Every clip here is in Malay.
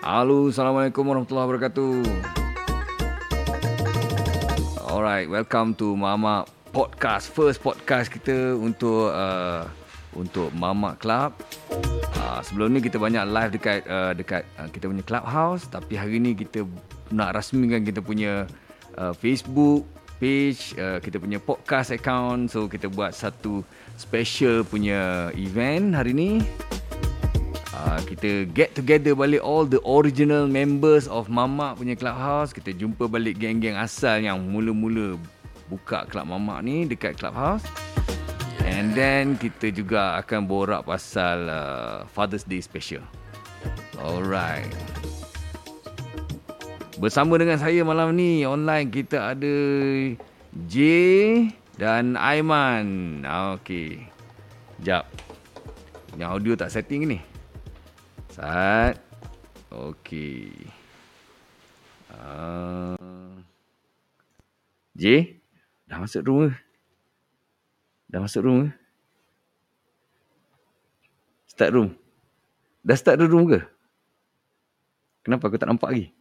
Halo, Assalamualaikum warahmatullahi wabarakatuh. Alright, welcome to Mama Podcast. First podcast kita untuk uh, untuk Mama Club. Uh, sebelum ni kita banyak live dekat uh, dekat uh, kita punya clubhouse tapi hari ni kita nak rasmikan kita punya uh, Facebook page, uh, kita punya podcast account. So kita buat satu special punya event hari ni. Uh, kita get together balik all the original members of Mama punya clubhouse. Kita jumpa balik geng-geng asal yang mula-mula buka club Mama ni dekat clubhouse. And then kita juga akan borak pasal uh, Father's Day special. Alright. Bersama dengan saya malam ni online kita ada J dan Aiman. Okey. Jap. Yang audio tak setting ni. Sat. Okey. Uh, J, dah masuk ke? Dah masuk ke? Start room. Dah start the room ke? Kenapa aku tak nampak lagi?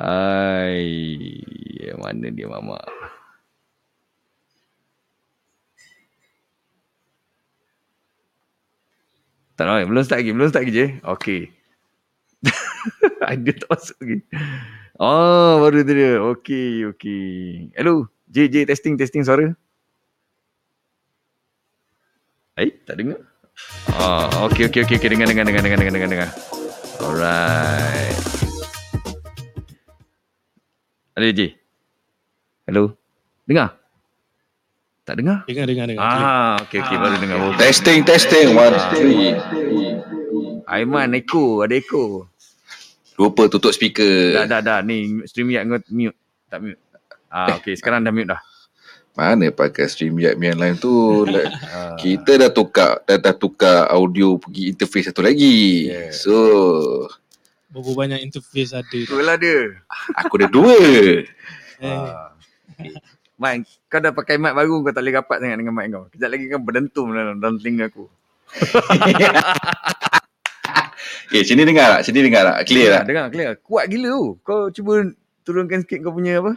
Hai, mana dia mama? Tak nak, belum start lagi, belum start lagi je. Okey. Dia tak masuk lagi. Oh, baru tu dia. Okey, okey. Hello, J, J, testing, testing suara. Eh, tak dengar? Oh, okey, okey, okey, okay. dengar, dengar, dengar, dengar, dengar, dengar, dengar. Alright. Hello, J. Hello. Dengar? Tak dengar? Dengar, dengar, dengar. Ah, okey, okey, baru dengar. Oh, Testing, testing. One, three. Aiman, echo, ada echo. Lupa tutup speaker. Dah, dah, dah. Ni StreamYard kau mute. Tak mute. Ah, okey, sekarang dah mute dah. Mana pakai StreamYard yang lain tu. Like, Ah, kita dah tukar dah, dah tukar audio pergi interface satu lagi. Yeah. So, Berapa banyak interface ada. itulah dia. aku ada dua. Eh, Ah. Man, kau dah pakai mic baru kau tak boleh rapat sangat dengan mic kau. Kejap lagi kan berdentum dalam, dalam telinga aku. Okay, sini dengar tak? Sini dengar tak? Clear tak? Dengar, clear. Kuat gila tu. Kau cuba turunkan sikit kau punya apa?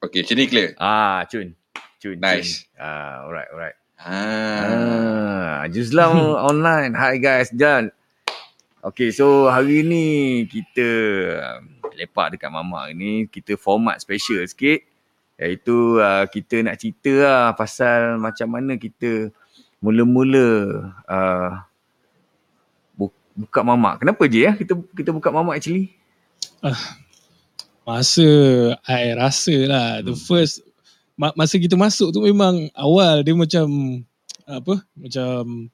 Okay, sini clear. Ah, cun. Cun. Nice. Cun. Ah, alright, alright. Ah. Ah, Juzlam online. Hi guys, Jan. Okay, so hari ni kita um, lepak dekat Mama ni. Kita format special sikit. Iaitu uh, kita nak cerita lah pasal macam mana kita mula-mula uh, bu- buka Mama. Kenapa je ya kita kita buka Mama actually? masa I rasa lah the Hmm. first ma- masa kita masuk tu memang awal dia macam apa macam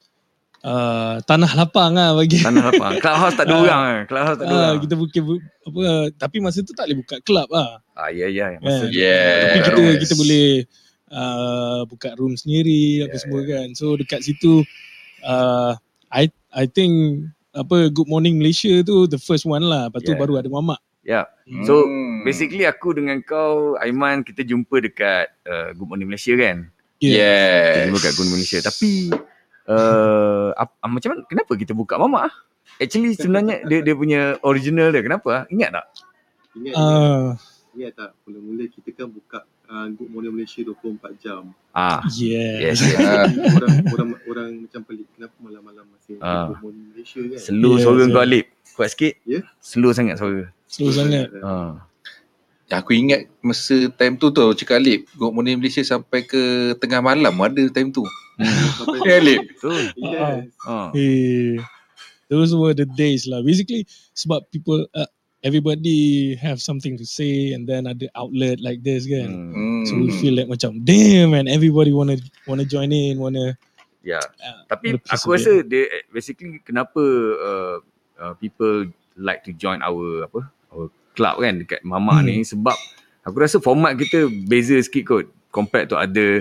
uh, tanah lapang lah bagi Tanah lapang. Clubhouse tak ada Ah. orang kan. Clubhouse tak ada Ah, orang. kita bukan bu- apa tapi masa tu tak boleh buka club lah Ah, ya, ya. Kan? Masa Yeah. tapi kita Yes. kita boleh uh, buka room sendiri apa Yeah, semua kan so dekat situ uh, I I think apa Good Morning Malaysia tu the first one lah lepas tu Yeah. baru ada mamak Ya. So, Hmm. Basically aku dengan kau Aiman kita jumpa dekat uh, Good Morning Malaysia kan. yeah. Kita Yes. jumpa kat Good Morning Malaysia. Tapi uh, ap, ah, macam mana kenapa kita buka Mama? ah? Actually sebenarnya dia dia punya original dia. Kenapa? ah? Ingat tak? Ingat, Uh, ingat tak mula-mula kita kan buka uh, Good Morning Malaysia 24 jam. Ah, yeah. yes. yes. Orang orang orang macam pelik kenapa malam-malam masih Ah. Good Morning Malaysia kan. Slow Yes, suara yes. kau Alip. Kuat sikit. Ya. Slow sangat suara. Slow sangat. Ah. Yang aku ingat masa time tu tu cakap Alip, Good Morning Malaysia sampai ke tengah malam ada time tu. Ya Alip. Betul. Yes. Ah. Eh, those were the days lah. Basically, sebab people, uh, everybody have something to say and then ada outlet like this kan. Hmm. Hmm. So we feel like macam damn and everybody wanna wanna join in, wanna Ya. uh, Tapi aku rasa dia basically kenapa uh, uh, people like to join our apa our club kan dekat Mama Hmm. ni sebab aku rasa format kita beza sikit kot compared to other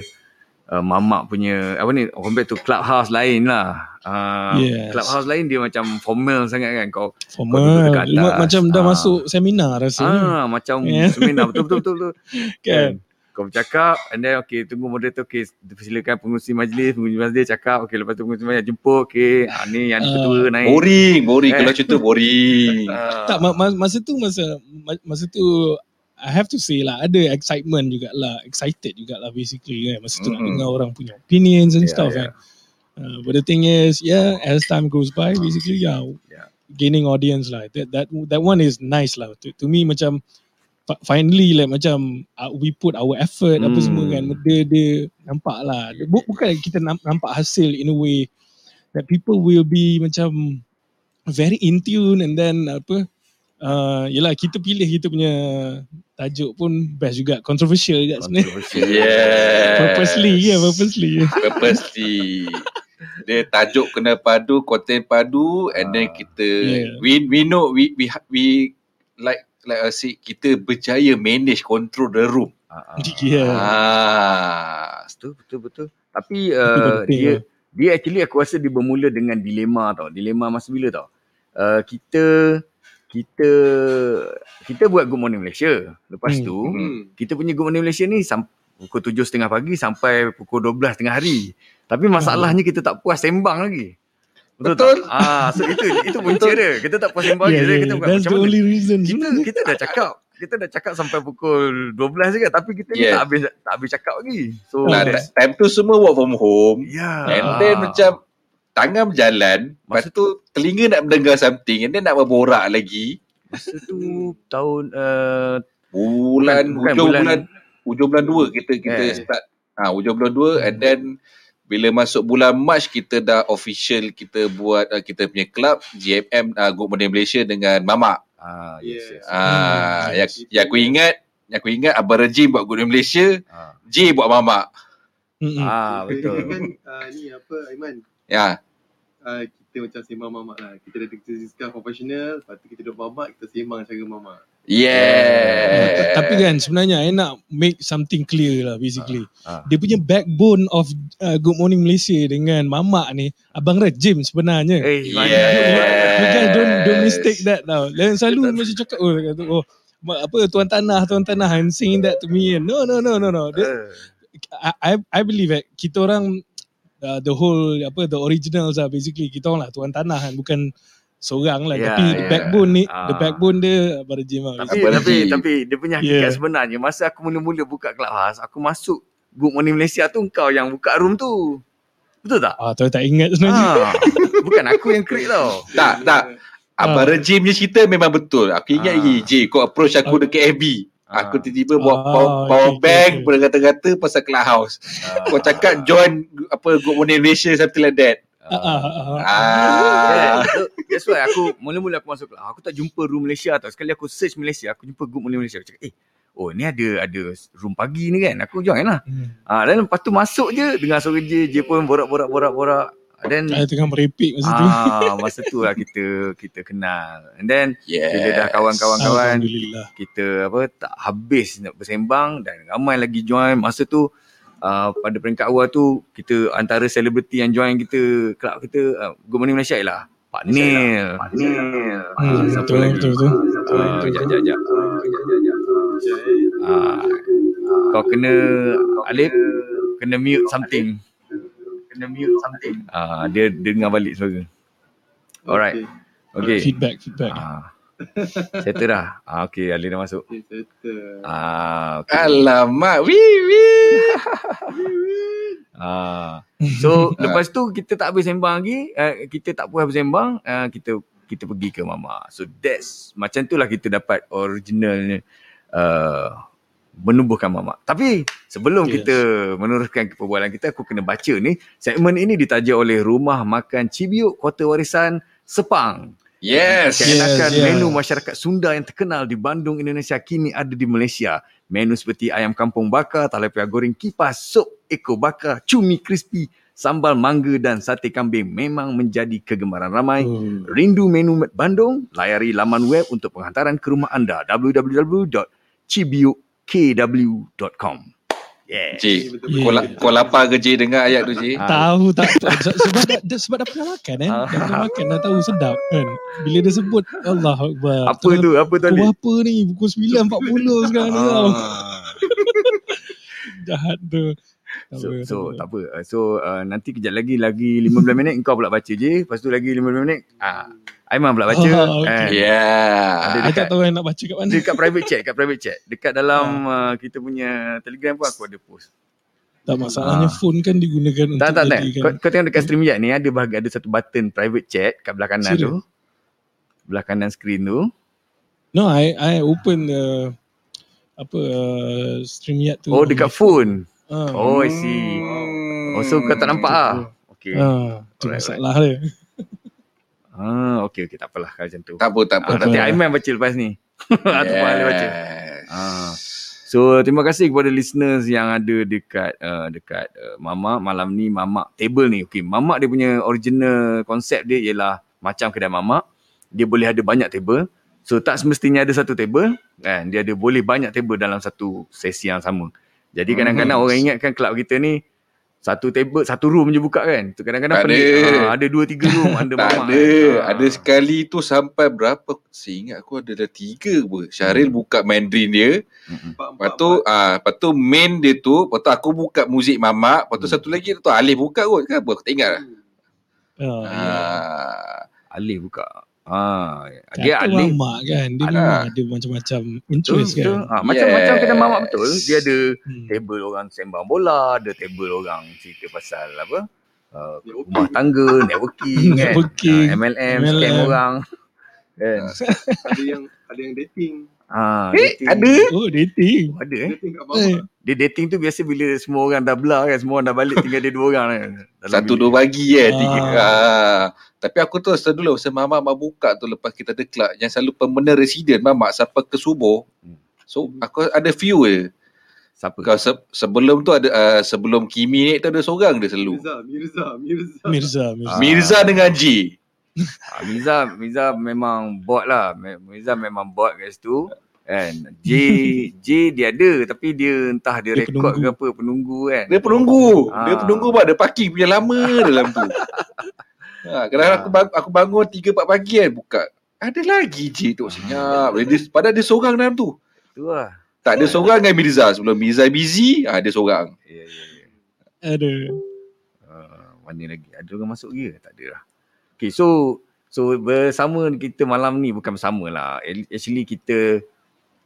uh, Mama punya apa ni compared to clubhouse lain lah. Uh, Yes. Clubhouse lain dia macam formal sangat kan kau formal. dekat atas. Ma- Macam dah Ah. masuk seminar rasanya. ah macam Yeah. seminar betul betul betul, betul. Kan? Kau bercakap and then okay tunggu moderator okay silakan pengurusi majlis pengurusi majlis cakap okay lepas tu pengurusi majlis jemput okay ah, ni yang Ah. ketua naik. Boring, boring. Eh. Kalau cerita boring. Ah. Tak ma- ma- masa tu masa ma- masa tu I have to say lah ada excitement jugalah excited jugalah basically kan masa tu nak Mm-mm. dengar orang punya opinions and Yeah, stuff yeah. kan uh, but the thing is yeah as time goes by basically yeah, Yeah. gaining audience lah that that that one is nice lah to, to me macam finally like macam uh, we put our effort apa Hmm. semua kan dia dia nampak lah Bu- bukan kita nam- nampak hasil in a way that people will be macam very in tune and then apa uh, yelah kita pilih kita punya tajuk pun best juga controversial juga sebenarnya Controversial. Yeah. purposely ya purposely Purposely. Dia tajuk kena padu, konten padu and then Ah. kita Yeah. we we know we we we like like I say kita berjaya manage control the room. Ah, ah. Yeah. Ah. Betul betul betul. Tapi uh, dia lah. dia actually aku rasa dia bermula dengan dilema tau. Dilema masa bila tau. Uh, kita kita kita buat Good Morning Malaysia. Lepas Hmm. tu Hmm. kita punya Good Morning Malaysia ni sam- pukul 7.30 pagi sampai pukul 12 tengah hari. Tapi masalahnya kita tak puas sembang lagi. Betul, Betul. tak? Ah, so itu itu punca dia. Kita tak puas sembang yeah, lagi. yeah, Kita buat that's macam the mana? only reason Kita kita dah cakap. Kita dah cakap sampai pukul 12 juga tapi kita ni Yeah. tak habis tak habis cakap lagi. So Nah, that's- time tu semua work from home. Ya. And then macam tangan berjalan, lepas Masa- tu telinga nak mendengar something and then nak berborak lagi. masa tu tahun uh, Bulan Bukan- bukan hujung bulan- bulan, hujung bulan 2 kita kita Eh. start ah hujung bulan 2 and then bila masuk bulan Mac kita dah official kita buat uh, kita punya club GMM uh, Good Morning Malaysia dengan Mama. ah yes, yes. Ah Hmm. yang, yang aku ingat yang aku ingat Abang Rajim buat Good Morning Malaysia, Ah, J buat Mama. Mm-mm. ah Kita betul. kan uh, ni apa Aiman Ya. uh, kita macam sembang mamak lah kita dah kita discuss profesional lepas tu kita duduk mamak kita sembang cara mamak Yeah. Tapi kan sebenarnya I nak make something clear lah basically. Ah, ah. Dia punya backbone of uh, Good Morning Malaysia dengan Mamak ni Abang Rajim sebenarnya. Eh, Yeah. You guys don't don't mistake that tau. Dan selalu macam cakap oh kata oh apa tuan tanah tuan tanah and saying that to me. No no no no no. Dia, I I- I believe that kita orang uh, the whole apa the originals lah basically kita orang lah tuan tanah kan bukan seorang lah Yeah, tapi the yeah. backbone ni the Ah. backbone dia Abang Rajim lah. Tapi tapi Haji. tapi dia punya hakikat Yeah. sebenarnya masa aku mula-mula buka Clubhouse, aku masuk Good Morning Malaysia tu kau yang buka room tu. Betul tak? Ah, tak ingat sebenarnya. Ah, bukan aku yang create tau. Tak, tak. Abang Ah. Rajim punya cerita memang betul. Aku ingat Ah. lagi, J, kau approach aku Ah. dekat FB. Ah. Aku tiba-tiba bawa Ah, power, power okay, bank okay. berkata-kata pasal Clubhouse. Kau cakap join apa Good Morning Malaysia something like that. Ah, ah, ah, so that's why aku mula-mula aku masuk Clubhouse, aku tak jumpa room Malaysia tau. Sekali aku search Malaysia, aku jumpa Good Morning Malaysia. Aku cakap, eh, oh ni ada ada room pagi ni kan. Aku join lah. Hmm. Ah, dan lepas tu masuk je dengar suara je, je pun borak-borak-borak-borak. Dan Saya tengah merepek masa tu. ah, masa tu lah kita kita kenal. And then Yeah. bila dah kawan-kawan-kawan Alhamdulillah. kita apa tak habis nak bersembang dan ramai lagi join masa tu uh, pada peringkat awal tu kita antara selebriti yang join kita club kita uh, Good Morning Malaysia lah. Pak Nil Pak Nil Hmm, siapa betul, lagi. betul, betul. Ah, jap jap jap Ah, kau kena Alif kena mute something. Kena mute something. Ah dia dia dengar balik suara. Alright. Okay. Feedback, feedback. ah settle dah ah okay Alif dah masuk Okay, settle. ah okay. Alamak. Wee wee. Ah. So lepas tu kita tak habis sembang lagi, uh, kita tak puas bersembang, uh, kita kita pergi ke mama. So that's macam tu lah kita dapat original uh, menumbuhkan mama. Tapi sebelum Yes. kita meneruskan perbualan kita, aku kena baca ni. Segmen ini ditaja oleh Rumah Makan Cibiuk Kota Warisan Sepang. Yes. Keenakan Yes, yeah. menu masyarakat Sunda yang terkenal di Bandung, Indonesia kini ada di Malaysia. Menu seperti ayam kampung bakar, talapia goreng kipas, sup ekor bakar, cumi crispy, sambal mangga dan sate kambing memang menjadi kegemaran ramai. Oh. Rindu menu Bandung? Layari laman web untuk penghantaran ke rumah anda www.cibiukkw.com. Yeah. J, Yeah. kau, la- kau lapar ke J dengar ayat tu J? Ah. Tahu tak se- sebab dah, dah- sebab dah pernah makan eh. Ah. Dah pernah makan dah tahu sedap kan. Bila dia sebut Allah Akbar. Apa tu? Apa tu Pukul Ali? apa ni? Pukul 9.40 sekarang tau. Ah. Jahat tu. Tak So, apa, so tak tak apa. Uh, So uh, nanti kejap lagi lagi 15 minit kau pula baca je. Lepas tu lagi 15 minit ah Aiman pula baca. Ah, okay. kan? Yeah. Ada I dekat- tak tahu yang nak baca kat mana. Dekat private chat, kat private chat. Dekat dalam uh, kita punya Telegram pun aku ada post. Tak masalahnya Ah. phone kan digunakan untuk Tak tak tak. jadikan- Kau, kau tengok dekat stream ni ada bahagian ada satu button private chat kat belah kanan tu. Serius? Belah kanan skrin tu. No, I I open the apa uh, StreamYard tu. Oh dekat phone. Ah. Oh I see. Oh so kau tak nampak ah. Okay. Ah, tu Alright, masalah dia. Ah okay okay tak apalah kalau macam tu. Tak apa, tak apa. Ah, nanti apa. Aiman baca lepas ni. Ataupun Ali baca. Yes. Ah. So terima kasih kepada listeners yang ada dekat uh, dekat uh, Mamak malam ni Mamak table ni. Okey, Mamak dia punya original konsep dia ialah macam kedai Mamak, dia boleh ada banyak table. So tak semestinya ada satu table kan. Dia ada boleh banyak table dalam satu sesi yang sama. Jadi kadang-kadang Mhm. orang ingatkan kelab kita ni satu table satu room je buka kan. Tu kadang-kadang Tak pelik. ada. Ah, ada dua tiga room ada Tak Mamak. ada. kan. Ada sekali tu sampai berapa? Seingat aku ada dah tiga pun. Syaril buka Mandarin dia. Empat, Lepas tu, ah, lepas tu main dia tu. Lepas tu aku buka muzik mamak. Lepas tu Hmm. satu lagi tu Alif buka kot. Kan apa? Aku tak ingat lah. Ah. Ah. Alif buka. Ah, Kata dia Alif mamak kan. Dia Ada. memang ada macam-macam Betul, interest betul. kan. Ha, Macam-macam Yes. kedai mamak betul. Dia ada Hmm. table orang sembang bola, ada table orang cerita pasal apa? Uh, rumah tangga, networking kan. Networking, Ah, MLM, MLM. scam orang. Kan. Ada yang ada yang dating. Ah, Eh, dating. ada? Oh, dating. Ada eh. Dating kat Eh. mamak. Dia dating tu biasa bila semua orang dah belah kan, semua orang dah balik tinggal dia dua orang kan. Dalam Satu bilik. dua bagi kan. Ah. Tiga. Ah. Tapi aku tu start dulu. Masa mamak mak buka tu lepas kita ada club. Yang selalu permanent resident mamak sampai ke subuh. Hmm. So aku ada few je. Siapa? Kau se- sebelum tu ada uh, sebelum Kimi ni tu ada seorang dia selalu. Mirza, Mirza, Mirza. Mirza, Mirza. Ah. Mirza dengan J. Ah, Miza, Miza memang bot lah. Miza memang bot kat situ. Kan. J, J dia ada tapi dia entah dia, Dia rekod penunggu. ke apa, penunggu kan. Dia penunggu. Ah. Dia penunggu buat dia parking punya lama dalam tu. Ha, kadang Ah. aku bang, aku bangun 3 4 pagi kan buka. Ada lagi J tu senyap. Dia, padahal dia seorang dalam tu. Tu lah. Tak ada seorang dengan Mirza. Sebelum Mirza busy, ah dia seorang. Ya, ya, ya. Ada. Uh, mana lagi? Ada orang masuk ke? Tak ada lah. Okay, so so bersama kita malam ni bukan bersama lah. Actually kita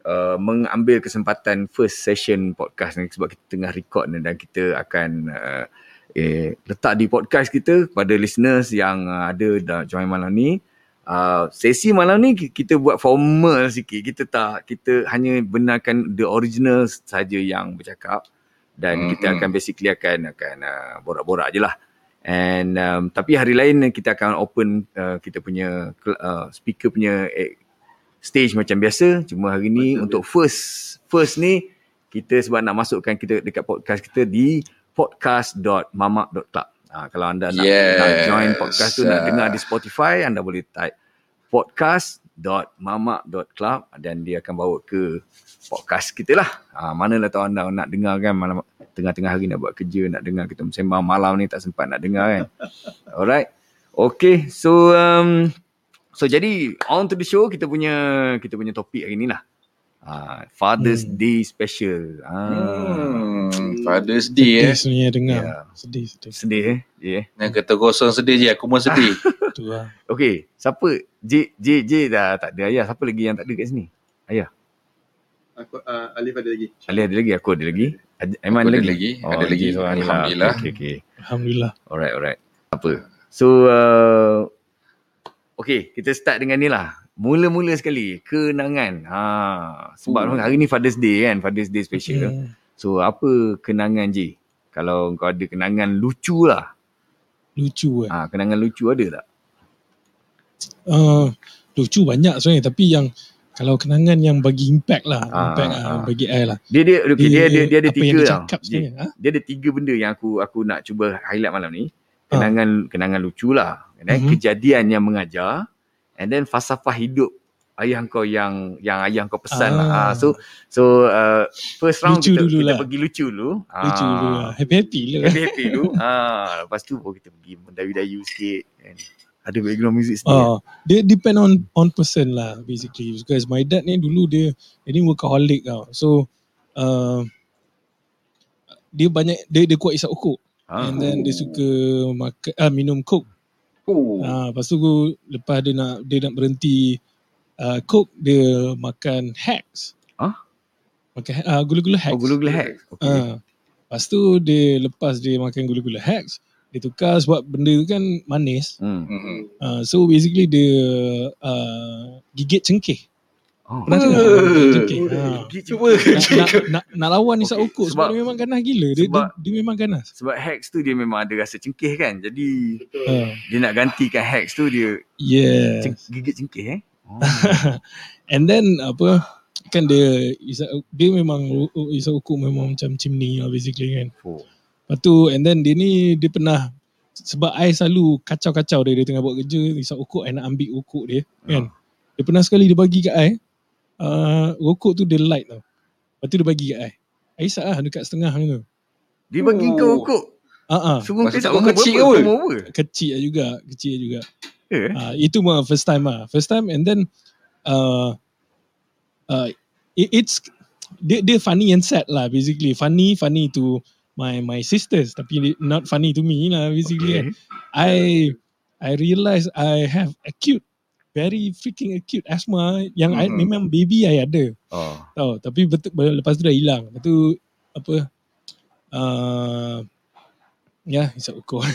uh, mengambil kesempatan first session podcast ni sebab kita tengah record ni dan kita akan uh, eh, letak di podcast kita kepada listeners yang uh, ada dah join malam ni. Uh, sesi malam ni ki- kita buat formal sikit. Kita tak kita hanya benarkan the original saja yang bercakap dan mm-hmm. kita Mhm. akan basically akan akan uh, borak-borak je lah. And um, tapi hari lain kita akan open uh, kita punya uh, speaker punya eh, stage macam biasa. Cuma hari ni Macam untuk first first ni kita sebab nak masukkan kita dekat podcast kita di podcast.mamak.club. Ha, kalau anda nak, Yes. nak join podcast tu nak Ah. dengar di Spotify anda boleh type podcast.mamak.club dan dia akan bawa ke podcast kita lah. Ha, manalah tahu anda nak dengar kan malam tengah-tengah hari nak buat kerja, nak dengar kita sembang malam ni tak sempat nak dengar kan. Alright. Okay, so um, so jadi on to the show kita punya kita punya topik hari ni lah. Ha, Father's Hmm. Day special. Ha, Hmm, Father's Day eh. Sedih sebenarnya dengar. Ya. Sedih, sedih. Sedih eh? Yeah. Yang kata kosong sedih je, aku pun sedih. Tu lah. Okay, siapa? J, J, J dah tak ada ayah. Siapa lagi yang tak ada kat sini? Aku uh, Alif ada lagi. Ali ada lagi, aku ada lagi. Aiman ada ada lagi? lagi, ada lagi. Lah. Alhamdulillah. Okay, okay. Alhamdulillah. Alright, alright. Apa? So, uh, okay, kita start dengan ni lah. Mula-mula sekali, kenangan. Ha, sebab Hmm. hari ni Father's Day kan, Father's Day special. Hmm. So, apa kenangan J? Kalau kau ada kenangan lucu lah. Lucu kan. Ha, kenangan lucu ada tak? Uh, lucu banyak sebenarnya tapi yang kalau kenangan yang bagi impact lah, Ah, impact ah. ah, bagi I lah. Dia dia okay, dia, dia, dia, ada apa yang tiga dia cakap J. sebenarnya. Ha? dia ada tiga benda yang aku aku nak cuba highlight malam ni. Ah. Kenangan kenangan lucu lah. Then Mhm. kejadian yang mengajar and then falsafah hidup ayah kau yang yang ayah kau pesan lah. Ah. Ah, so so uh, first round Lucu kita, dulu kita lah. pergi lucu dulu. Lucu dulu lah. Happy-happy lah. Happy happy dulu. ah, lepas tu baru kita pergi mendayu-dayu sikit. And ada background music sikit. Oh, dia depend on on person lah basically because my dad ni dulu dia dia ni workaholic tau. So uh, dia banyak dia dia kuat isap ukuk. Ha. And then dia suka makan ah, minum coke. Oh. Ah, lepas tu lepas dia nak dia nak berhenti uh, coke dia makan hacks. Hah? Makan uh, gula-gula hacks. Oh, gula-gula hack. Okay. Ah. Lepas tu dia lepas dia makan gula-gula hacks, dia tukar sebab benda tu kan manis. Hmm. Uh, so basically dia uh, gigit cengkeh. Oh. Pernah tengok? Eh. Gigit cengkeh. Ha. Gigit Cuba. Nak, nak, nak, nak lawan Isap Okay, Ukuk sebab, sebab- dia memang ganas gila. Dia, dia, sebab- dia memang ganas. Sebab hacks tu dia memang ada rasa cengkeh kan. Jadi Uh, dia nak gantikan hacks tu dia yes. ceng- gigit cengkeh eh. Oh. And then apa kan dia Isap, dia memang Isap Ukuk memang macam chimney lah basically kan. oh. Lepas tu and then dia ni dia pernah sebab I selalu kacau-kacau dia dia tengah buat kerja Isap Ukuk I nak ambil ukuk dia kan. Dia pernah sekali dia bagi kat I uh, rokok tu dia light tau. Lepas tu dia bagi kat I. I isap lah dekat setengah tu. Dia bagi Oh. kau ukuk. Ah uh-uh. Suruh Masa kau tak umur kecil ke apa? kecil juga, kecil juga. Eh? Uh, itu mah first time lah. First time and then uh, uh, it, it's dia, dia funny and sad lah basically. Funny, funny to my my sisters tapi not funny to me lah basically. Okay. I I realise I have acute very freaking acute asthma yang I, Mhm. memang baby I ada. Oh. tau tapi betul lepas tu dah hilang. Lepas tu apa uh, ya isap ukur.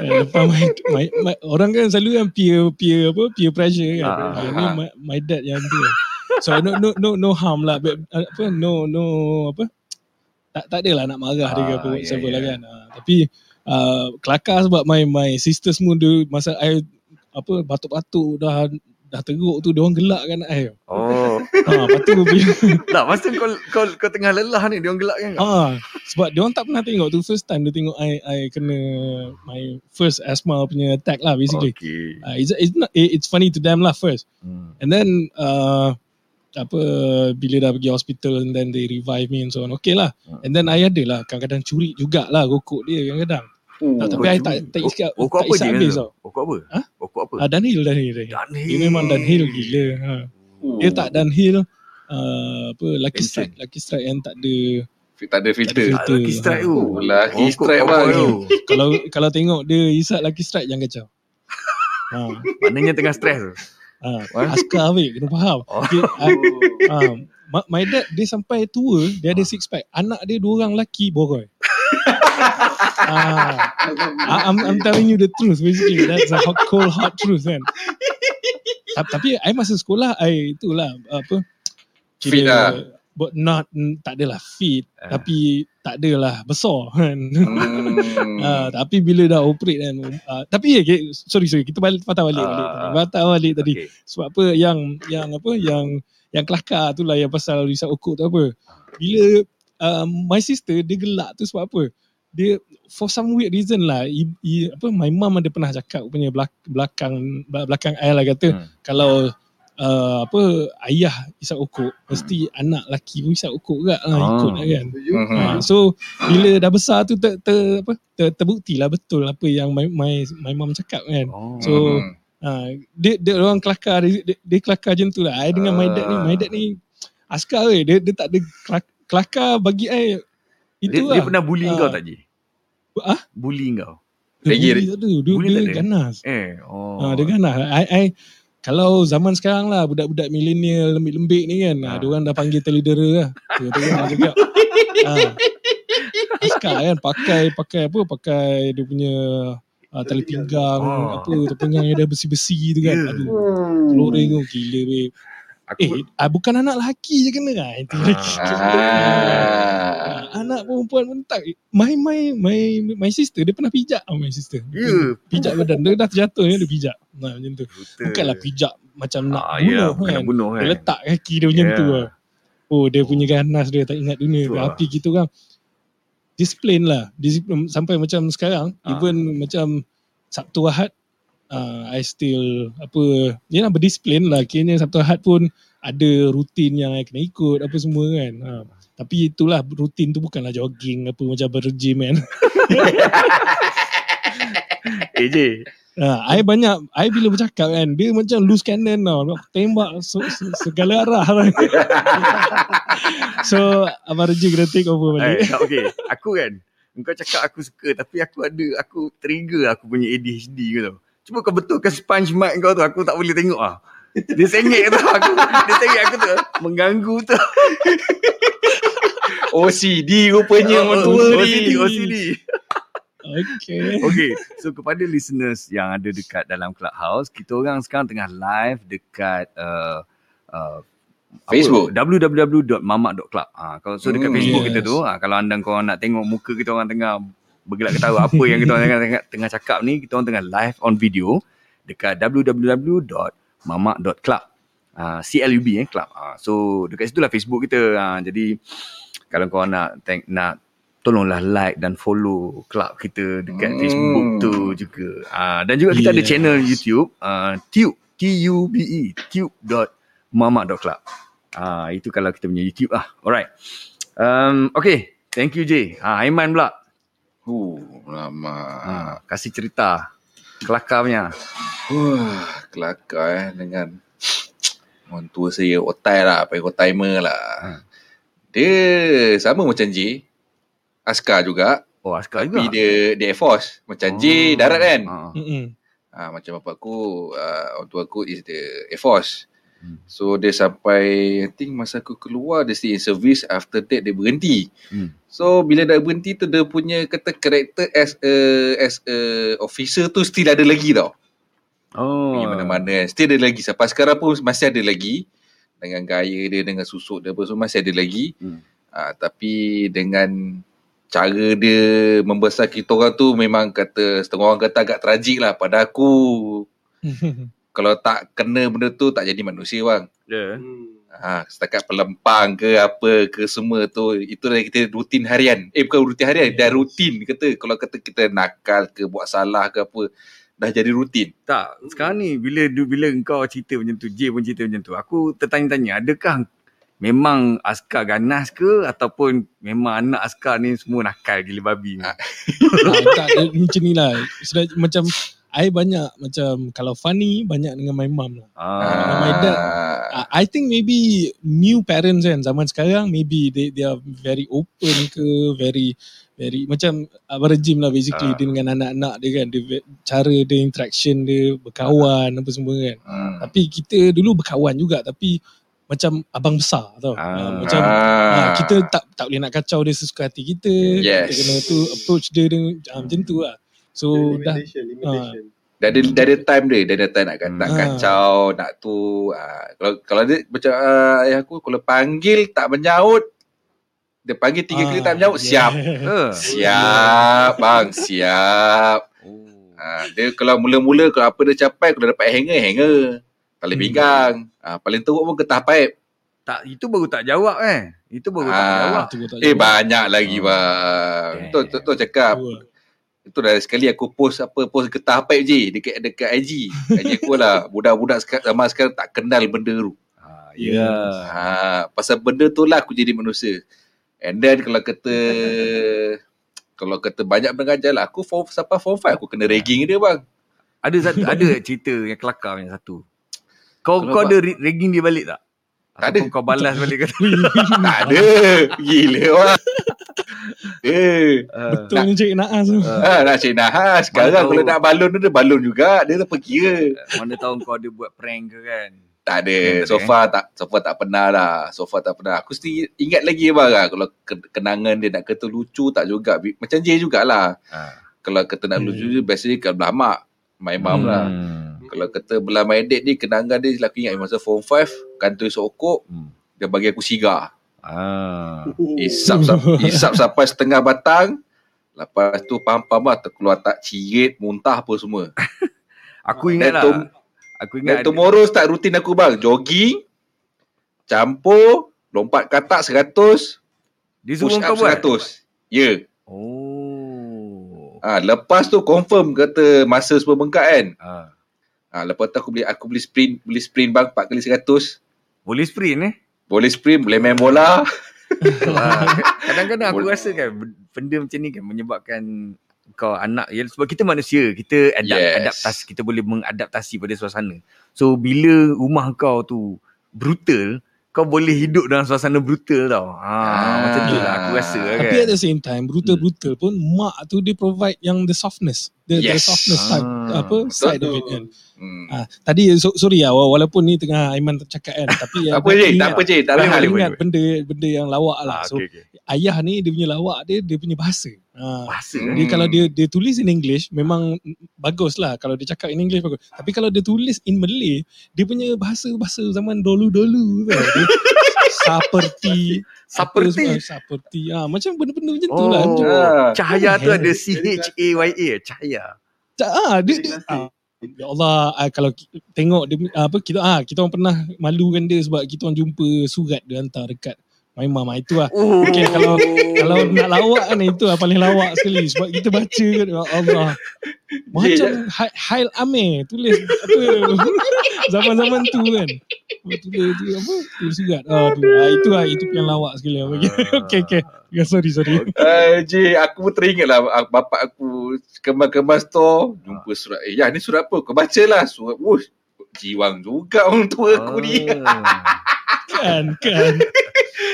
Eh, lepas my, my, my, orang kan selalu kan peer peer apa peer pressure kan. Ah, uh, ni my, my dad yang tu so no no no no harm lah. But, uh, apa no no apa tak tak adalah nak marah dia ke apa Ah, whatsoever ya, lah ya. kan. Uh, tapi uh, kelakar sebab my my sister semua dia masa I apa batuk-batuk dah dah teruk tu dia orang gelak kan I Oh. ha lepas tu bila tak, masa kau, kau kau tengah lelah ni, dia orang gelak kan? Ah, sebab dia orang tak pernah tengok tu first time dia tengok I I kena my first asthma punya attack lah basically. Okay. Uh, it's it's not it- it's funny to them lah first. Hmm. And then uh, apa bila dah pergi hospital and then they revive me and so on. Okay lah. Hmm. And then I ada lah kadang-kadang curi jugalah rokok dia kadang-kadang. Oh. Tak, tapi curi. tak tak isap Oh, tak apa habis tau. Oh, kau apa? Ha? Oh, kau apa? Ah, Dunhill, Dunhill, Dunhill. Dunhill. Dia memang Dunhill gila. Ha. Oh. Dia tak Dunhill uh, apa Lucky. Strike, Lucky Strike yang tak ada tak ada filter. Tak Ah, ada Lucky Strike tu. Oh, Lucky kau- Strike bang. kalau kalau tengok dia isap Lucky Strike jangan kacau. Ha. Maknanya tengah stres tu. Ha. Askar weh kena faham. Oh. Okay, ha. my, my dad dia sampai tua dia ada six pack. Anak dia dua orang lelaki boroi. Ah, I- I'm, I'm telling you the truth basically. That's a hot, cold hot truth kan. Ta- Tapi I masa sekolah I itulah apa Fit lah. but not mm, tak adalah fit Ah. tapi tak adalah besar kan. Hmm. Ah, tapi bila dah operate kan uh, tapi okay, sorry sorry kita balik patah balik balik Ah. tadi. Patah balik tadi. Okay. Sebab apa yang yang apa yang yang kelakar tu lah yang pasal risau okok tu apa. Bila um, my sister dia gelak tu sebab apa? Dia for some weird reason lah i, i, apa my mum ada pernah cakap punya belak, belakang belakang ayah lah kata Hmm. kalau uh, apa ayah isap okok mesti anak laki pun isap okok juga lah Ah. ikut lah kan. Mhm. Ha, so bila dah besar tu ter, ter, apa ter, terbukti lah betul apa yang my my, my mum cakap kan. Oh. So. Ha, dia, dia orang kelakar dia, dia, dia kelakar macam tu lah. I dengan my dad ni, my dad ni askar weh. Dia, dia tak ada kelak, kelakar bagi I. dia, Itu dia lah. pernah bully Ah. kau tak Ji? Ah? Bully kau? Dia Lagi- bully tak ada. Dia, bully dia tak ada? ganas. Eh. Oh. Ha, dia ganas. I, I, kalau zaman sekarang lah budak-budak milenial lembik-lembik ni kan. Ha. Ha. Dia orang dah panggil telidera lah. Kan cakap. ha. Askar kan pakai pakai apa pakai dia punya uh, tali pinggang Oh. apa tali pinggang yang dah besi-besi tu kan. Ya. Aduh. Flooring tu gila weh. Aku, Eh, ah, bukan anak lelaki je kena kan. Itu Ah. lagi. Ah. Ah, anak perempuan pun tak. My my my my sister dia pernah pijak oh, my sister. Ya. Pijak badan. Dia dah terjatuh dia, dia pijak. Nah, macam tu. Brutal. Bukanlah pijak macam nak ah, bunuh ya, kan. Kena bunuh Dia kan. letak kaki dia macam Ya. tu lah. Oh, dia punya ganas dia tak ingat dunia. Lah. Tapi kita orang disiplin lah. Disiplin sampai macam sekarang. Ah. Even macam Sabtu Ahad uh, I still apa ya lah berdisiplin lah kayaknya Sabtu Ahad pun ada rutin yang I kena ikut apa semua kan ha. tapi itulah rutin tu bukanlah jogging apa macam bergym kan Eh J, Ha, I banyak, I bila bercakap kan, dia macam loose cannon tau. Tembak se, se, segala arah. so, Abang Raja kena take over balik. Eh, okay. Aku kan, kau cakap aku suka tapi aku ada, aku trigger aku punya ADHD ke tau. Cuba kau betulkan sponge mic kau tu, aku tak boleh tengok ah. Dia sengit tu aku. Dia sengit aku tu. Mengganggu tu. OCD rupanya orang tua Oh, ni. OCD, OCD. Okay. Okay, so kepada listeners yang ada dekat dalam Clubhouse, kita orang sekarang tengah live dekat uh, uh, apa? Facebook. www.mamak.club. Ha, kalau so dekat Hmm, Facebook yes. kita tu, ha, kalau anda korang nak tengok muka kita orang tengah bergelak ketawa apa yang kita orang tengah, tengah, tengah cakap ni, kita orang tengah live on video dekat www.mamak.club. Uh, CLUB eh club. Uh, so dekat situ lah Facebook kita. Uh, jadi kalau kau nak thank, nak tolonglah like dan follow club kita dekat Hmm. Facebook tu juga. Uh, dan juga kita ada Yeah. channel YouTube uh, Tube T U B E tube.mamak.club. Ah uh, itu kalau kita punya YouTube ah. Alright. Um okay, thank you J. Ah Aiman pula. Uh, lama. Ah kasih cerita kelakar punya. Wah, kelakar eh dengan orang tua saya otai lah, panggil otimer lah. Hmm. Dia sama macam J. Askar juga. Oh askar Tapi juga. dia dia Air Force. Macam J darat kan. Ah. Mm-mm. Ha, macam bapak aku, uh, orang tua aku is the Air Force. Hmm. So dia sampai, I think masa aku keluar, dia stay in service, after that dia berhenti. Hmm. So bila dah berhenti tu, dia punya kata karakter as a, as a officer tu still ada lagi tau. Oh. Pergi mana-mana kan. Still ada lagi. Sampai sekarang pun masih ada lagi. Dengan gaya dia, dengan susuk dia, apa semua masih ada lagi. Hmm. Ha, tapi dengan cara dia membesar kita orang tu memang kata, setengah orang kata agak tragik lah. Pada aku, kalau tak kena benda tu tak jadi manusia bang. Yeah. Hmm. Ha, setakat pelempang ke apa ke semua tu itu dah kita rutin harian. Eh bukan rutin harian, dah rutin kata kalau kata kita nakal ke buat salah ke apa dah jadi rutin. Tak, sekarang ni bila bila engkau cerita macam tu, J pun cerita macam tu. Aku tertanya-tanya, adakah memang askar ganas ke ataupun memang anak askar ni semua nakal gila babi ni? Ah. Ah, tak, macam ni lah. Sudah, macam, I banyak macam, kalau funny, banyak dengan my mum lah. Ah. my dad. Uh, I think maybe new parents kan zaman sekarang maybe they they are very open ke very very macam Abang Rejim lah basically Ah. dia dengan anak-anak dia kan dia, cara dia interaction dia berkawan apa semua kan Hmm. tapi kita dulu berkawan juga tapi macam abang besar tau Ah. Ah, macam Ah. ah, kita tak tak boleh nak kacau dia sesuka hati kita Yes. kita kena tu approach dia dengan ah, macam tu lah so dah limitation, limitation. dah ada dah ada time dia, dah ada time nak, nak Hmm. kacau, nak tu. Ah, kalau kalau dia macam uh, ayah aku kalau panggil tak menyaut dia panggil tiga kali tak menyaut, siap. Eh. Siap bang, siap. Oh. Ha, dia kalau mula-mula kalau apa dia capai kalau dapat hanger, hanger. Tali Hmm. pinggang. Ha, paling teruk pun getah pipe. Tak, itu baru tak jawab eh. Itu baru tak Ah. jawab. Tu tak Eh jawab. banyak lagi Hmm. bang. Eh. Tu tu tu cakap. Itu dah sekali aku post apa post getah pipe je dekat dekat IG. IG aku lah. Budak-budak zaman sekarang tak kenal benda tu. Ah, ya. Ha, pasal benda tu lah aku jadi manusia. And then kalau kata kalau kata banyak mengajar lah aku form sampai form 5 aku kena ragging dia bang. Ada satu ada cerita yang kelakar yang satu. Kau Kalau kau ada ragging dia balik tak? Tak ada. Ataupun kau balas balik kata. tak ada. Gila bang. Eh. betul ni cik Naas tu Ha, nak cik Nahas. Sekarang kalau nak balon tu dia balon juga. Dia tak kira. Mana tahu kau ada buat prank ke kan? Tak ada. So far tak so far tak pernah lah. So far tak pernah. Aku still ingat lagi bang lah. Kalau ke- kenangan dia nak kata lucu tak juga. Macam J jugalah. Ah. Kalau kata nak Hmm. lucu je biasanya kat belah mak. My mom lah. Hmm. Kalau kata belah my dad ni kenangan dia aku ingat masa form 5 kantor sokok Hmm. dia bagi aku sigar. Ah. Isap, sap- isap sampai setengah batang. Lepas tu pam-pam lah terkeluar tak cirit, muntah apa semua. Aku ingat lah. tom- Aku ingat Dan tomorrow start rutin aku bang. Jogging, campur, lompat katak 100, dia push up buat. 100. Ya. Yeah. Oh. Ha, lepas tu confirm kata masa semua bengkak kan. Ah. Ha, lepas tu aku beli aku beli sprint, beli sprint bang 4 kali 100. Boleh sprint eh? Boleh sprint, boleh main bola. Kadang-kadang aku Boleh. rasa kan benda macam ni kan menyebabkan kau anak ya sebab kita manusia kita adapt, Yes. adaptasi kita boleh mengadaptasi pada suasana so bila rumah kau tu brutal kau boleh hidup dalam suasana brutal tau ha Ah. macam tu lah aku rasa lah Tapi kan at the same time brutal-brutal pun mak tu dia provide yang the softness. The, the Yes. softness type Ah. apa side of it kan. Hmm. Ah, tadi so, sorry lah wa- walaupun ni tengah Aiman tercakap kan tapi Tak apa je, tak apa je, tak lah. boleh, ingat boleh. benda benda yang lawak lah. ah, So okay, okay. ayah ni dia punya lawak dia dia punya bahasa. Ha. bahasa Hmm. Dia kalau dia dia tulis in English memang bagus lah kalau dia cakap in English bagus. Tapi kalau dia tulis in Malay dia punya bahasa-bahasa zaman dulu-dulu tau. Dia seperti apa Seperti? semua, seperti ah macam benda-benda macam tu Oh, lah. Macam, Ah. cahaya tu Oh, ada. C H A Y A cahaya. Ah dia, dia Jadi ah, Ya Allah, ah, kalau tengok dia apa kita ah kita orang pernah malukan dia sebab kita orang jumpa surat dia hantar dekat my Ah, itu lah. Oh. Okay, kalau kalau nak lawak kan itu lah paling lawak sekali sebab kita baca kan ya Allah. Macam Hai- Hail Amir tulis apa zaman-zaman tu kan. Tulis tu apa? Tulis surat. Oh, tu. Ah, itu lah itu yang lawak sekali. lah. Okay, okay. Ya, sorry, sorry. Uh, je, aku pun teringat lah ah, bapak aku kemas-kemas tu jumpa surat. Eh, ya ni surat apa? Kau baca lah. Surat, wush, jiwang juga orang tua aku ni. Ah. Kan, kan.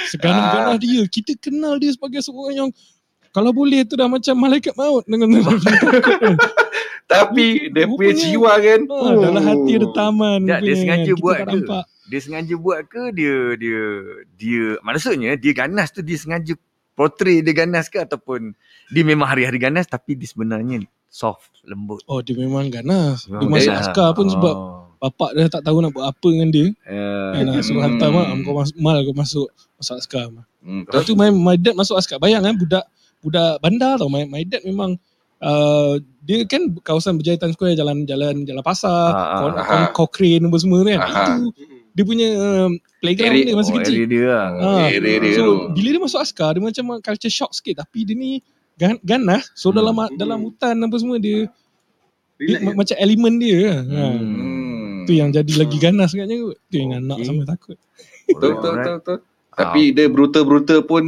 Seganang-ganang Ah. dia. Kita kenal dia sebagai seorang yang kalau boleh tu dah macam malaikat maut dengan Tapi dia punya jiwa kan. ah, dalam hati ada taman. Tak, dia rupanya sengaja kan. Kita buat ke? nampak. Dia sengaja buat ke dia dia dia maksudnya dia ganas tu dia sengaja portray dia ganas ke ataupun dia memang hari-hari ganas tapi dia sebenarnya soft lembut. Oh dia memang ganas. Dia Memang masuk ganas. askar pun sebab Oh. Bapak dia tak tahu nak buat apa dengan dia. Eh, Kan, nak suruh hantar Hmm. mak, kau masuk, mal kau masuk masuk askar. Hmm, Lepas tu my, my dad masuk askar. Bayang kan budak budak bandar tau. My, my dad memang uh, dia kan kawasan Berjaya Square jalan jalan jalan pasar, Ah, ah, kon, ah. kon, Cochrane apa semua kan. Aha. Itu dia punya um, playground Area- dia masa oh, kecil. area dia lah. Ah, area dia so tu. bila dia masuk askar dia macam culture shock sikit tapi dia ni gan, ganas. So Hmm. dalam dalam hutan apa semua dia, dia ma- macam elemen dia. Hmm. Ha. Hmm. Tu yang jadi lagi ganas katnya kot. Tu yang anak Okay. sampai takut. Betul, betul, betul, betul. Tapi dia brutal-brutal pun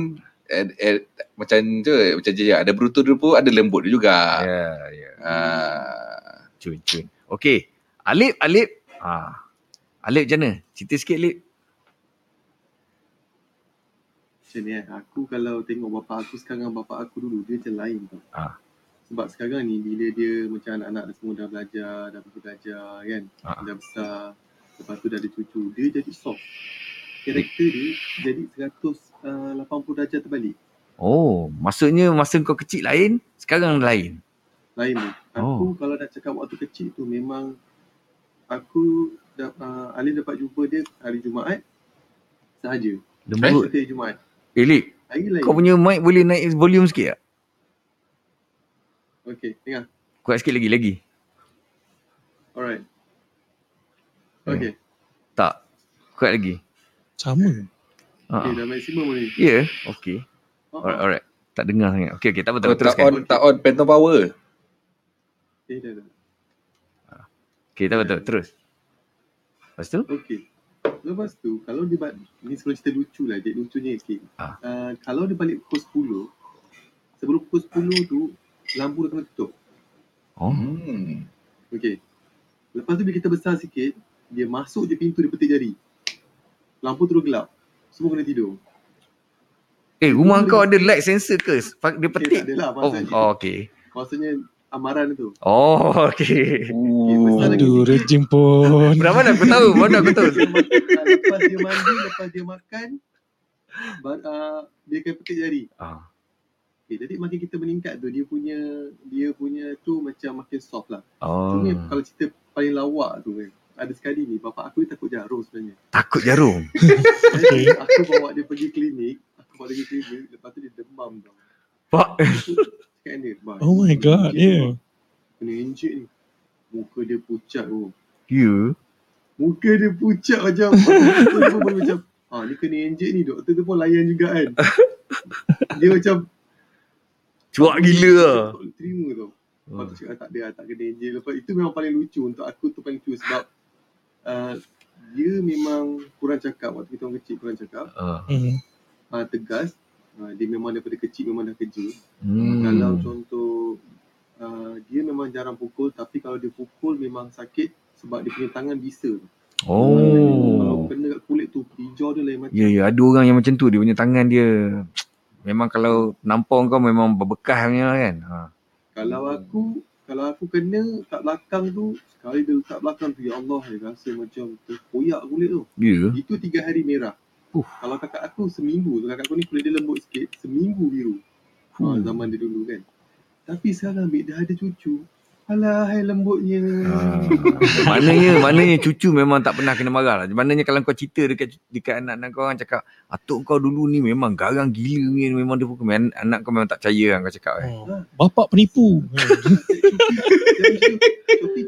eh, eh, macam tu, macam je ada brutal dia pun ada lembut dia juga. Ya, ya. Ah. Cun, cun. Okey. Alip, Alip. Ah. Alip macam mana? Cerita sikit Alip. Macam ni eh. Aku kalau tengok bapak aku sekarang bapak aku dulu dia macam lain tau. Ah. Sebab sekarang ni bila dia macam anak-anak dah semua dah belajar, dah pergi belajar kan. Ah. Dah besar. Lepas tu dah ada cucu. Dia jadi soft. Karakter dia jadi 180 darjah terbalik. Oh, maksudnya masa kau kecil lain, sekarang lain. Lain. Aku Oh. kalau nak cakap waktu kecil tu memang aku da, uh, Alif dapat jumpa dia hari Jumaat sahaja. Lembut. Setiap Jumaat. Eh, Hari kau punya mic boleh naik volume sikit tak? Okay, dengar. Kuat sikit lagi, lagi. Alright. Hmm. Okay. Tak. Kuat lagi. Sama. Okay, Ha. dah maksimum ni. Ya, yeah. okey. Oh, Alright, alright. Tak dengar sangat. Okey, okey, tak apa, tak Oh, apa. tak Teruskan. on, tak on phantom power. Okay, dah, dah. Okey, tak apa, tak apa. Terus. Lepas tu? Okay. Lepas tu, kalau dia balik, ni sebelum cerita lucu lah, jadi lucunya sikit. Ah. Uh, kalau dia balik pukul 10, sebelum pukul 10 tu, lampu dah kena tutup. Oh. Hmm. Okay. Lepas tu bila kita besar sikit, dia masuk je pintu dia petik jari. Lampu terus gelap. Semua kena tidur. Eh, rumah kau ada light sensor ke? Dia Okay, petik? tak adalah Oh, oh okey. Maksudnya amaran tu. Oh, okey. Ooh. Aduh, rejim pun. Berapa mana aku tahu? Mana aku tahu? Dia ah, lepas dia mandi, lepas dia makan, bar, uh, dia akan petik jari. Ah. Okay, jadi makin kita meningkat tu, dia punya dia punya tu macam makin soft lah. Oh. Cuma kalau cerita paling lawak tu kan, ada sekali ni, bapak aku ni takut jarum sebenarnya. Takut jarum. Jadi aku bawa dia pergi klinik, aku bawa dia pergi klinik, lepas tu dia demam tau. Pak. Cakap dia, "Bang, Oh my god, yeah. bang. Kena injek ni. Muka dia pucat tu. You. Muka dia pucat macam, doktor pun boleh macam, ah ni kena injek ni, doktor tu pun layan juga kan. Dia macam, Cuak gila lah. Terima tau. Lepas tu cakap tak ada lah, tak kena angel. Lepas itu memang paling lucu untuk aku tu paling lucu sebab uh, dia memang kurang cakap waktu kita orang kecil kurang cakap. Ah. Hmm. Uh, tegas. Uh, dia memang daripada kecil memang dah kerja. Hmm. Kalau contoh uh, dia memang jarang pukul tapi kalau dia pukul memang sakit sebab dia punya tangan bisa. Kalau Oh. kena kat kulit tu hijau dia lain macam. Ya, ya. Ada orang yang macam tu. Dia punya tangan dia... Memang kalau nampang kau memang berbekas punya kan. Ha. Kalau aku kalau aku kena kat belakang tu sekali dia letak belakang tu ya Allah dia rasa macam terkoyak kulit tu. Ya. Itu tiga hari merah. Uh. Kalau kakak aku seminggu tu kakak aku ni kulit dia lembut sikit seminggu biru. Ha, Hmm. zaman dia dulu kan. Tapi sekarang ambil dah ada cucu. Alah hai lembutnya. Ha. Maknanya maknanya cucu memang tak pernah kena marah lah. Maknanya kalau kau cerita dekat dekat anak-anak kau orang cakap atuk kau dulu ni memang garang gila ni memang dia pukul anak, kau memang tak percaya kan kau cakap eh. Oh, bapak penipu.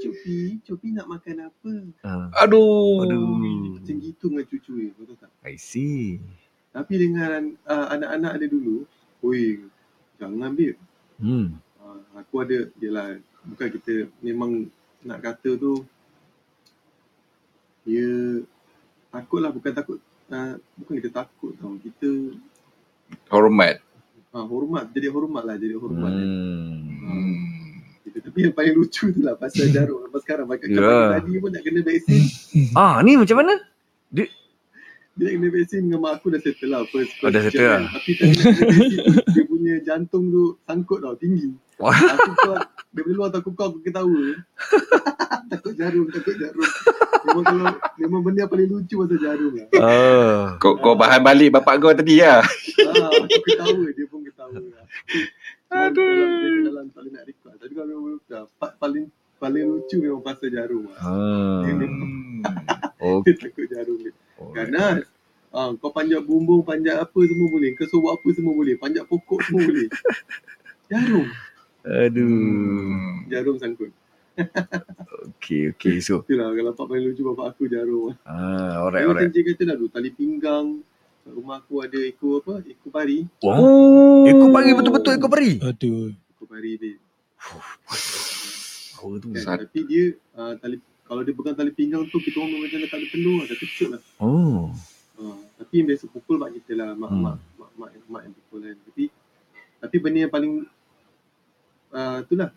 Copi, Copi nak makan apa? Ha. Aduh. Aduh. Macam gitu dengan cucu dia, betul tak? I see. Tapi dengan uh, anak-anak dia dulu, oi, jangan ambil. Hmm. Uh, aku ada, yelah, bukan kita memang nak kata tu, dia takut lah, bukan takut, uh, bukan kita takut tau. Kita Hormat. uh, hormat, jadi hormat lah, jadi hormat. Hmm. Hmm. Hmm. Tapi yang paling lucu tu lah pasal jarum. Sampai sekarang, pakai Ya. yeah. tadi pun nak kena vaksin. Ah, ni macam mana? Dia nak kena vaksin dengan mak aku dah settle lah first. Oh, dah first settle lah. kan. Tapi tadi dia punya jantung tu sangkut tau, tinggi. Wah. Aku kau, daripada luar tu aku kau, aku ketawa. takut jarum, takut jarum. Memang kalau, memang benda yang paling lucu pasal jarum lah. Ah. Kau, kau bahan balik bapak kau tadi lah. Ah, aku ketawa, dia pun ketawa lah. Aduh. Dalam, dia dalam tak boleh nak record. Tapi kalau memang part paling paling lucu memang pasal jarum lah. Ah. Hmm. Oh. Dia takut jarum dia. Ganas. Ah, kau panjat bumbung, panjat apa semua boleh. Kau suruh buat apa semua boleh. Panjat pokok semua boleh. Jarum. Aduh. Hmm. Jarum sangkut. Okay, okay. So, Itulah kalau part paling lucu bapak aku jarum. ah, alright, Dia alright. Cik kata dah dulu, tali pinggang. Rumah aku ada ekor apa? Ekor pari. Oh. Ekor pari betul-betul ekor pari. Aduh. Ekor pari dia. Power tu. Kan? Sat- Tapi dia uh, tali kalau dia pegang tali pinggang tu kita orang macam tak ada lah, dah kecut lah. Oh. Uh, tapi yang biasa pukul mak kita lah, mak, Hmm. mak, mak, mak, mak yang pukul kan. Tapi tapi benda yang paling uh, itulah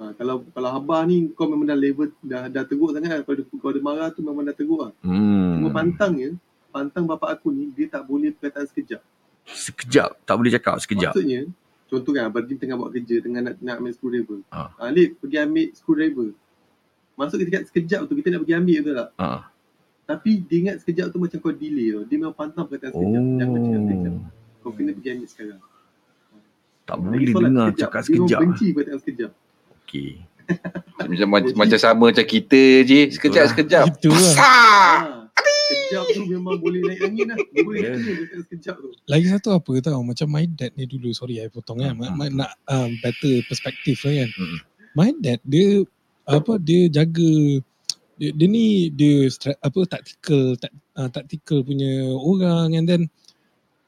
uh, kalau kalau abah ni kau memang dah level dah dah teruk sangat lah. kalau kalau dia marah tu memang dah teruk lah. Hmm. Cuma pantangnya pantang bapak aku ni dia tak boleh perkataan sekejap. Sekejap. Tak boleh cakap sekejap. Maksudnya contoh kan Abang Jim tengah buat kerja tengah nak, nak ambil screwdriver. Ah. Ah. Alip pergi ambil screwdriver. Masuk kita kat sekejap tu kita nak pergi ambil betul tak? Ah. Tapi dia ingat sekejap tu macam kau delay tau. Dia memang pantang perkataan sekejap. Jangan cakap sekejap. Oh. Kau kena pergi ambil sekarang. Tak boleh solat dengar sekejap. cakap Dia sekejap. benci perkataan sekejap. Okay. Macam, macam, macam sama macam kita je. Sekejap-sekejap. Itu lah. Pasar. Ah, sekejap tu memang boleh naik angin lah. Dia boleh Yeah. angin sekejap tu. Lagi satu apa tau Macam my dad ni dulu Sorry I potong kan Hmm. Ma- ma- Nak um, better perspektif lah kan Hmm. My dad dia Apa dia jaga dia, dia ni dia stra- apa tactical tak, uh, tactical punya orang and then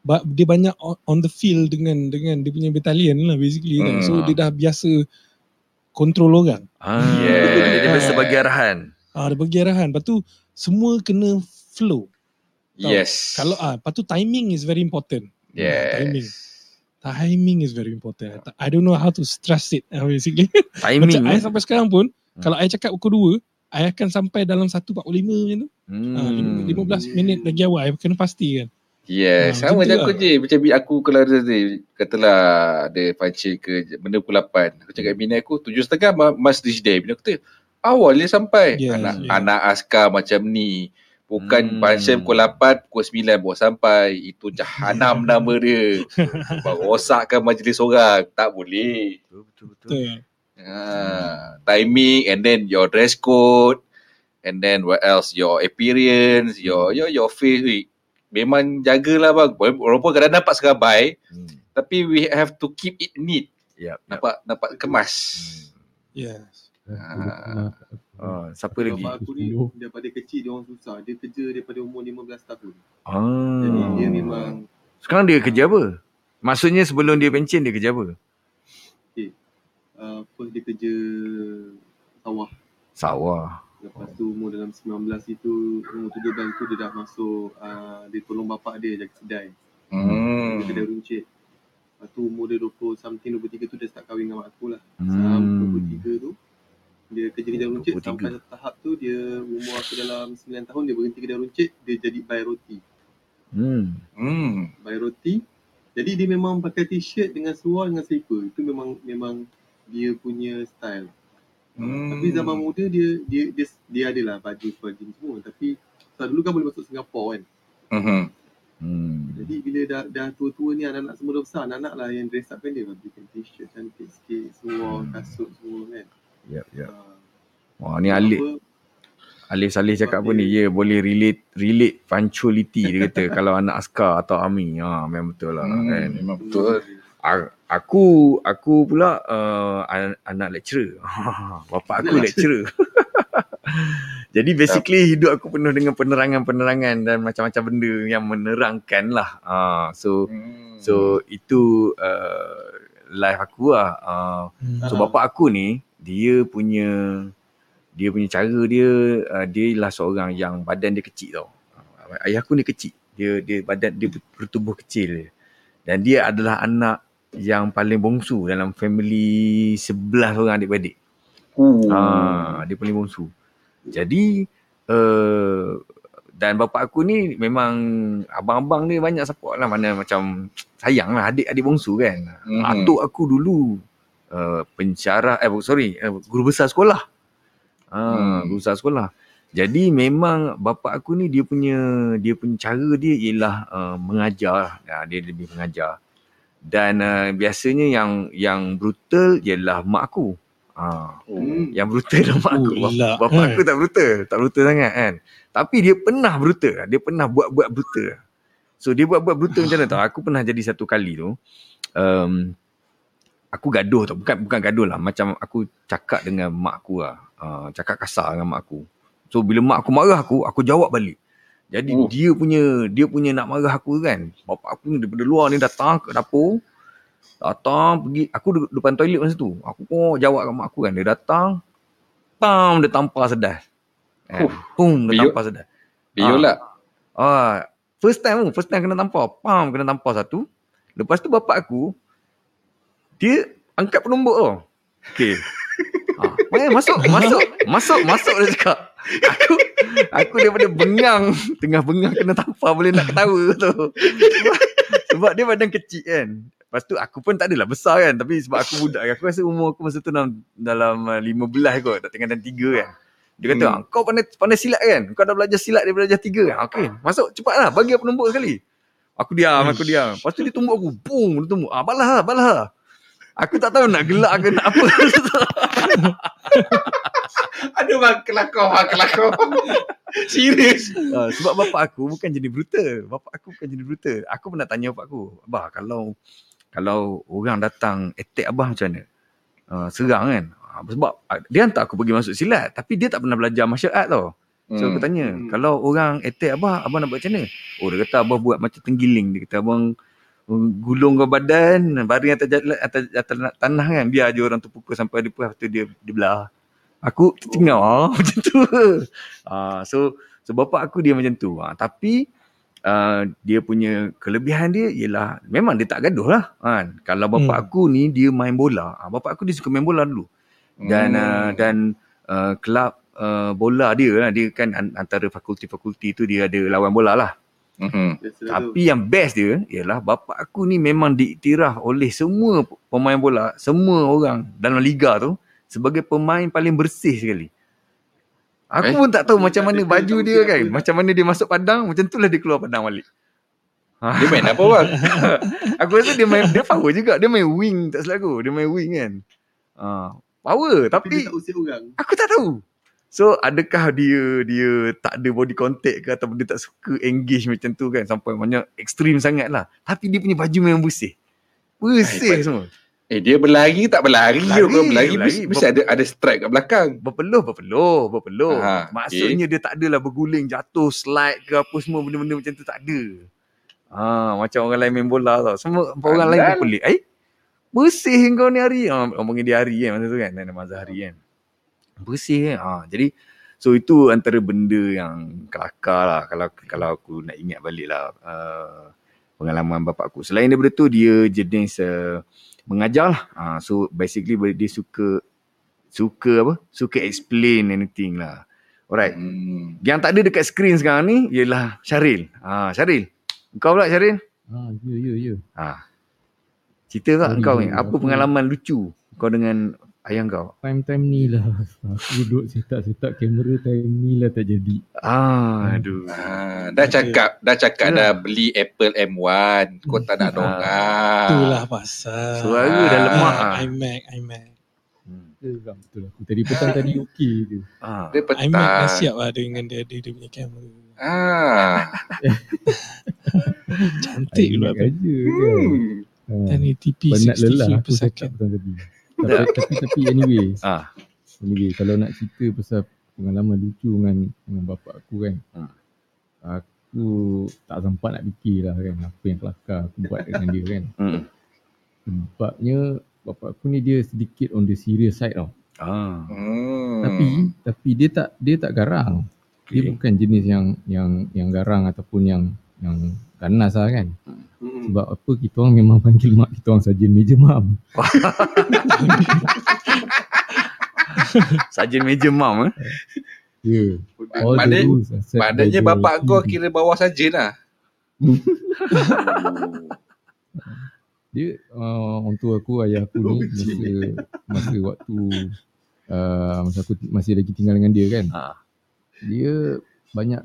dia banyak on, on the field dengan dengan dia punya battalion lah basically kan. Hmm. So dia dah biasa kontrol orang. Ah, Yeah. Dia biasa bagi arahan. Ah dia bagi arahan. Lepas tu semua kena flow. Yes. Kalau ah lepas tu timing is very important. timing. Yes. Timing is very important. I don't know how to stress it basically. Timing. Macam I eh? sampai sekarang pun Hmm. kalau I cakap pukul 2, I akan sampai dalam 1.45 macam tu. Hmm. Ah, lim- 15 minit lagi awal I kena pasti kan. Yes, Ah, sama macam tu aku je. Macam aku kalau ada ni, katalah ada pancik ke benda pukul 8. Aku cakap bini aku, tujuh setengah must reach there. Bini aku kata, awal dia sampai. Yes, anak, yes. anak askar macam ni. Bukan Hmm. pancik pukul 8, pukul 9 baru sampai. Itu jahanam nama dia. Rosakkan majlis orang. Tak boleh. Betul, betul, betul. Betul. Ha, timing and then your dress code and then what else your appearance your your your face Weh, memang jagalah bang walaupun kadang dapat serabai Hmm. tapi we have to keep it neat yap. dapat dapat kemas Yes. ha. Ah, siapa lagi? Bapak aku ni daripada kecil dia orang susah. Dia kerja daripada umur 15 tahun. Ah. Jadi dia memang Sekarang dia kerja apa? Maksudnya sebelum dia pencen dia kerja apa? uh, first dia kerja sawah. Sawah. Lepas tu umur dalam 19 itu, umur 17 tu dia dah masuk, uh, dia tolong bapak dia jaga kedai. hmm. Kedai runcit. Lepas tu umur dia 20 something 23 tu dia start kahwin dengan mak aku lah. Hmm. Sampai 23 tu dia kerja-kerja runcit 23. sampai satu tahap tu dia umur aku dalam 9 tahun dia berhenti kerja runcit dia jadi buy roti. Hmm. Hmm. Buy roti. Jadi dia memang pakai t-shirt dengan seluar dengan slipper. Itu memang memang dia punya style. Hmm. Tapi zaman muda dia dia dia, dia adalah baju sebagainya semua tapi sebab dulu kan boleh masuk Singapura kan. Mhm. Hmm. Jadi bila dah dah tua-tua ni anak-anak semua dah besar, anak-anak lah yang dress up kan dia bikin t-shirt cantik sikit, seluar, Hmm. kasut semua kan. Yep, yep. Ah, Wah, ni Alif Alif Salih cakap apa ni? Ya, boleh relate relate punctuality dia kata kalau anak askar atau army. Ha, memang betul lah Hmm, kan. memang betul. A- Aku aku pula uh, an- anak lecturer. Bapak aku Anak lecturer. Jadi basically hidup aku penuh dengan penerangan-penerangan dan macam-macam benda yang menerangkan lah. Uh, so Hmm. so itu uh, life aku lah. Uh, so Ah. bapak aku ni dia punya dia punya cara dia uh, dia ialah seorang yang badan dia kecil tau. Uh, ayah aku ni kecil. Dia dia badan dia bertubuh kecil. Dan dia adalah anak yang paling bongsu dalam family 11 orang adik-beradik. Uh. Ah, dia paling bongsu. Jadi uh, dan bapak aku ni memang abang-abang dia banyak support lah mana macam sayang lah adik-adik bongsu kan. Mhm. Atuk aku dulu uh, pensyarah eh sorry uh, guru besar sekolah. Ah, Hmm. guru besar sekolah. Jadi memang bapak aku ni dia punya dia punya cara dia ialah uh, mengajar. Ya, dia lebih mengajar. Dan uh, biasanya yang yang brutal ialah mak aku. Ah, Hmm. yang brutal adalah mak aku. Oh. Bapak Eh. aku tak brutal, tak brutal sangat kan. Tapi dia pernah brutal. Dia pernah buat-buat brutal. So dia buat-buat brutal macam mana tau. Aku pernah jadi satu kali tu. Um, aku gaduh tau. Bukan bukan gaduh lah. Macam aku cakap dengan mak aku lah. Uh, cakap kasar dengan mak aku. So bila mak aku marah aku, aku jawab balik. Jadi Oh. dia punya dia punya nak marah aku kan. Bapak aku ni daripada luar ni datang ke dapur. Datang pergi aku duduk depan toilet masa tu. Aku pun jawab kat mak aku kan. Dia datang pam dia tampar sedas. Eh, pum dia Biuk. tampar sedas. Biol lah. Ah, first time tu, first time kena tampar. Pam kena tampar satu. Lepas tu bapak aku dia angkat penumbuk tau. Okey. Main masuk, masuk, masuk, masuk dia cakap. Aku aku daripada bengang, tengah bengang kena tampar boleh nak ketawa tu. Sebab, sebab dia badan kecil kan. Lepas tu aku pun tak adalah besar kan tapi sebab aku budak aku rasa umur aku masa tu dalam dalam uh, 15 kot tak tengah dan 3 kan. Dia kata, Hmm. kau pandai pandai silat kan? Kau dah belajar silat dia belajar 3 kan? Okey, masuk cepatlah bagi aku penumbuk sekali. Aku diam, aku diam. Lepas tu dia tumbuk aku. Boom, dia tumbuk. Ah, balas lah, balas lah. Aku tak tahu nak gelak ke nak apa. Aduh bang, kelakar bang, kelakar. Serius. uh, sebab bapak aku bukan jenis brutal. Bapak aku bukan jenis brutal. Aku pernah tanya bapak aku, Abah kalau kalau orang datang attack abah macam mana? Uh, serang kan? Uh, sebab uh, dia hantar aku pergi masuk silat. Tapi dia tak pernah belajar martial art tau. So aku tanya, Hmm. kalau orang attack abah, abah nak buat macam mana? Oh dia kata abah buat macam tenggiling. Dia kata abang gulung kau badan, baring atas, jalan, atas, atas tanah kan. Biar je orang tu pukul sampai dia lepas tu dia, dia belah. Aku tercengang ah, macam tu. Ah, so so bapak aku dia macam tu. Ah, tapi uh, dia punya kelebihan dia ialah memang dia tak gaduh lah. Kan? Kalau bapak Hmm. aku ni dia main bola. Ah, bapak aku dia suka main bola dulu. Dan Hmm. uh, dan uh, kelab uh, bola dia lah. Dia kan an- antara fakulti-fakulti tu dia ada lawan bola lah. Mhm. Tu. Tapi yang best dia ialah bapak aku ni memang diiktiraf oleh semua pemain bola, semua orang dalam liga tu sebagai pemain paling bersih sekali. Aku Eh? pun tak tahu macam mana baju dia dia kan. Macam mana dia masuk padang, macam tu lah dia keluar padang balik. Dia main apa bang? Aku rasa dia main dia power juga. Dia main wing tak silap aku. Dia main wing kan. Ha, power Tapi tapi dia tak usir orang. Aku tak tahu. So adakah dia dia tak ada body contact ke ataupun dia tak suka engage macam tu kan sampai banyak ekstrim sangat lah. Tapi dia punya baju memang bersih. Bersih Hebat. semua. Eh dia berlari tak berlari. Lari, Berlari, berlari, berlari. mesti, mesti ada ada strike kat belakang. Berpeluh, berpeluh, berpeluh. Ah, Maksudnya dia tak adalah berguling, jatuh, slide ke apa semua benda-benda macam tu tak ada. Ha, macam orang lain main bola tau. Semua orang lain pun pelik. Eh, bersih kau ni hari. Ha, omongin dia hari kan masa tu kan. Nama Mazhari kan. Bersih kan. Ha, jadi so itu antara benda yang kelakar lah kalau kalau aku nak ingat balik lah. Uh, pengalaman bapak aku. Selain daripada tu dia jenis uh, mengajar lah. Uh, so basically dia suka suka apa? Suka explain anything lah. Alright. Hmm. Yang tak ada dekat screen sekarang ni ialah Syaril. Ha, Syaril. Kau pula Syaril? Ah, ya, ya, ya. Ha. Cerita tak kau ni? Apa pengalaman lucu kau dengan ayah kau? Time-time ni lah. Aku duduk setak-setak kamera time ni lah tak jadi. Ah, aduh. Ah, dah cakap, dah cakap dah beli Apple M1. Kau tak nak dong. Ah. Itulah pasal. Suara dah lemak ah. iMac, iMac. Hmm. Betul lah, betul. Aku tadi petang tadi okey je. Ah. Dia iMac dah petang. siap lah dengan dia, dia, dia punya kamera. Ah. Cantik pula kan. Hmm. Ah, 1080p Penat 60 lelah aku per cakap second. petang tadi. Tapi, tapi, tapi anyway, Ah. anyway, kalau nak cerita pasal pengalaman lucu dengan dengan bapak aku kan. Hmm. Aku tak sempat nak fikir lah kan apa yang kelakar aku buat dengan dia kan. Hmm. Sebabnya bapak aku ni dia sedikit on the serious side tau. Ah. Hmm. Tapi tapi dia tak dia tak garang. Dia Okay. bukan jenis yang yang yang garang ataupun yang yang ganas lah kan. Hmm. Sebab apa kita orang memang panggil mak kita orang saja meja mam. Sarjan meja mam eh. Ya. Yeah. All Maknanya, maknanya the bapak kau kira bawah saja lah. Dia uh, orang tua aku, ayah aku ni masa masa waktu uh, masa aku masih lagi tinggal dengan dia kan. Ah. Dia banyak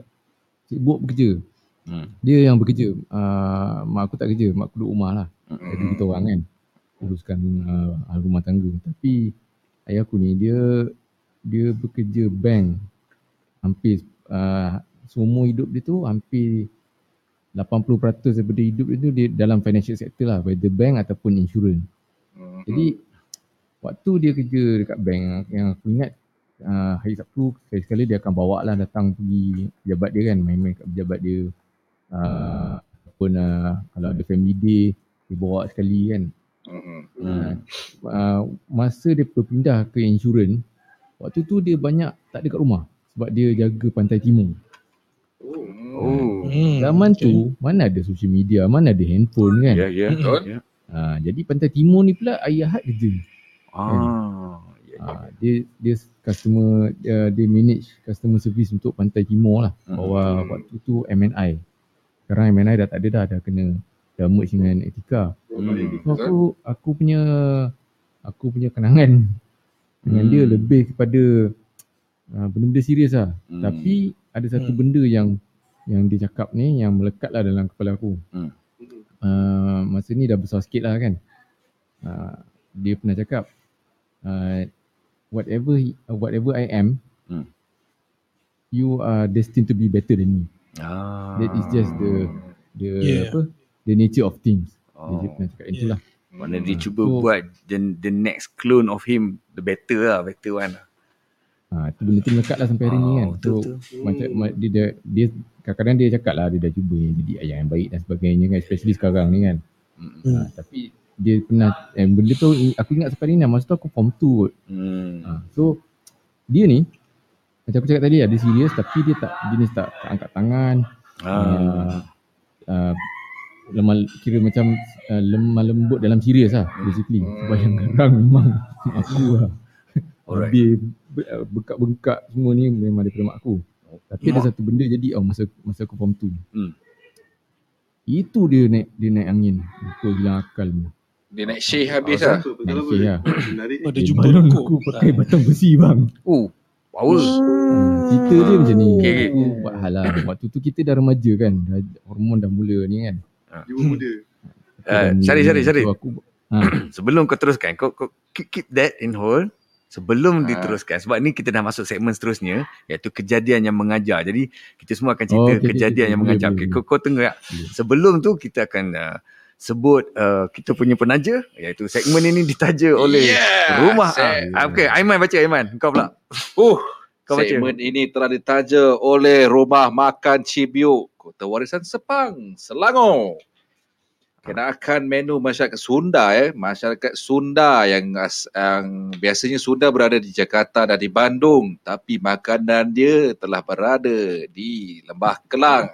sibuk bekerja. Hmm. Dia yang bekerja. Uh, mak aku tak kerja, mak aku duduk rumah lah. Hmm. Jadi kita orang kan uruskan uh, hal rumah tangga. Tapi ayah aku ni dia dia bekerja bank hampir uh, seumur hidup dia tu hampir 80% daripada hidup dia tu dia dalam financial sector lah whether bank ataupun insurance. Hmm. Jadi waktu dia kerja dekat bank yang aku ingat uh, hari Sabtu sekali-sekali dia akan bawa lah datang pergi pejabat dia kan main-main kat pejabat dia uh, ataupun uh, kalau ada family day dia bawa sekali kan Hmm. Hmm. uh, masa dia berpindah ke insurans waktu tu dia banyak tak ada kat rumah sebab dia jaga pantai timur Oh. Hmm, zaman okay. tu mana ada social media mana ada handphone kan Ya, ya. Betul. Ya. uh, jadi pantai timur ni pula ayah had kerja Ah. Ya, ya. uh, dia dia customer dia, dia manage customer service untuk pantai timur lah Hmm. bawah waktu tu MNI sekarang MNI dah tak ada dah dah kena dah merge dengan Etika Hmm. So aku aku punya aku punya kenangan dengan Hmm. dia lebih kepada uh, benda-benda serius lah. Hmm. Tapi ada satu Hmm. benda yang yang dia cakap ni yang melekat lah dalam kepala aku. Hmm. Uh, masa ni dah besar sikit lah kan. Uh, dia pernah cakap uh, whatever he- uh, whatever I am Hmm. you are destined to be better than me. Ah. That is just the the Yeah. apa the nature of things. Oh. Dia pernah cakap itulah. Mana dia Hmm. cuba So- buat the, the next clone of him the better lah, better one lah. Ha, tu benda tu melekat lah sampai hari ni Ah, kan. betul, So betul. macam ma- dia, dia, dia kadang-kadang dia cakap lah dia dah cuba yang jadi ayah yang baik dan sebagainya kan. Especially sekarang ni kan. Hmm. Ha, tapi dia pernah, eh, benda tu aku ingat sampai hari ni masa tu aku form 2 kot. Hmm. Ha, so dia ni macam aku cakap tadi lah, dia serius tapi dia tak jenis tak, tak angkat tangan. Ah. Uh, lemah kira macam uh, lemah lembut dalam serius lah basically. Sebab yang garang memang aku lah. Alright. Uh, bengkak-bengkak semua ni memang daripada mak aku. Tapi ada satu benda jadi oh, masa masa aku form 2. Hmm. Itu dia naik dia naik angin. Aku hilang akal ni. Dia naik share habis Ah, lah. Lah. Oh, dia Dia jumpa balon rokok. aku pakai batang besi bang. Oh, power. Hmm, cerita dia macam ni. Okay, okay. Aku buat hal lah. Waktu tu kita dah remaja kan. Dah, hormon dah mula ni kan. Dia pun muda. Uh. So aku ha, Sebelum kau teruskan, kau, kau keep, keep that in hold. Sebelum Ah. diteruskan. Sebab ni kita dah masuk segmen seterusnya. Iaitu kejadian yang mengajar. Jadi kita semua akan cerita Oh, okay, okay, kejadian okay. yang Boleh, mengajar. Okay, kau, kau tengok ya. Boleh. Sebelum tu kita akan uh, sebut uh, kita punya penaja. Iaitu segmen ini ditaja oleh Yeah, Rumah. Ah, okay, Aiman baca Aiman. Kau pula. Uh, Kau baca. segmen ini telah ditaja oleh Rumah Makan Cibiuk, Kota Warisan Sepang, Selangor. Kenakan menu masyarakat Sunda eh, masyarakat Sunda yang, yang biasanya Sunda berada di Jakarta dan di Bandung, tapi makanan dia telah berada di Lembah Kelang.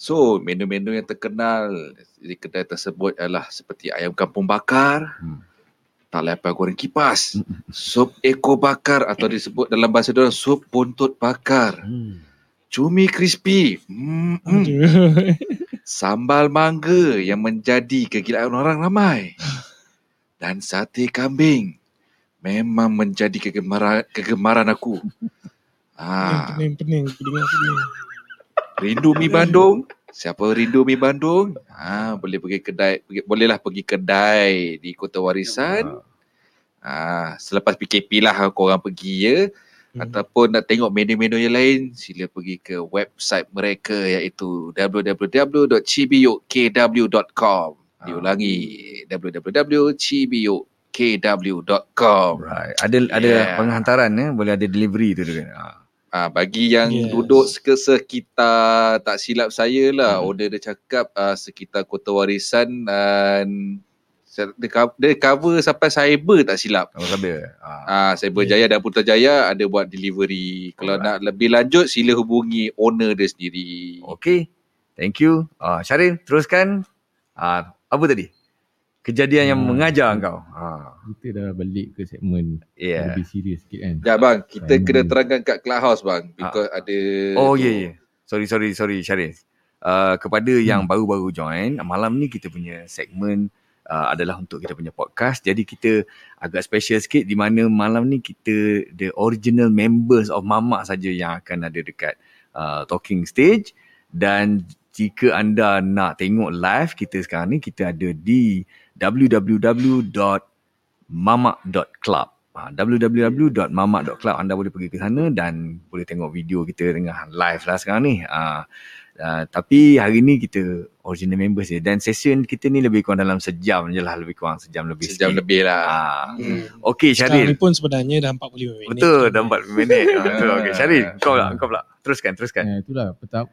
Hmm. So, menu-menu yang terkenal di kedai tersebut adalah seperti ayam kampung bakar, Hmm. talapai goreng kipas, sup ekor bakar atau disebut dalam bahasa dia sup buntut bakar, Hmm. cumi crispy, mm, mm, Aduh. sambal mangga yang menjadi kegilaan orang ramai dan sate kambing memang menjadi kegemaran kegemaran aku. Ah, pening, pening, pening, pening. Rindu mi Bandung. Siapa rindu mi Bandung? Ah, boleh pergi kedai, pergi, bolehlah pergi kedai di Kota Warisan. Ah, selepas PKP lah korang pergi ya. Hmm. Ataupun nak tengok menu-menu yang lain, sila pergi ke website mereka iaitu www.cbukw.com. Diulangi www.cbukw.com. Right. Ada ada Yeah. penghantaran ya, boleh ada delivery tu dia. Ah. Ah, bagi yang Yes. duduk sekitar tak silap saya lah Hmm. order dia cakap uh, sekitar Kota Warisan dan uh, dia, dia cover sampai cyber tak silap. Khabar? Ah. Ah, Cyber Yeah. Jaya dan Putrajaya ada buat delivery. Kalau Alright. nak lebih lanjut sila hubungi owner dia sendiri. Okay. Thank you. Ah, Syaril, teruskan. Ah, apa tadi? Kejadian yang Ah. mengajar kau. Ah. Kita dah balik ke segmen yeah. Lebih serius sikit kan. Ya bang, kita Hmm. kena terangkan kat Clubhouse bang because ada Oh, ya, yeah, ya. Yeah. Sorry, sorry, sorry, Syaril. Uh, kepada Hmm. yang baru-baru join, malam ni kita punya segmen uh, adalah untuk kita punya podcast. Jadi kita agak special sikit di mana malam ni kita the original members of Mama saja yang akan ada dekat uh, talking stage dan jika anda nak tengok live kita sekarang ni kita ada di www.mamak.club. Ha, www.mamak.club anda boleh pergi ke sana dan boleh tengok video kita tengah live lah sekarang ni. Ha, uh, tapi hari ni kita original members je dan session kita ni lebih kurang dalam sejam je lah lebih kurang sejam lebih Sejam sikit. lebih lah. Ha. Hmm. Okey Sekarang Syaril. ni pun sebenarnya dah 45 minit. Betul dah 40 minit. Ha, betul. Okey Syaril, kau pula, kau pula. Teruskan, teruskan. Eh, itulah pertama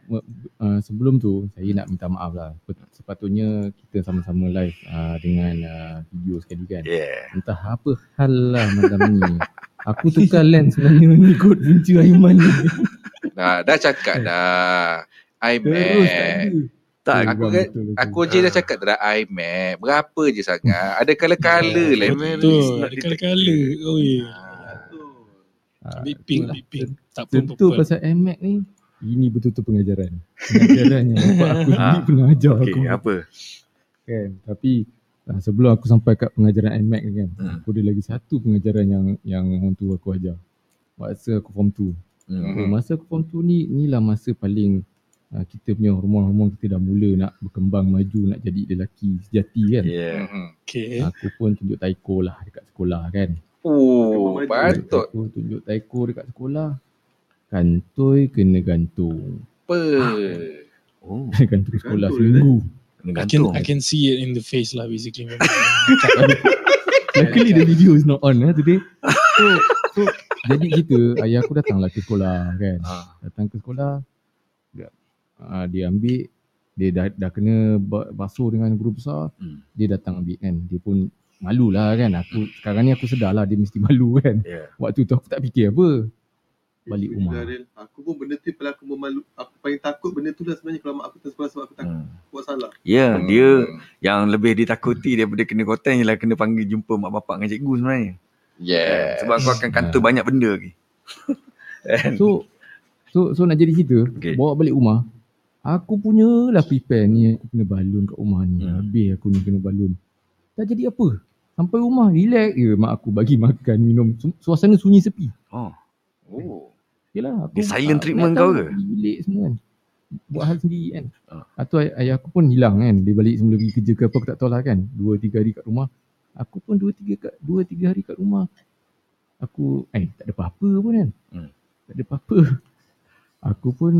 uh, sebelum tu saya nak minta maaf lah. Sepatutnya kita sama-sama live uh, dengan uh, video sekali kan. Yeah. Entah apa hal lah malam ni. Aku tukar lens sebenarnya ni kot punca Aiman ni. Dah, dah cakap dah. Tak iMac. ada. Tak, aku kan- betul, betul. Aku je dah cakap dah iMac. Berapa je sangat? Ada color-color lah. Betul. Ada kala-kala. Ah, pink, itulah. big pink. Tak pun Tentu pasal iMac ni ini betul-betul pengajaran. Pengajaran yang bapak aku sendiri Ah, pernah ajar Okey, aku. apa? kan tapi uh, sebelum aku sampai kat pengajaran iMac ni kan Hmm. aku ada lagi satu pengajaran yang yang orang tua aku ajar masa aku form 2 Hmm. so, masa aku form 2 ni inilah masa paling uh, kita punya hormon-hormon kita dah mula nak berkembang maju nak jadi lelaki sejati kan Yeah. Mhm. Okay. aku pun tunjuk taiko lah dekat sekolah kan Oh, patut. aku tunjuk taiko dekat sekolah kantoi kena gantung Apa? Oh, gantung sekolah Gantung, seminggu kena I can, gantung. I can see it in the face lah basically. Luckily the video is not on eh, today. So, so jadi kita ayah aku datanglah ke sekolah kan. Ah. Datang ke sekolah uh, dia ambil dia dah, dah kena ba- basuh dengan guru besar. Hmm. Dia datang ambil kan. Dia pun malu lah kan. Aku sekarang ni aku sedar lah dia mesti malu kan. Yeah. Waktu tu aku tak fikir apa. Balik rumah. Daril, Aku pun benda tu paling aku memalu. Aku paling takut benda tu lah sebenarnya kalau mak aku tak sekolah sebab aku takut Hmm. buat salah. Ya, yeah, Hmm. dia yang lebih ditakuti daripada kena kotan ialah kena panggil jumpa mak bapak dengan cikgu sebenarnya. Yeah. Sebab kau akan kantor banyak benda lagi. Kan? So so so nak jadi cerita, okay. bawa balik rumah. Aku punya lah prepare ni aku kena balon kat rumah ni. Hmm. Habis aku ni kena balon. Tak jadi apa. Sampai rumah relax je mak aku bagi makan minum. Su- Suasana sunyi sepi. Oh. Oh. Yalah aku Dia silent treatment kau ke? Bilik semua kan. Buat hal sendiri kan. Ah. Atau ay- ayah aku pun hilang kan. Dia balik sebelum pergi kerja ke apa aku tak tahu lah kan. Dua tiga hari kat rumah. Aku pun dua tiga kat dua tiga hari kat rumah. Aku eh tak ada apa-apa pun kan. Hmm. Tak ada apa-apa. Aku pun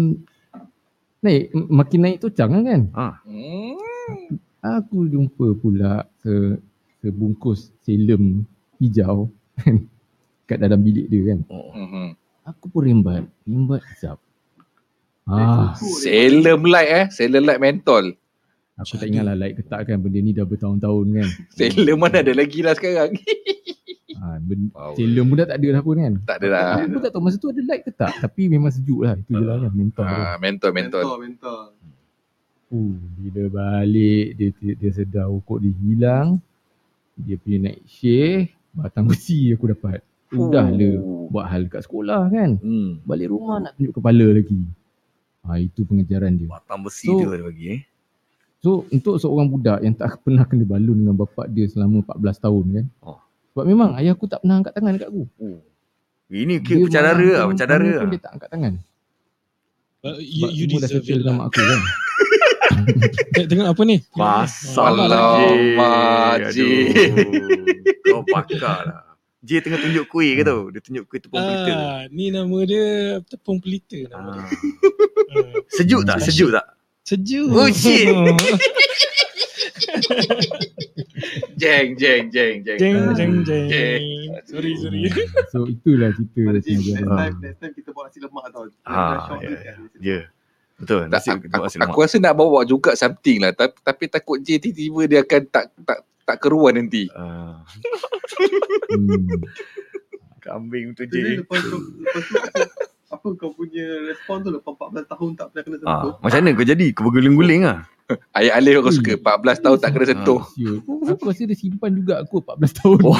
naik makin naik tu cang kan. Ah. Hmm. Aku jumpa pula se, sebungkus selem hijau kan kat dalam bilik dia kan. Mhm. Aku pun rimbat, rimbat hisap. Ah, Sailor light eh. Sailor light mentol. Aku tak ingat lah like ketak kan benda ni dah bertahun-tahun kan. Sailor mana ada lagi lah sekarang. Ah, ben, Wow. selem pun dah tak ada dah pun kan. tak ada lah. Aku pun tak tahu masa tu ada light ke tak tapi memang sejuk lah itu je lah kan mental. kan. Ah, mentol, mentol. Mentor, mentor. Uh, bila balik dia dia sedar rokok dia hilang. Dia pergi naik share, batang besi aku dapat. Udah le buat hal kat sekolah kan. Hmm. Balik rumah nak tunjuk kepala lagi. Ha, itu pengejaran dia. Batang besi So- tu dia bagi eh. So untuk seorang budak yang tak pernah kena balun dengan bapak dia selama 14 tahun kan. Oh. Sebab memang ayah aku tak pernah angkat tangan dekat aku. Oh. Ini Dia kira bercadara marah lah, bercadara pun lah. Dia tak angkat tangan. Uh, you, Sebab you semua dah deserve it dengan lah. aku kan. Eh, Tengok apa ni? Masalah J. Aduh. Kau pakar lah. J tengah tunjuk kuih ke tau? Dia tunjuk kuih tepung pelita. Ah, ni nama dia tepung pelita nama dia. Ah. Ah, Sejuk tak? Sejuk tak? Sejuk. Oh, shit. Jeng, jeng, jeng, jeng. jeng jeng jeng. Jeng. Sorry sorry. So itulah cerita next Ah. time, next time kita buat nasi lemak tau. Ah, ya, ni ya. kan. Ya. Betul. Tak, Nasi aku, buat nasi lemak. aku rasa nak bawa juga something lah tapi, tapi takut je tiba-tiba dia akan tak tak tak keruan nanti. Ah, Hmm. kambing tu Jadi J. lepas tu, lepas tu apa, kau punya respon tu lepas 14 tahun tak pernah kena sentuh. Ah, macam mana kau jadi? Kau berguling-guling ah. Ayat Alif aku Ui. suka 14 tahun tak kena sentuh. Siut. Aku rasa dia simpan juga aku 14 tahun. Oh.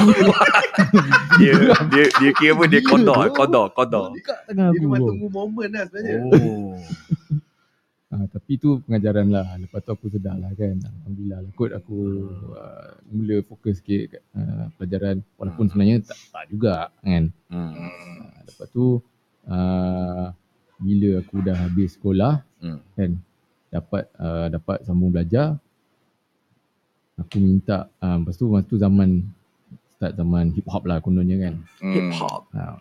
Dia dia dia kira apa? Dia kodok, kodok, kodok. Buka tangan Dia aku. memang bro. tunggu momen lah sebenarnya. Oh. Ha, tapi tu pengajaran lah. Lepas tu aku sedar lah kan. Alhamdulillah lah kot aku uh, mula fokus sikit kat uh, pelajaran. Walaupun sebenarnya tak, tak juga kan. Hmm. Uh, lepas tu uh, bila aku dah habis sekolah Hmm. kan dapat uh, dapat sambung belajar aku minta uh, lepas tu masa tu zaman start zaman hip hop lah kononnya kan Hip Hmm. hop. ha,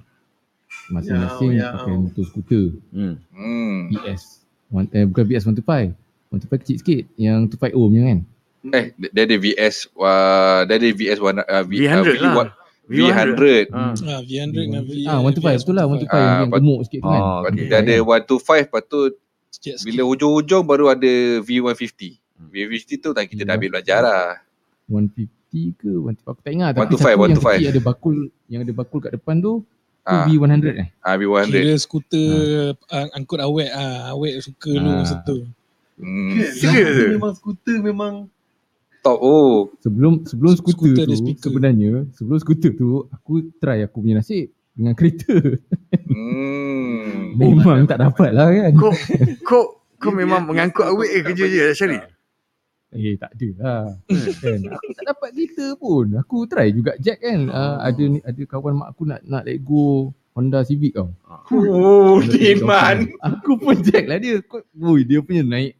masing-masing Yau, yau. pakai motor skuter Hmm. Hmm. BS One, eh, bukan BS 125 125 kecil sikit yang 25 ohm je kan Eh, dia ada VS, uh, dia ada VS one, uh, V, V100 uh, lah. V100. Ah. Ah, V100 dengan V. ah 125 betul lah 125 Ah, yang gemuk sikit tu kan Lepas tu okay. Dia ada 125 Lepas tu Sikit Bila hujung-hujung Baru ada V150 Hmm. V150 tu dah kita Hmm. dah habis belajar lah 150 ke 125 aku tak ingat tapi 125, satu yang 125. kecil ada bakul yang ada bakul kat depan tu tu Ah, V100 eh ah V100 Kira skuter ah, angkut awet ah, awet suka lu Ah. masa tu. hmm. Kan? Serius? Memang skuter memang Top oh Sebelum sebelum skuter, Skuter tu sebenarnya sebelum skuter tu aku try aku punya nasib dengan kereta. hmm. Memang tak dapat lah kan. Kau kau kau memang mengangkut awet ke kerja je Syari? tak. Eh tak ada lah. kan. Aku tak dapat kereta pun. Aku try juga Jack kan. Uh, ada ni ada kawan mak aku nak nak let go Honda Civic tau. Oh Diman. Aku pun Jack lah dia. Kau, ui, dia punya naik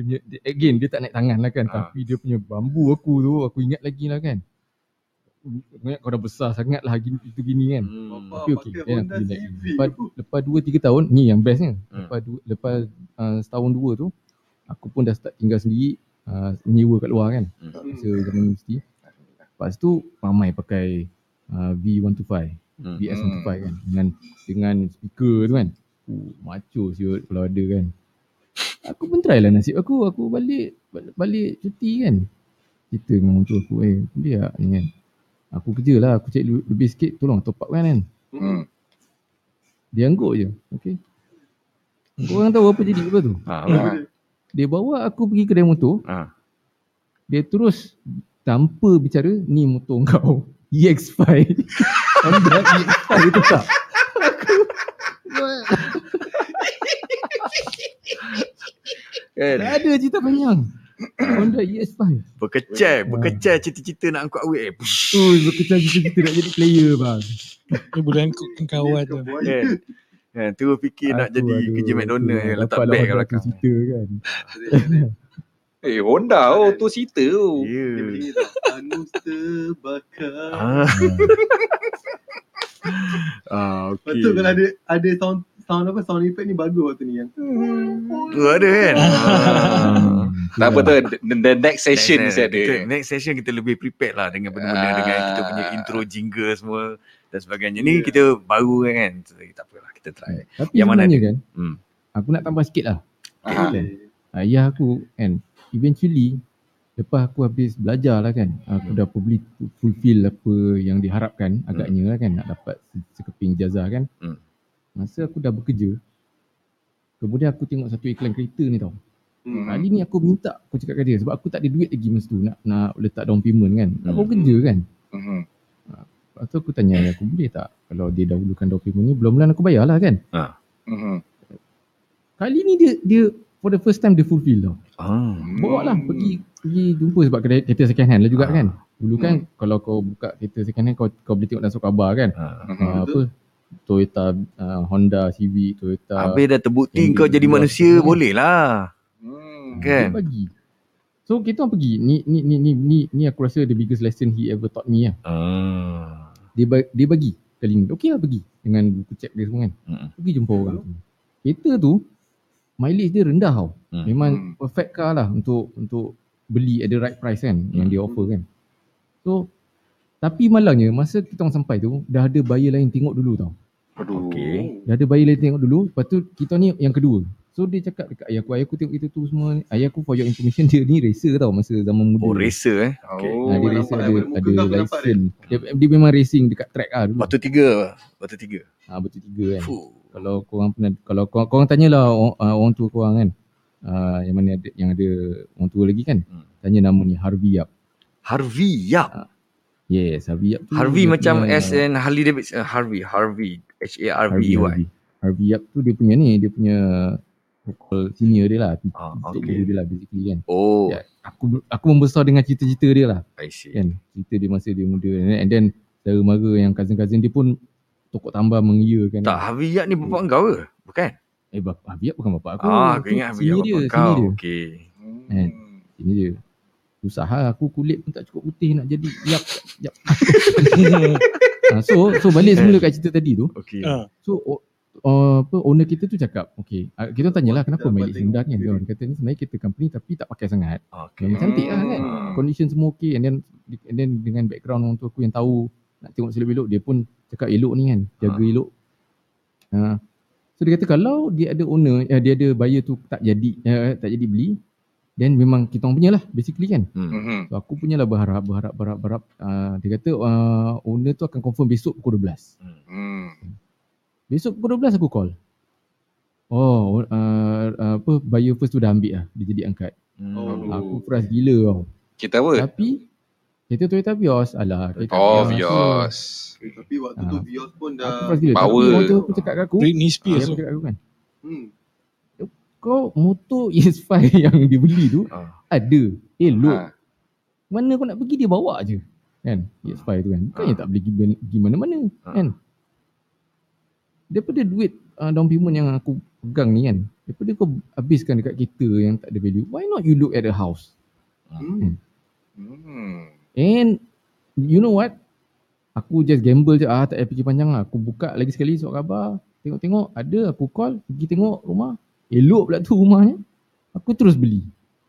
dia punya, dia, again dia tak naik tangan lah kan. Ah. Tapi dia punya bambu aku tu aku ingat lagi lah kan. Aku ingat kau dah besar sangat lah gini, itu gini kan. Hmm. Bapak Okey Honda aku relax. Civic. Lepas lepas 2 3 tahun ni yang bestnya. Hmm. Lepas dua, lepas uh, setahun dua tu aku pun dah start tinggal sendiri uh, menyewa kat luar kan. Hmm. Masa zaman universiti. Lepas tu ramai pakai uh, V125, Hmm. VS125 kan dengan dengan speaker tu kan. Uh, macho siut kalau ada kan. Aku pun try lah nasib aku. Aku balik balik, cuti kan. Cerita dengan orang tua aku eh boleh tak ni kan. Aku kerja lah. Aku cek lebih, sikit tolong top up kan kan. hmm. Dia angguk je. Okay. Korang tahu apa jadi lepas tu? Ah, Ah. Dia bawa aku pergi kedai motor. ah. Dia terus tanpa bicara, ni motor kau. EX5. Honda EX5 tu tak? Kan? Tak ada cerita panjang. Honda EX5. Berkecai, berkecai cita-cita nak angkut awet. Push. Oh, berkecah kita nak jadi player bang. Dia boleh angkut kawan tu. Kan? Kan, terus fikir nak Aku, jadi aduh, kerja McDonald aku yang letak dapatlah beg kat belakang. Cerita kan. Eh Honda oh tu cerita tu Ya. Tau. Anus terbakar. Ah. ah, okey. tu kalau ada ada sound sound apa sound effect ni bagus waktu ni yang. Tu ada kan? ah. Tak apa tu the, the next session next, next, ada next session kita lebih prepared lah dengan benda-benda Ah. dengan kita punya intro jingle semua dan sebagainya. Ni kita baru kan. So, tak apalah kita try. Tapi Yang mana sebenarnya kan, Hmm. aku nak tambah sikit lah. Ah. Kan? Ayah aku kan, eventually lepas aku habis belajar lah kan, aku dah probably fulfill apa yang diharapkan agaknya lah kan, nak dapat se- sekeping jazah kan. Hmm. Masa aku dah bekerja, kemudian aku tengok satu iklan kereta ni tau. Hmm. Kali ni aku minta aku cakap kat dia sebab aku tak ada duit lagi masa tu nak nak letak down payment kan. Hmm. Aku kerja kan. Mhm. Lepas tu aku tanya aku boleh tak kalau dia dahulukan down payment ni bulan-bulan aku bayar lah kan. Mhm. Kali ni dia dia for the first time dia fulfill tau. Ah. Bawa lah Hmm. pergi pergi jumpa sebab kedai kereta second hand lah juga Ah. kan. Dulu kan Hmm. kalau kau buka kereta second hand kau kau boleh tengok dalam surat khabar kan. Ah. Mhm. Uh, apa Toyota uh, Honda Civic Toyota Habis dah terbukti yang kau jadi manusia semua. boleh lah. Hmm. Kan? Dia bagi. So kita orang pergi. Ni ni ni ni ni, ni aku rasa the biggest lesson he ever taught me lah. Ah. Dia ba- dia bagi kali ni. Okey lah pergi dengan buku cek dia semua kan. Mm-mm. Pergi jumpa orang tu. Kereta tu mileage dia rendah tau. Hmm. Memang Hmm. perfect car lah untuk untuk beli at the right price kan yang Hmm. dia offer kan. So tapi malangnya masa kita orang sampai tu dah ada buyer lain tengok dulu tau. Aduh. Okey. Dah ada buyer lain tengok dulu. Lepas tu kita ni yang kedua. So dia cakap dekat ayah aku, ayah aku tengok kita tu semua. ni. Ayah aku for your information dia ni racer tau masa zaman muda. Oh, racer eh. Oh. Okay. Ha, dia nampak racer lah, ada, ada license. Dia, dia memang racing dekat track lah dulu. Batu tiga. Batu tiga. Ha, betul tiga kan. Fuh. Kalau korang pernah, kalau korang, korang tanyalah orang, uh, orang tua korang kan. Uh, yang mana ada, yang ada orang tua lagi kan. Hmm. Tanya nama ni Harvey Yap. Harvey Yap. Yes, Harvey Yap tu. Harvey macam S and Harley Davidson. Harvey. Harvey. H-A-R-V-E-Y. Harvey, Harvey. Harvey Yap tu dia punya ni, dia punya so-called senior dia lah. Ah, Tok okay. guru dia lah basically kan. Oh, Ya. Aku aku membesar dengan cerita-cerita dia lah. I see. Kan. Cerita dia masa dia muda. And then saudara mara yang cousin-cousin dia pun tokok tambah mengia kan. Tak, Harvey Yap ni bapak kau ke? Bukan? Eh bapa Harvey Yap bukan bapak aku. ah, aku ingat Harvey senior Yap dia, bapak senior kau. dia. Okay. Kan? Ini dia. Susah lah aku kulit pun tak cukup putih nak jadi yap yap. ha, so so balik semula kat cerita tadi tu. Okay. Ah. So o, uh, apa owner kita tu cakap, okay, uh, kita tanyalah kenapa tengok rendah ni? dia. Kata ni sebenarnya kereta company tapi tak pakai sangat. Okay. Memang cantik lah kan. Condition semua okay and then and then dengan background orang tua aku yang tahu nak tengok selok elok dia pun cakap elok ni kan, jaga Ha. elok. Ha. So dia kata kalau dia ada owner, eh, dia ada buyer tu tak jadi eh, tak jadi beli, then memang kita orang punya lah basically kan. Hmm. Mhm. So aku punya lah berharap, berharap, berharap, berharap. Uh, dia kata uh, owner tu akan confirm besok pukul 12. Hmm. Besok pukul 12 aku call. Oh, uh, uh, apa buyer first tu dah ambil lah. Dia jadi angkat. Hmm. Oh. Aku frust gila tau. Kita apa? Tapi kereta Toyota Vios alah. kereta Oh, Vios. Tapi waktu tu Ah. Vios pun Aku dah frust gila. Power. Tapi orang tu aku cakap kat aku. Britney Spears tu. cakap kat aku kan. hmm. Kau motor ES5 yang dia beli tu Ah. ada. Elok. Ha. Mana kau nak pergi dia bawa je. Kan? ES5 tu kan. Bukannya tak boleh pergi, pergi mana-mana. Ah. Kan? Daripada duit uh, down payment yang aku pegang ni kan. Daripada kau habiskan dekat kereta yang tak ada value. Why not you look at a house? Hmm. Hmm. And you know what? Aku just gamble je. Ah, tak payah fikir panjang lah. Aku buka lagi sekali surat khabar. Tengok-tengok. Ada. Aku call. Pergi tengok rumah. Elok pula tu rumahnya. Aku terus beli.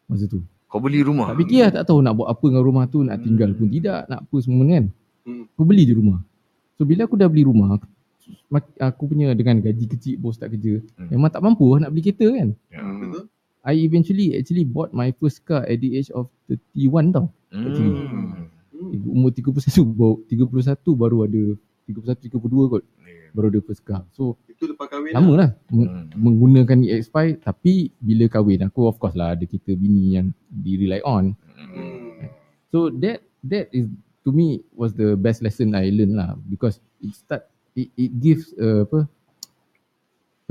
Masa tu. Kau beli rumah? Tak fikir lah. Tak tahu nak buat apa dengan rumah tu. Nak tinggal pun tidak. Nak apa semua kan. Hmm. Aku beli je rumah. So bila aku dah beli rumah. Aku punya dengan gaji kecil bos tak kerja. Hmm. Memang tak mampu lah nak beli kereta kan. Ya. Betul? I eventually actually bought my first car at the age of 31 tau. Hmm. Hmm. umur 31 baru 31 baru ada 31 32 kot baru ada first car. So Itu lepas kahwin lama lah Hmm. hmm. menggunakan EX5 tapi bila kahwin aku of course lah ada kita bini yang di rely on. Hmm. So that that is to me was the best lesson I learned lah because it start it, it gives uh, apa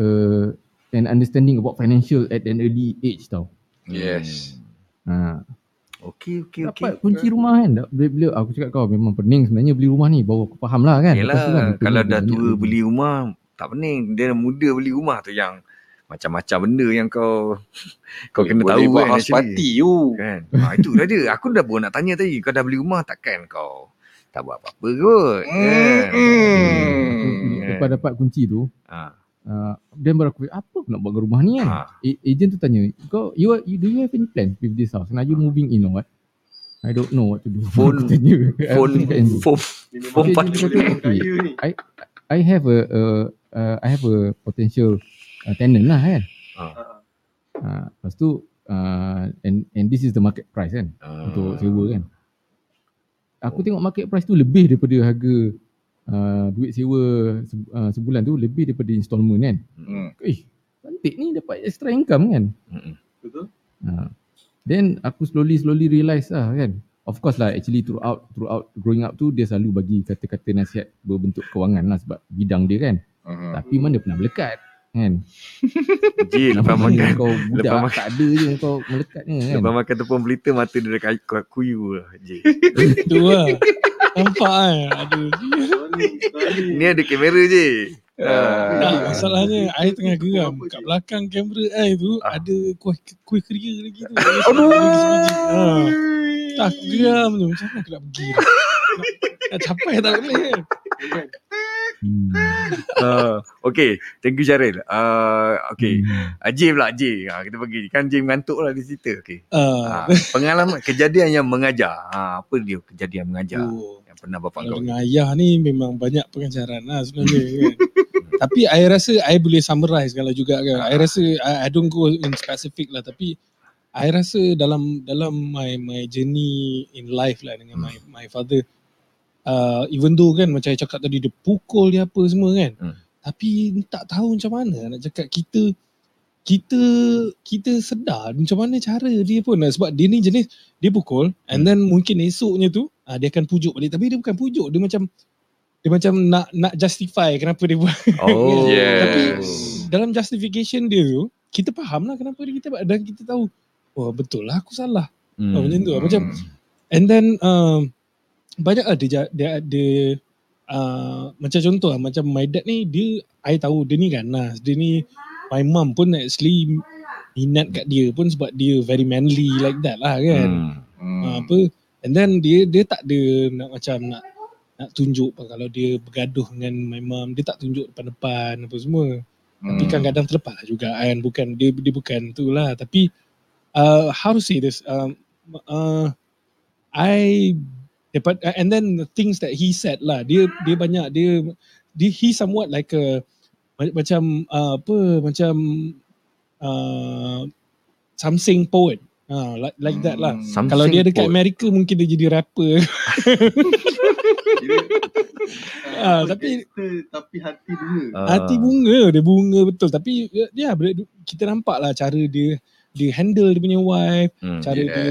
uh, an understanding about financial at an early age tau. Yes. Ha, Okay, okay, okay. dapat kunci rumah kan. Bila, bila aku cakap kau memang pening sebenarnya beli rumah ni baru aku faham lah kan. Tu kan, kalau beli dah tua lagi. beli rumah, tak pening. Dia muda beli rumah tu yang macam-macam benda yang kau kau kena Boleh tahu buat kan house actually. party you. Kan? Ha, itu dah dia. Aku dah baru nak tanya tadi. Kau dah beli rumah takkan kau tak buat apa-apa kot. Kan? Hmm. Lepas dapat kunci tu, Ha. Uh, then baru aku fikir, apa aku nak buat dengan rumah ni kan? Ha. A- agent tu tanya, kau you, are- you do you have any plan with this house? And are you moving in or what? I don't know what to do. Phone- tanya. Phone, tu. phone, phone Okay, kata, orang kaya ni. I have a, a uh, I have a potential uh, tenant lah kan. Ha. Uh, lepas tu uh, and and this is the market price kan Ah. untuk sewa kan. Aku tengok market price tu lebih daripada harga uh, duit sewa se- uh, sebulan tu lebih daripada installment kan. Hmm. Eh, cantik ni dapat extra income kan. Mm-mm. Betul? Uh, then aku slowly slowly realise lah kan. Of course lah actually throughout throughout growing up tu dia selalu bagi kata-kata nasihat berbentuk kewangan lah sebab bidang dia kan. Mhm. Tapi mana pernah melekat kan. Ji, lepas makan. kau budak lepas makan- tak ada je kau melekatnya kan. Lepas makan tepung pelita mata dia dah kayu, kuyu lah. Ji. Tu lah. Nampak kan? Aduh. Ni ada kamera je. Ah. Tak, masalahnya I tengah geram. Kat belakang kamera I tu Ah. ada kuih kuih keria lagi tu. Aduh. Ha. Tak aku geram tu. Macam mana aku nak pergi? Nak, nak capai tak boleh kan? Hmm. Uh, okay, thank you Syaril. Uh, okay, Hmm. uh, Jim lah Jim. Ha, kita pergi. Kan Jim ngantuk lah di cerita. Okay. Ah. Ha, pengalaman, kejadian yang mengajar. Ha, apa dia kejadian mengajar Oh. Yang pernah bapak kau? dengan ayah ni memang banyak pengajaran lah sebenarnya kan. tapi I rasa I boleh summarize kalau juga kan. I rasa I, I don't go in specific lah tapi I rasa dalam dalam my my journey in life lah dengan my my father uh, even though kan macam I cakap tadi dia pukul dia apa semua kan. Hmm. Tapi tak tahu macam mana nak cakap kita kita kita sedar macam mana cara dia pun sebab dia ni jenis dia pukul and then mungkin esoknya tu ah, dia akan pujuk balik tapi dia bukan pujuk dia macam dia macam nak nak justify kenapa dia buat Oh, Yes. Tapi dalam justification dia tu kita faham lah kenapa dia kita buat dan kita tahu oh betul lah aku salah hmm. oh, macam tu lah. macam and then um, banyak ada dia dia ada uh, macam contoh lah macam my dad ni dia I tahu dia ni ganas dia ni my mum pun actually minat kat dia pun sebab dia very manly like that lah kan Hmm. Hmm. uh, apa and then dia dia tak ada nak macam nak nak tunjuk kalau dia bergaduh dengan my mum dia tak tunjuk depan-depan apa semua. Tapi Hmm. kadang-kadang terlepas lah juga kan. Bukan dia dia bukan tu lah. Tapi uh, how to say this? Um, uh, I dapat uh, and then the things that he said lah. Dia dia banyak dia dia he somewhat like a ma- macam uh, apa macam uh, something poet uh, like like that lah Hmm. kalau dia dekat poet. Amerika mungkin dia jadi rapper Ah, ah, tapi- tapi hati bunga. Ah. Hati bunga dia bunga betul tapi ya bila- kita nampak lah cara dia dia handle dia punya wife Hmm. cara Yes. dia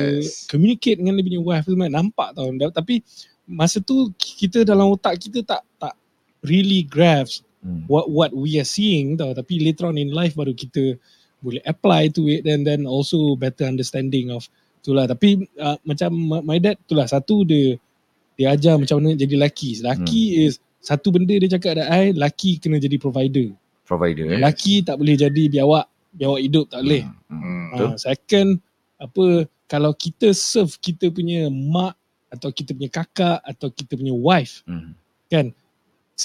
communicate dengan dia punya wife tu semua nampak tau tapi masa tu kita dalam otak kita tak tak really grasp Hmm. what what we are seeing tau tapi later on in life baru kita boleh apply to it and then also better understanding of itulah tapi uh, macam my- dad itulah satu dia dia ajar macam mana jadi lelaki lelaki Hmm. is satu benda dia cakap dah I lelaki kena jadi provider Provider eh. lelaki tak boleh jadi biawak biawak hidup tak boleh Hmm. Hmm. Ha, second apa kalau kita serve kita punya mak atau kita punya kakak atau kita punya wife Hmm. kan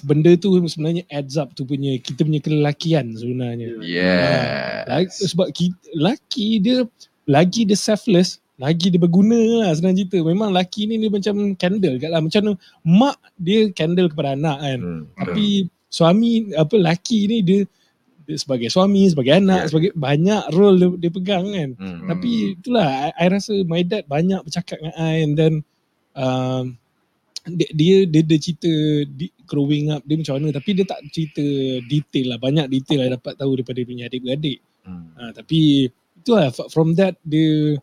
benda tu sebenarnya adds up tu punya kita punya kelelakian sebenarnya. Yes. Lagi, sebab kita, laki dia lagi dia selfless, lagi dia berguna lah senang cerita. Memang laki ni dia macam candle kat lah. Macam mana mak dia candle kepada anak kan. Hmm. Tapi suami apa laki ni dia, dia sebagai suami, sebagai anak, Yeah. sebagai banyak role dia, dia pegang kan. Hmm. Tapi itulah I, I rasa my dad banyak bercakap dengan I and then um, dia, dia dia dia cerita di, growing up dia macam mana tapi dia tak cerita detail lah banyak detail I dapat tahu daripada dia punya adik-beradik. Hmm. Ha, tapi itulah f- from that dia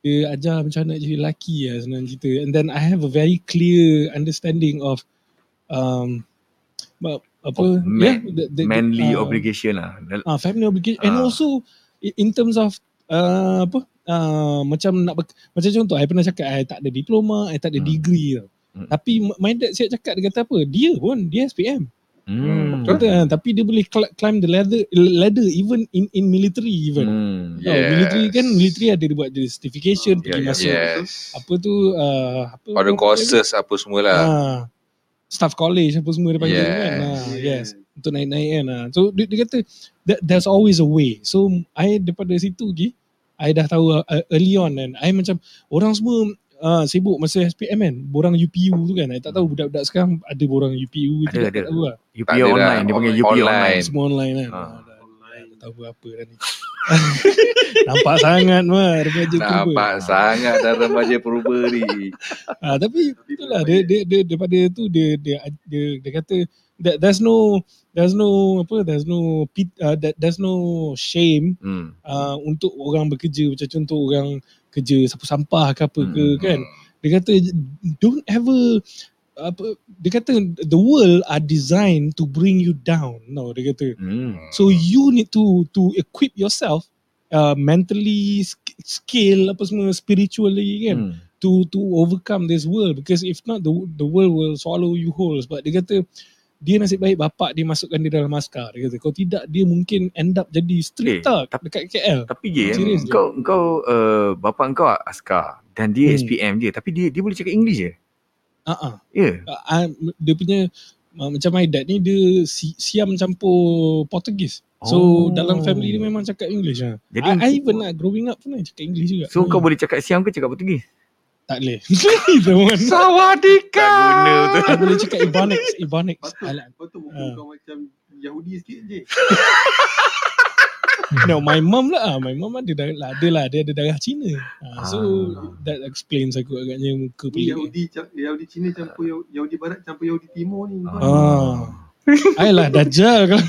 dia ajar macam mana nak jadi lelaki lah senang cerita and then I have a very clear understanding of um, apa Of man- the, the, Manly uh, obligation lah. Ah, family obligation and Ah. also in terms of uh, apa uh, macam nak macam contoh I pernah cakap I tak ada diploma, I tak ada Hmm. degree tau. Hmm. Tapi my dad siap cakap dia kata apa? Dia pun dia SPM. Hmm. Betul kan? Tapi dia boleh cl- climb the ladder ladder even in in military even. Hmm. Tahu, Yes. military kan military ada dia buat dia certification Ah, pergi ya, ya, masuk Yes. apa tu uh, apa Ada apa- courses apa semualah. Ah, staff college apa semua dia panggil Yes. kan. Ah, yes untuk naik-naik kan. Ha. So dia, dia kata that, there's always a way. So I daripada situ lagi I dah tahu uh, early on kan. I macam orang semua uh, sibuk masa SPM kan. Borang UPU tu kan. I tak tahu budak-budak sekarang ada borang UPU Ada, tidak ada. tak tahu lah. Tak ada dah. online. Dia panggil UPI Online. online. Semua online kan. Ah. Ah. dah, dah, dah tahu apa dah ni. Nampak sangat mah remaja purba. Nampak sangat dah remaja purba ni. Ah, tapi itulah dia, dia dia daripada tu dia dia dia, dia kata that there's no there's no apa there's no pit, uh, that, there's no shame Hmm. uh, untuk orang bekerja macam contoh orang kerja sapu sampah ke apa ke Hmm. kan dia kata don't ever apa dia kata the world are designed to bring you down no dia kata Hmm. so you need to to equip yourself uh, mentally sk- skill apa semua spiritually kan Hmm. to to overcome this world because if not the the world will swallow you whole sebab dia kata dia nasib baik bapak dia masukkan dia dalam askar dia kata kalau tidak dia mungkin end up jadi street Eh, tapi- dekat KL Tapi je Serius je. kau kau uh, bapak kau askar dan dia Hmm. SPM je tapi dia dia boleh cakap English je. ah uh-uh. Ya. uh, dia punya uh, macam my dad ni dia si, siam campur Portugis so Oh. dalam family dia memang cakap English lah Jadi I, I even growing up pun cakap English juga so Hmm. kau boleh cakap Siam ke cakap Portugis? Tak boleh. Sawadika. Tak guna boleh cakap Ibanics Ibanics Patut, Alah. patut muka Ah. kau macam Yahudi sikit je. No, my mom lah. ah. My mom ada darah, ada lah. Dia ada darah Cina. Ah, so, Ah. that explains aku agaknya muka pelik. Yahudi Yahudi Cina campur Yahudi, Yahudi Barat campur Yahudi Timur ni. Kau Ah. Ayolah, Dajjal kau.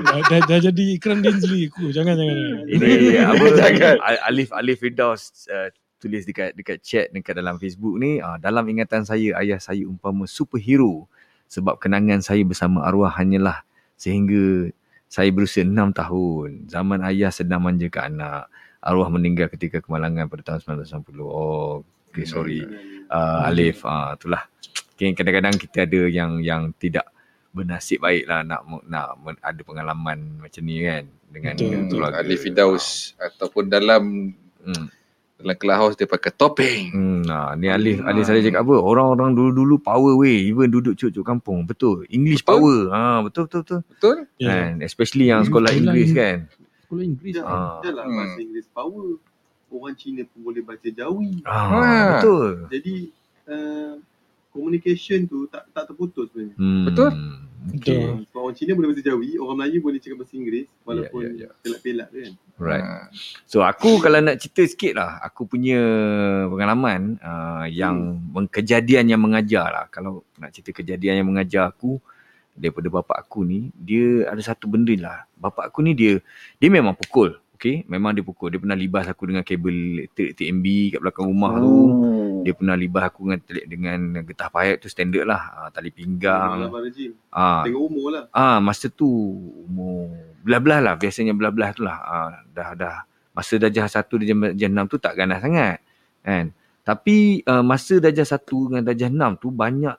dah, dah, dah jadi ikram Dinsley aku. Jangan, jangan. jangan. Ini apa Jangan. Al- Alif Alif Firdaus uh, tulis dekat dekat chat dekat dalam Facebook ni uh, dalam ingatan saya ayah saya umpama superhero sebab kenangan saya bersama arwah hanyalah sehingga saya berusia 6 tahun. Zaman ayah sedang manjakan anak. Arwah meninggal ketika kemalangan pada tahun 1990. Oh, okay, sorry. Uh, Alif, uh, itulah. Okay, kadang-kadang kita ada yang yang tidak bernasib baik lah nak nak ada pengalaman macam ni kan dengan Betul, dengan betul. Alif Fidaus ataupun dalam Hmm. Dalam clubhouse dia pakai topeng. Hmm, nah, ni Alif, Alif saya cakap apa? Orang-orang dulu-dulu power weh, even duduk cuk-cuk kampung. Betul. English Betul. power. Ha, betul betul betul. Betul? Ya. Kan, especially yang sekolah Sekolah Inggeris Ing- kan. Sekolah Inggeris. Dah, Ah. dah lah Hmm. bahasa Inggeris power. Orang Cina pun boleh baca Jawi. Ah, Ah. betul. Jadi uh, communication tu tak tak terputus sebenarnya. Hmm. Betul? Okay. Orang Cina boleh bahasa Jawi, orang Melayu boleh cakap bahasa Inggeris walaupun ya, ya. pelak-pelak kan. Right. Ah. So aku kalau nak cerita sikit lah, aku punya pengalaman uh, yang hmm. kejadian yang mengajar lah. Kalau nak cerita kejadian yang mengajar aku daripada bapak aku ni, dia ada satu benda lah. Bapak aku ni dia dia memang pukul. Okay, memang dia pukul. Dia pernah libas aku dengan kabel elektrik TMB kat belakang rumah tu. Oh. Dia pernah libas aku dengan dengan getah payat tu standard lah. Uh, tali pinggang. Ah, Tengok umur lah. Ah masa tu umur belah-belah lah biasanya belah-belah tu lah. Ah, dah dah masa darjah 1 darjah, darjah 6 tu tak ganas sangat kan. Tapi uh, masa darjah 1 dengan darjah 6 tu banyak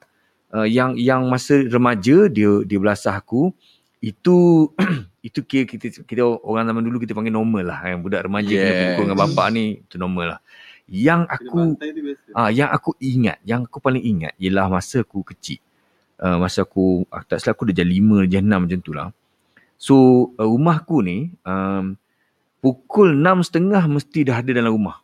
uh, yang yang masa remaja dia dia belasah aku itu itu kira kita kita orang zaman dulu kita panggil normal lah kan budak remaja yes. kena pukul dengan bapak ni itu normal lah. Yang aku. Ah, yang aku ingat, yang aku paling ingat ialah masa aku kecil. Uh, masa aku, ah, tak salah aku dah jam 5, jam 6 macam tu lah. So, uh, rumah aku ni, um, pukul 6.30 mesti dah ada dalam rumah.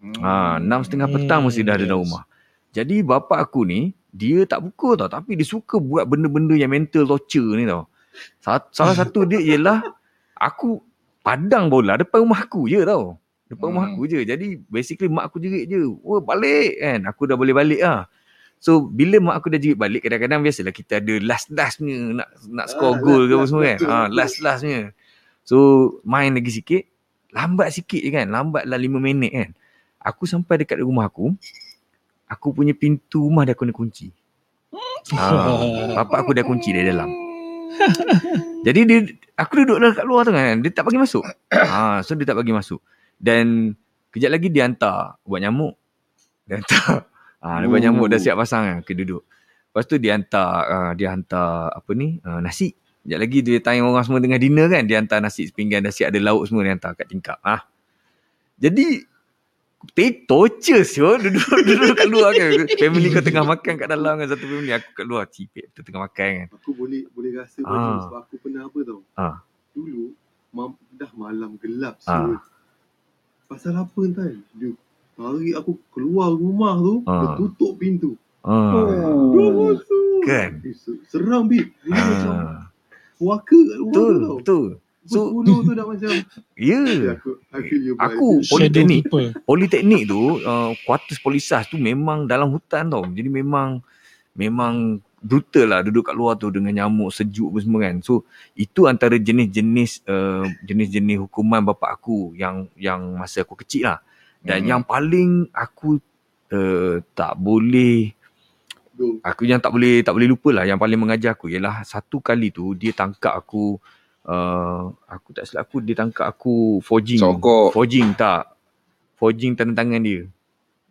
Ha, 6.30 petang mesti dah ada dalam rumah. Jadi, bapak aku ni, dia tak pukul tau. Tapi dia suka buat benda-benda yang mental torture ni tau. Sa- Salah satu dia ialah, aku padang bola depan rumah aku je tau. Depan rumah Hmm. aku je. Jadi basically mak aku jerit je. Wah balik kan. Aku dah boleh balik lah. So bila mak aku dah jerit balik. Kadang-kadang biasalah kita ada last-last punya. Nak, nak score Ah, goal ke apa semua kan. betul, Ha, betul. last-last punya. So main lagi sikit. Lambat sikit je kan. Lambat lah 5 minit kan. Aku sampai dekat rumah aku. Aku punya pintu rumah dah kena kunci. Ha, bapak aku dah kunci dari dalam. Jadi dia aku duduk dalam kat luar tu kan. Dia tak bagi masuk. Ha, so dia tak bagi masuk. Dan kejap lagi dia hantar ubat nyamuk. Dia hantar. Ha, ubat nyamuk dah siap pasang kan. Okay, duduk. Lepas tu dia hantar uh, dia hantar apa ni? Uh, nasi. Kejap lagi dia tanya orang semua tengah dinner kan. Dia hantar nasi sepinggan dah siap ada lauk semua dia hantar kat tingkap. Ha. Jadi Take torture siul duduk duduk kat luar kan. Family kau tengah makan kat dalam kan satu family aku kat luar cipik tu tengah makan kan. Aku boleh boleh rasa Ah. ah. sebab aku pernah apa tau. Ah. Dulu mam, dah malam gelap Ah. siul. Pasal apa entah dia tarik aku keluar rumah tu, Ah. dia tutup pintu. Ha. Dia masuk. Kan? Se- Seram bib. Dia macam Ha. puaka kat Betul, tu tau. betul. So- tu dah macam Ya. Ya, aku aku Aku politeknik politeknik tu uh, kuartus polisas tu memang dalam hutan tau. Jadi memang memang brutal lah duduk kat luar tu dengan nyamuk sejuk apa semua kan. So itu antara jenis-jenis uh, jenis-jenis hukuman bapa aku yang yang masa aku kecil lah. Dan Hmm. yang paling aku uh, tak boleh aku yang tak boleh tak boleh lupa lah yang paling mengajar aku ialah satu kali tu dia tangkap aku uh, aku tak silap aku dia tangkap aku forging Sokok. forging tak forging tanda tangan dia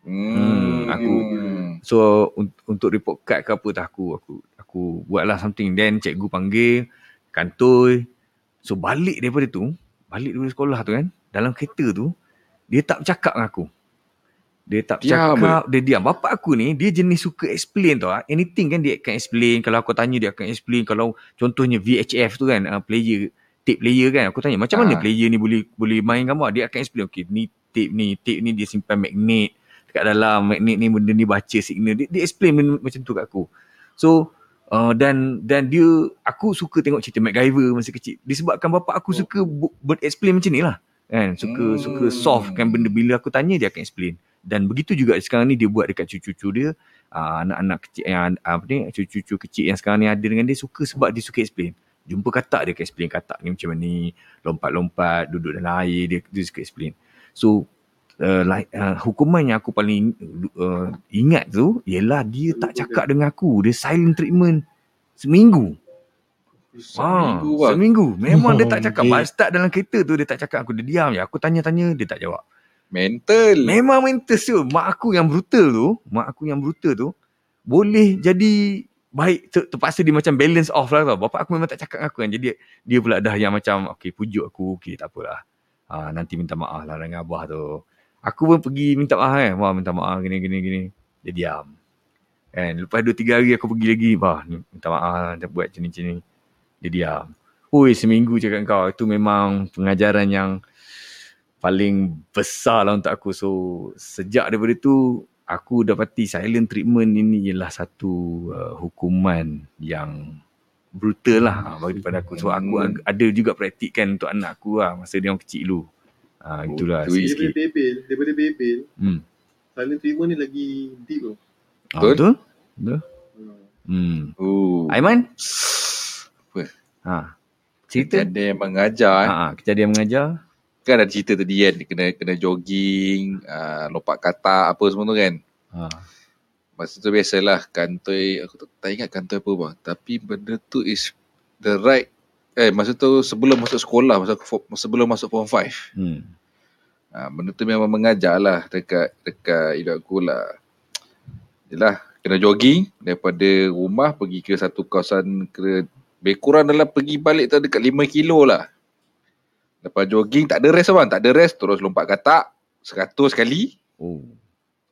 Hmm, aku- So un- untuk report card ke apa tak aku aku aku buatlah something then cikgu panggil kantoi. So balik daripada tu, balik daripada sekolah tu kan, dalam kereta tu dia tak bercakap dengan aku. Dia tak Diam bercakap, dia diam. Bapak aku ni dia jenis suka explain tau. ah. Anything kan dia akan explain. Kalau aku tanya dia akan explain. Kalau contohnya VHF tu kan, uh, player tape player kan. Aku tanya macam mana Ah. player ni boleh boleh main gambar. Dia akan explain. Okay, ni tape ni. Tape ni dia simpan magnet dekat dalam magnet ni benda ni baca signal dia, dia explain benda macam tu kat aku so uh, dan dan dia aku suka tengok cerita MacGyver masa kecil disebabkan bapak aku suka bu- ber-explain macam ni lah kan suka Hmm. suka soft kan benda bila aku tanya dia akan explain dan begitu juga sekarang ni dia buat dekat cucu-cucu dia uh, anak-anak kecil yang apa ni cucu-cucu kecil yang sekarang ni ada dengan dia suka sebab dia suka explain jumpa katak dia akan explain katak ni macam ni lompat-lompat duduk dalam air dia, dia suka explain so uh, like, uh, hukuman yang aku paling uh, ingat tu ialah dia tak cakap dengan aku. Dia silent treatment seminggu. Seminggu bang. seminggu. Memang dia tak cakap. Okay. Start dalam kereta tu dia tak cakap aku. Dia diam je. Aku tanya-tanya dia tak jawab. Mental. Memang mental tu. Mak aku yang brutal tu. Mak aku yang brutal tu. Boleh jadi baik. Ter, terpaksa dia macam balance off lah tau. Bapak aku memang tak cakap dengan aku kan. Jadi dia pula dah yang macam. Okay pujuk aku. Okay tak apalah. Ah, nanti minta maaf lah dengan abah tu. Aku pun pergi minta maaf kan. Wah minta maaf gini gini gini. Dia diam. Kan. Lepas 2-3 hari aku pergi lagi. Wah minta maaf lah. Dia buat macam ni. Dia diam. Hui seminggu cakap kau. Itu memang pengajaran yang paling besar lah untuk aku. So sejak daripada tu aku dapati silent treatment ini ialah satu uh, hukuman yang brutal lah uh, bagi pada aku. So aku Hmm. ag- ada juga praktikkan untuk anak aku lah masa dia orang kecil dulu. Ah uh, itulah Oh, tu sikit-sikit. Daripada bebel, daripada bebel, Hmm. silent treatment ni lagi deep tau. Ah, Betul? betul? Betul? Hmm. Hmm. Oh. Aiman? Apa? Ha. Cerita? Ada yang mengajar eh. Ha, kejadian mengajar. Kan ada cerita tadi kan. Kena, kena jogging, uh, lompat katak apa semua tu kan. Ha. Masa tu biasalah kantoi, aku tak, tak ingat kantoi apa bang. Tapi benda tu is the right, eh masa tu sebelum masuk sekolah, masa aku, sebelum masuk form 5. Hmm. Ha, benda tu memang mengajar lah dekat, dekat hidup aku lah. Yelah, kena jogging daripada rumah pergi ke satu kawasan ke lebih kurang dalam pergi balik tu dekat 5 kilo lah. Lepas jogging tak ada rest abang, tak ada rest terus lompat katak 100 kali, Oh.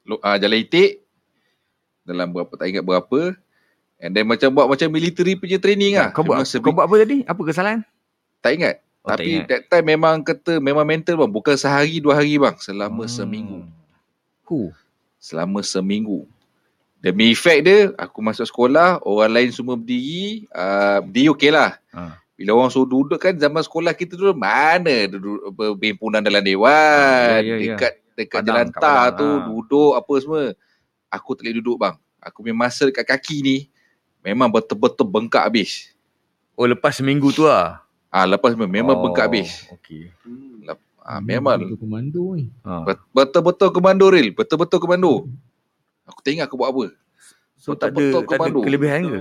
uh, jalan itik dalam berapa tak ingat berapa and then macam buat macam military punya training lah. Kau buat, Memang kau buat apa tadi? Apa kesalahan? tak ingat. Oh, tak Tapi ingat. that time memang kata memang mental bang, bukan sehari dua hari bang, selama Hmm. seminggu. Huh. selama seminggu. Demi efek dia, aku masuk sekolah, orang lain semua berdiri, uh, berdiri okey lah. Ha. Bila orang suruh duduk kan zaman sekolah kita dulu mana duduk apa, berhimpunan dalam dewan, Ah, ya, ya, ya. dekat dekat Padang, jalan tar tu ah. duduk apa semua. Aku tak boleh duduk bang. Aku punya masa dekat kaki ni memang betul-betul bengkak habis. Oh lepas seminggu tu lah. Ah lepas memang oh, bengkak habis. Okay. Hmm. Ah memang komando ni. Ha. bet- betul-betul komando real, betul-betul komando. Aku ingat aku buat apa. So tak ada, Betul-betul tak ada komando. kelebihan ke?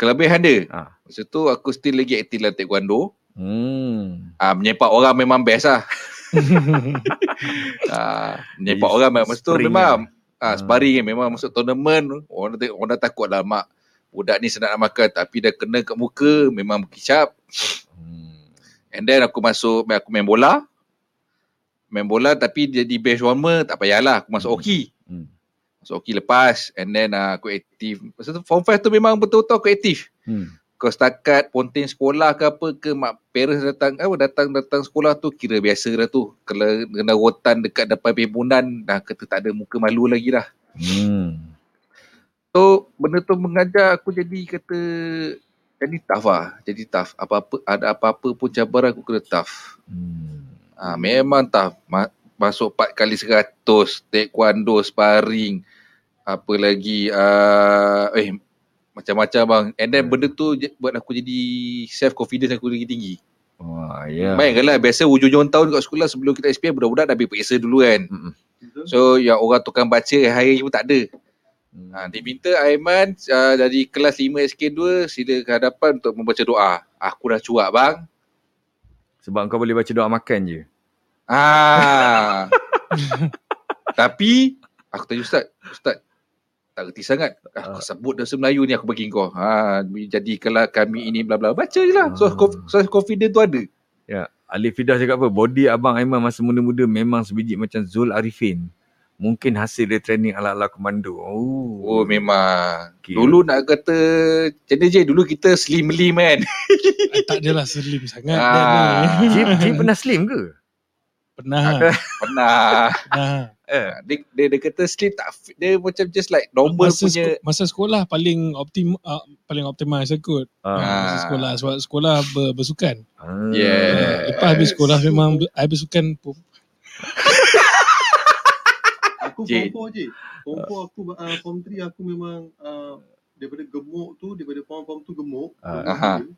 Kelebihan dia, Ha. Masa tu aku still lagi aktif dalam taekwondo. Hmm. Ah menyepak orang memang best lah. ah menyepak orang memang masa tu memang lah. ah sparring kan memang masuk tournament orang dah, orang dah takut lah mak budak ni senang nak makan tapi dah kena kat muka memang berkicap. Hmm. And then aku masuk aku main bola. Main bola tapi jadi bench warmer tak payahlah aku masuk Hmm. hoki. Hmm. Masuk hoki lepas and then uh, aku aktif. Masa tu form 5 tu memang betul-betul aku aktif. Hmm. kau setakat ponting sekolah ke apa ke mak parents datang apa datang datang sekolah tu kira biasa dah tu kalau kena rotan dekat depan perhimpunan dah kata tak ada muka malu lagi dah Hmm. so benda tu mengajar aku jadi kata jadi tough lah jadi tough apa-apa ada apa-apa pun cabaran aku kena tough Hmm. ha, memang tough Ma- masuk 4 kali 100 taekwondo sparring apa lagi uh, eh macam-macam bang. And then benda tu buat aku jadi self confidence aku lagi tinggi. Wah, Yeah. ya. Bayangkanlah biasa hujung-hujung tahun kat sekolah sebelum kita SPM budak-budak dah ambil periksa dulu kan. Betul? So yang orang tukang baca hari pun tak ada. Hmm. Ha, diminta Aiman uh, dari kelas 5 SK2 sila ke hadapan untuk membaca doa. Aku dah cuak bang. Sebab kau boleh baca doa makan je. Ah. Tapi aku tanya ustaz, ustaz tak reti sangat. Aku sebut bahasa Melayu ni aku bagi kau. Ha jadi kalau kami ini bla bla baca je lah. So, Ah. conf- so confident tu ada. Ya, Ali Fidah cakap apa? Body abang Aiman masa muda-muda memang sebiji macam Zul Arifin. Mungkin hasil dia training ala-ala komando. Oh. Oh memang. Okay. Dulu nak kata macam je dulu kita slim-lim kan. Tak adalah slim sangat Ah. Jim, Jim pernah slim ke? Pernah. Pernah. Pernah. Eh. Dia, dia, dia kata slim tak fit. Dia macam just like normal masa, punya. sko- masa sekolah paling optim uh, paling optimize kot. Ah. Masa Ah. sekolah sebab sekolah ber, bersukan. Ah. Yeah. Lepas habis sekolah memang I bersukan pun. Aku form 4 je. Form 4 aku uh, form 3 aku memang uh, daripada gemuk tu daripada form form tu gemuk. Ah, je.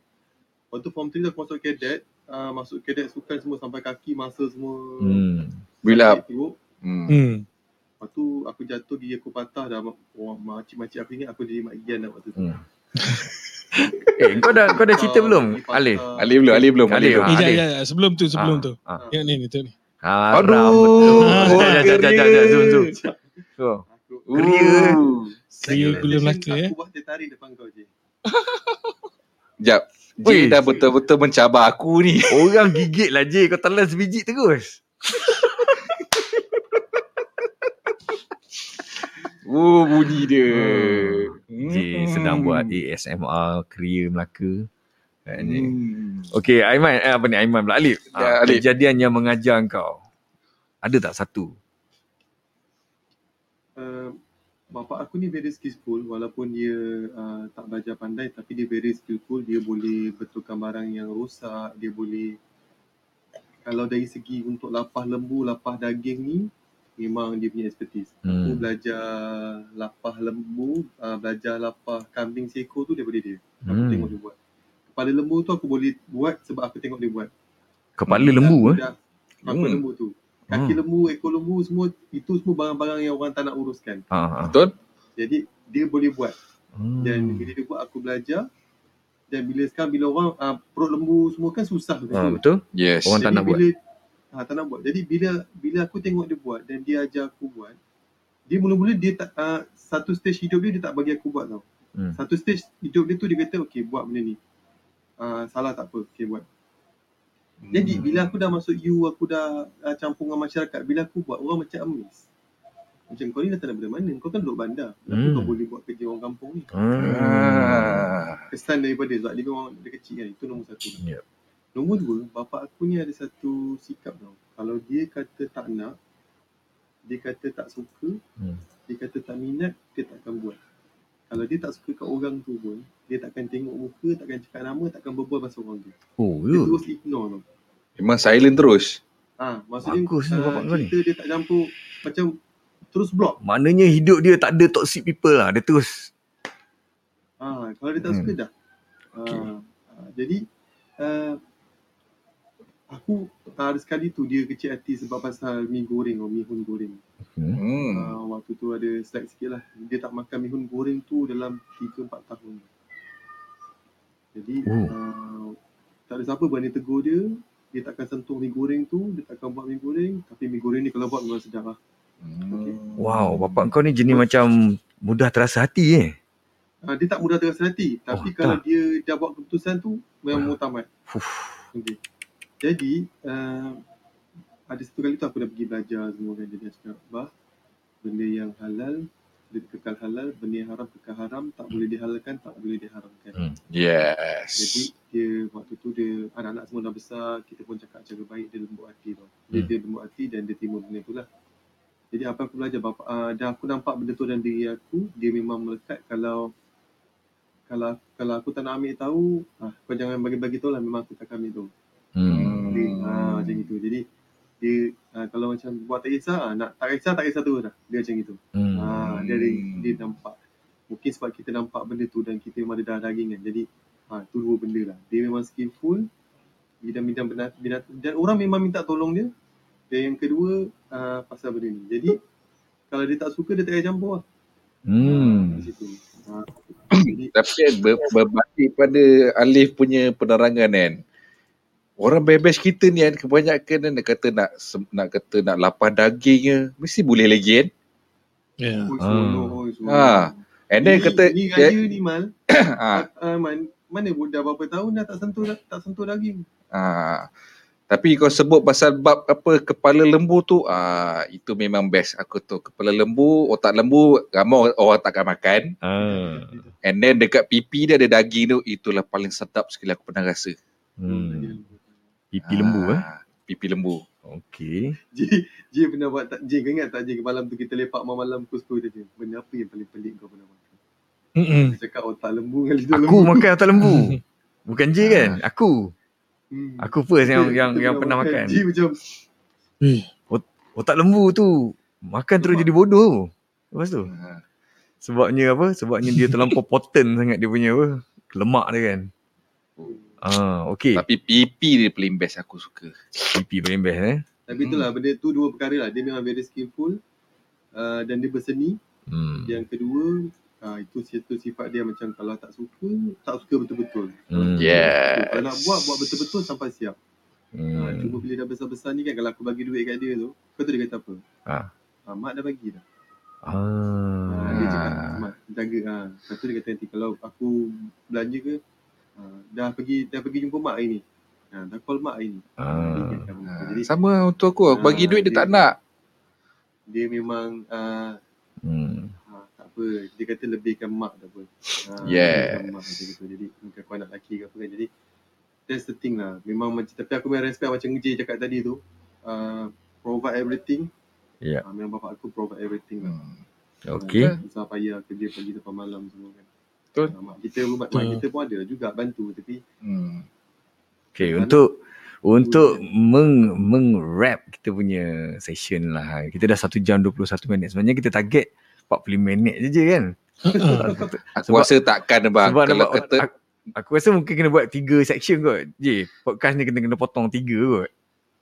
Lepas tu form 3 tu aku masuk cadet. Uh, masuk cadet sukan semua sampai kaki masa semua. Hmm. Build up. Teruk. Hmm. Hmm. Lepas tu aku jatuh gigi aku patah dah. Orang makcik-makcik aku ingat aku jadi mak Gian dah waktu tu. Hmm. eh, kau dah kau dah cerita Ah, belum? Alif. Ali belum, Ali belum. Ali Ali, belum. ah. Adil. jap, jap. sebelum tu, sebelum Ah, tu. ah. Yang ni, ni, tu ni. Haram Aduh. Oh, Jap, jap, jap, jap, jap, zoom, zoom. So, Second gula session Melaka, eh. Aku buat teh tarik depan kau je. Jap. J dah betul-betul mencabar aku ni. orang gigit lah je. Kau telan sebiji terus. Oh, bunyi dia. J sedang buat ASMR Kriya Melaka. Kan. Hmm. Okey, Aiman, eh, apa ni Aiman pula Alif. Ya, Ah, Alif. Kejadian yang mengajar kau. Ada tak satu? Uh, bapak aku ni very skillful walaupun dia uh, tak belajar pandai tapi dia very skillful dia boleh betulkan barang yang rosak dia boleh kalau dari segi untuk lapah lembu lapah daging ni memang dia punya expertise aku Hmm. belajar lapah lembu uh, belajar lapah kambing seekor tu daripada dia aku Hmm. tengok dia buat kepala lembu tu aku boleh buat sebab aku tengok dia buat Kepala lembu Aku eh. Kepala Hmm. lembu tu kaki Hmm. lembu ekor lembu semua itu semua barang-barang yang orang tak nak uruskan Ha, ha. Betul? jadi dia boleh buat Hmm. dan bila dia buat aku belajar dan bila sekarang bila orang uh, perut lembu semua kan susah Ha, betul. betul? Yes. Orang tak nak buat. bila, Ha, tak nak buat. Jadi bila bila aku tengok dia buat dan dia ajar aku buat, dia mula-mula dia tak uh, satu stage hidup dia dia tak bagi aku buat tau. Hmm. Satu stage hidup dia tu dia kata okey buat benda ni. Uh, salah tak apa, okey buat. Jadi Hmm. bila aku dah masuk U, aku dah uh, campur dengan masyarakat, bila aku buat orang macam amazed. Macam kau ni datang daripada mana? Kau kan duduk bandar. Kenapa Hmm. kau boleh buat kerja orang kampung ni? Hmm. Ah. kesan daripada sebab dia memang dia kecil kan itu nombor satu Yep. nombor dua bapak aku ni ada satu sikap tau kalau dia kata tak nak dia kata tak suka Hmm. dia kata tak minat dia tak akan buat kalau dia tak suka kat orang tu pun dia takkan tengok muka takkan cakap nama takkan berbual pasal orang tu Oh, dia ya. terus ignore tau Memang silent terus. ha, maksudnya Bagus ah, bapak kau ni. dia tak campur macam terus block Maknanya hidup dia tak ada toxic people lah. Dia terus. ha, kalau dia tak Hmm. suka dah ha, ha, jadi uh, aku ada sekali tu dia kecil hati sebab pasal mi goreng atau mihun goreng. Hmm. Hmm. Uh, waktu tu ada slack sikit lah. Dia tak makan mihun goreng tu dalam 3-4 tahun. Jadi Oh. uh, tak ada siapa berani tegur dia. Dia takkan sentuh mi goreng tu. Dia takkan buat mi goreng. Tapi mi goreng ni kalau buat memang sedap lah. Hmm. Wow, bapak kau ni jenis macam mudah terasa hati eh. Uh, dia tak mudah terasa hati. Tapi Oh, kalau tak. dia dah buat keputusan tu, memang mutamat. Fuh. Okay. Jadi, uh, ada satu kali tu aku dah pergi belajar semua kan. Dia dah cakap, bah, benda yang halal, dia kekal halal, benda yang haram kekal haram, tak boleh dihalalkan, tak boleh diharamkan. Hmm. Yes. Jadi, dia waktu tu dia, anak-anak semua dah besar, kita pun cakap cara baik, dia lembut hati tau. Dia, Hmm. dia lembut hati dan dia terima benda tu lah. Jadi apa aku belajar, bapa, uh, dah aku nampak benda tu dalam diri aku, dia memang melekat kalau kalau kalau aku tak nak ambil tahu, ah, kau jangan bagi-bagi tahu lah memang aku tak akan ambil tahu. Hmm. Dia, ha, macam itu. Jadi dia ha, kalau macam buat tak kisah, ha, nak tak kisah tak kisah tu dah. Dia macam itu. Hmm. Ha, dia, dia, dia nampak. Mungkin sebab kita nampak benda tu dan kita memang ada darah daging kan. Jadi ha, tu dua benda lah. Dia memang skillful bidang-bidang binat- binatang dan orang memang minta tolong dia. Dan yang kedua uh, pasal benda ni. Jadi kalau dia tak suka dia tak payah campur lah. Hmm. Di situ. Ha. Jadi Tapi kan ber, berbalik pada Alif punya penerangan kan. Orang bebas kita ni kan kebanyakan kan nak kata nak nak kata nak lapar dagingnya mesti boleh lagi kan. Yeah. oh, oh, seronok. Ha. And then Ni- kata ni raya ni mal. ha, uh, man, mana pun dah berapa tahun dah tak sentuh tak sentuh daging. ha. Tapi kau sebut pasal bab apa kepala lembu tu ah itu memang best aku tu kepala lembu otak lembu ramai orang takkan makan Ah. and then dekat pipi dia ada daging tu itulah paling sedap sekali aku pernah rasa Hmm. Pipi lembu eh. Ah, pipi lembu Okey. J, J pernah buat tak J kau ingat tak J malam tu kita lepak malam-malam pukul 10 dia benda apa yang paling pelik kau pernah makan Mm-mm. dia cakap otak lembu dengan lidah Aku lembu makan otak lembu. Bukan J kan? Aku. hmm. Aku first yang yang yang pernah makan. J macam Eh, Otak lembu tu makan terus jadi bodoh. Lepas tu. Ha. Sebabnya apa? Sebabnya dia terlampau potent sangat dia punya apa? Lemak dia kan. Ah, okey. Tapi pipi dia paling best aku suka. Pipi paling best eh. tapi itulah benda tu dua perkara lah dia memang very skillful uh, dan dia berseni Hmm. yang kedua uh, itu satu sifat dia macam kalau tak suka tak suka betul-betul Hmm. Yes. kalau nak buat buat betul-betul sampai siap hmm. Hmm. cuma bila dah besar-besar ni kan kalau aku bagi duit kat dia tu kau tahu dia kata apa Ha. Ah, mak dah bagi dah Ah, dia cakap. Mak, jaga ah. Lepas tu dia kata nanti kalau aku belanja ke, ah, dah pergi dah pergi jumpa mak hari ni. Ah, dah call mak hari ni. Ah. Dia. Ha. Jadi Sama untuk aku. Aku bagi Ah, duit dia dia- tak nak. dia memang ah, Hmm. ah, tak apa. Dia kata lebihkan mak tak apa. Ah, Yes. lebihkan Mak macam gitu. Jadi mungkin aku anak lelaki ke apa kan. Jadi that's the thing lah. Memang macam tapi aku memang respect macam J cakap tadi tu. Ah, provide everything. Ya. Ah, memang bapak aku provide everything lah. Hmm. Okey. Susah payah kerja pagi sampai malam semua kan. Betul. Mak kita mak, mak kita pun ada juga bantu tapi Hmm. Okey, untuk untuk meng meng-wrap kita punya session lah. Kita dah 1 jam 21 minit. Sebenarnya kita target 40 minit je je kan. Aku Sebab- rasa takkan bang. Sebab Kalau nampak, kata aku, aku rasa mungkin kena buat 3 section kot. Je, podcast ni kena kena potong 3 kot.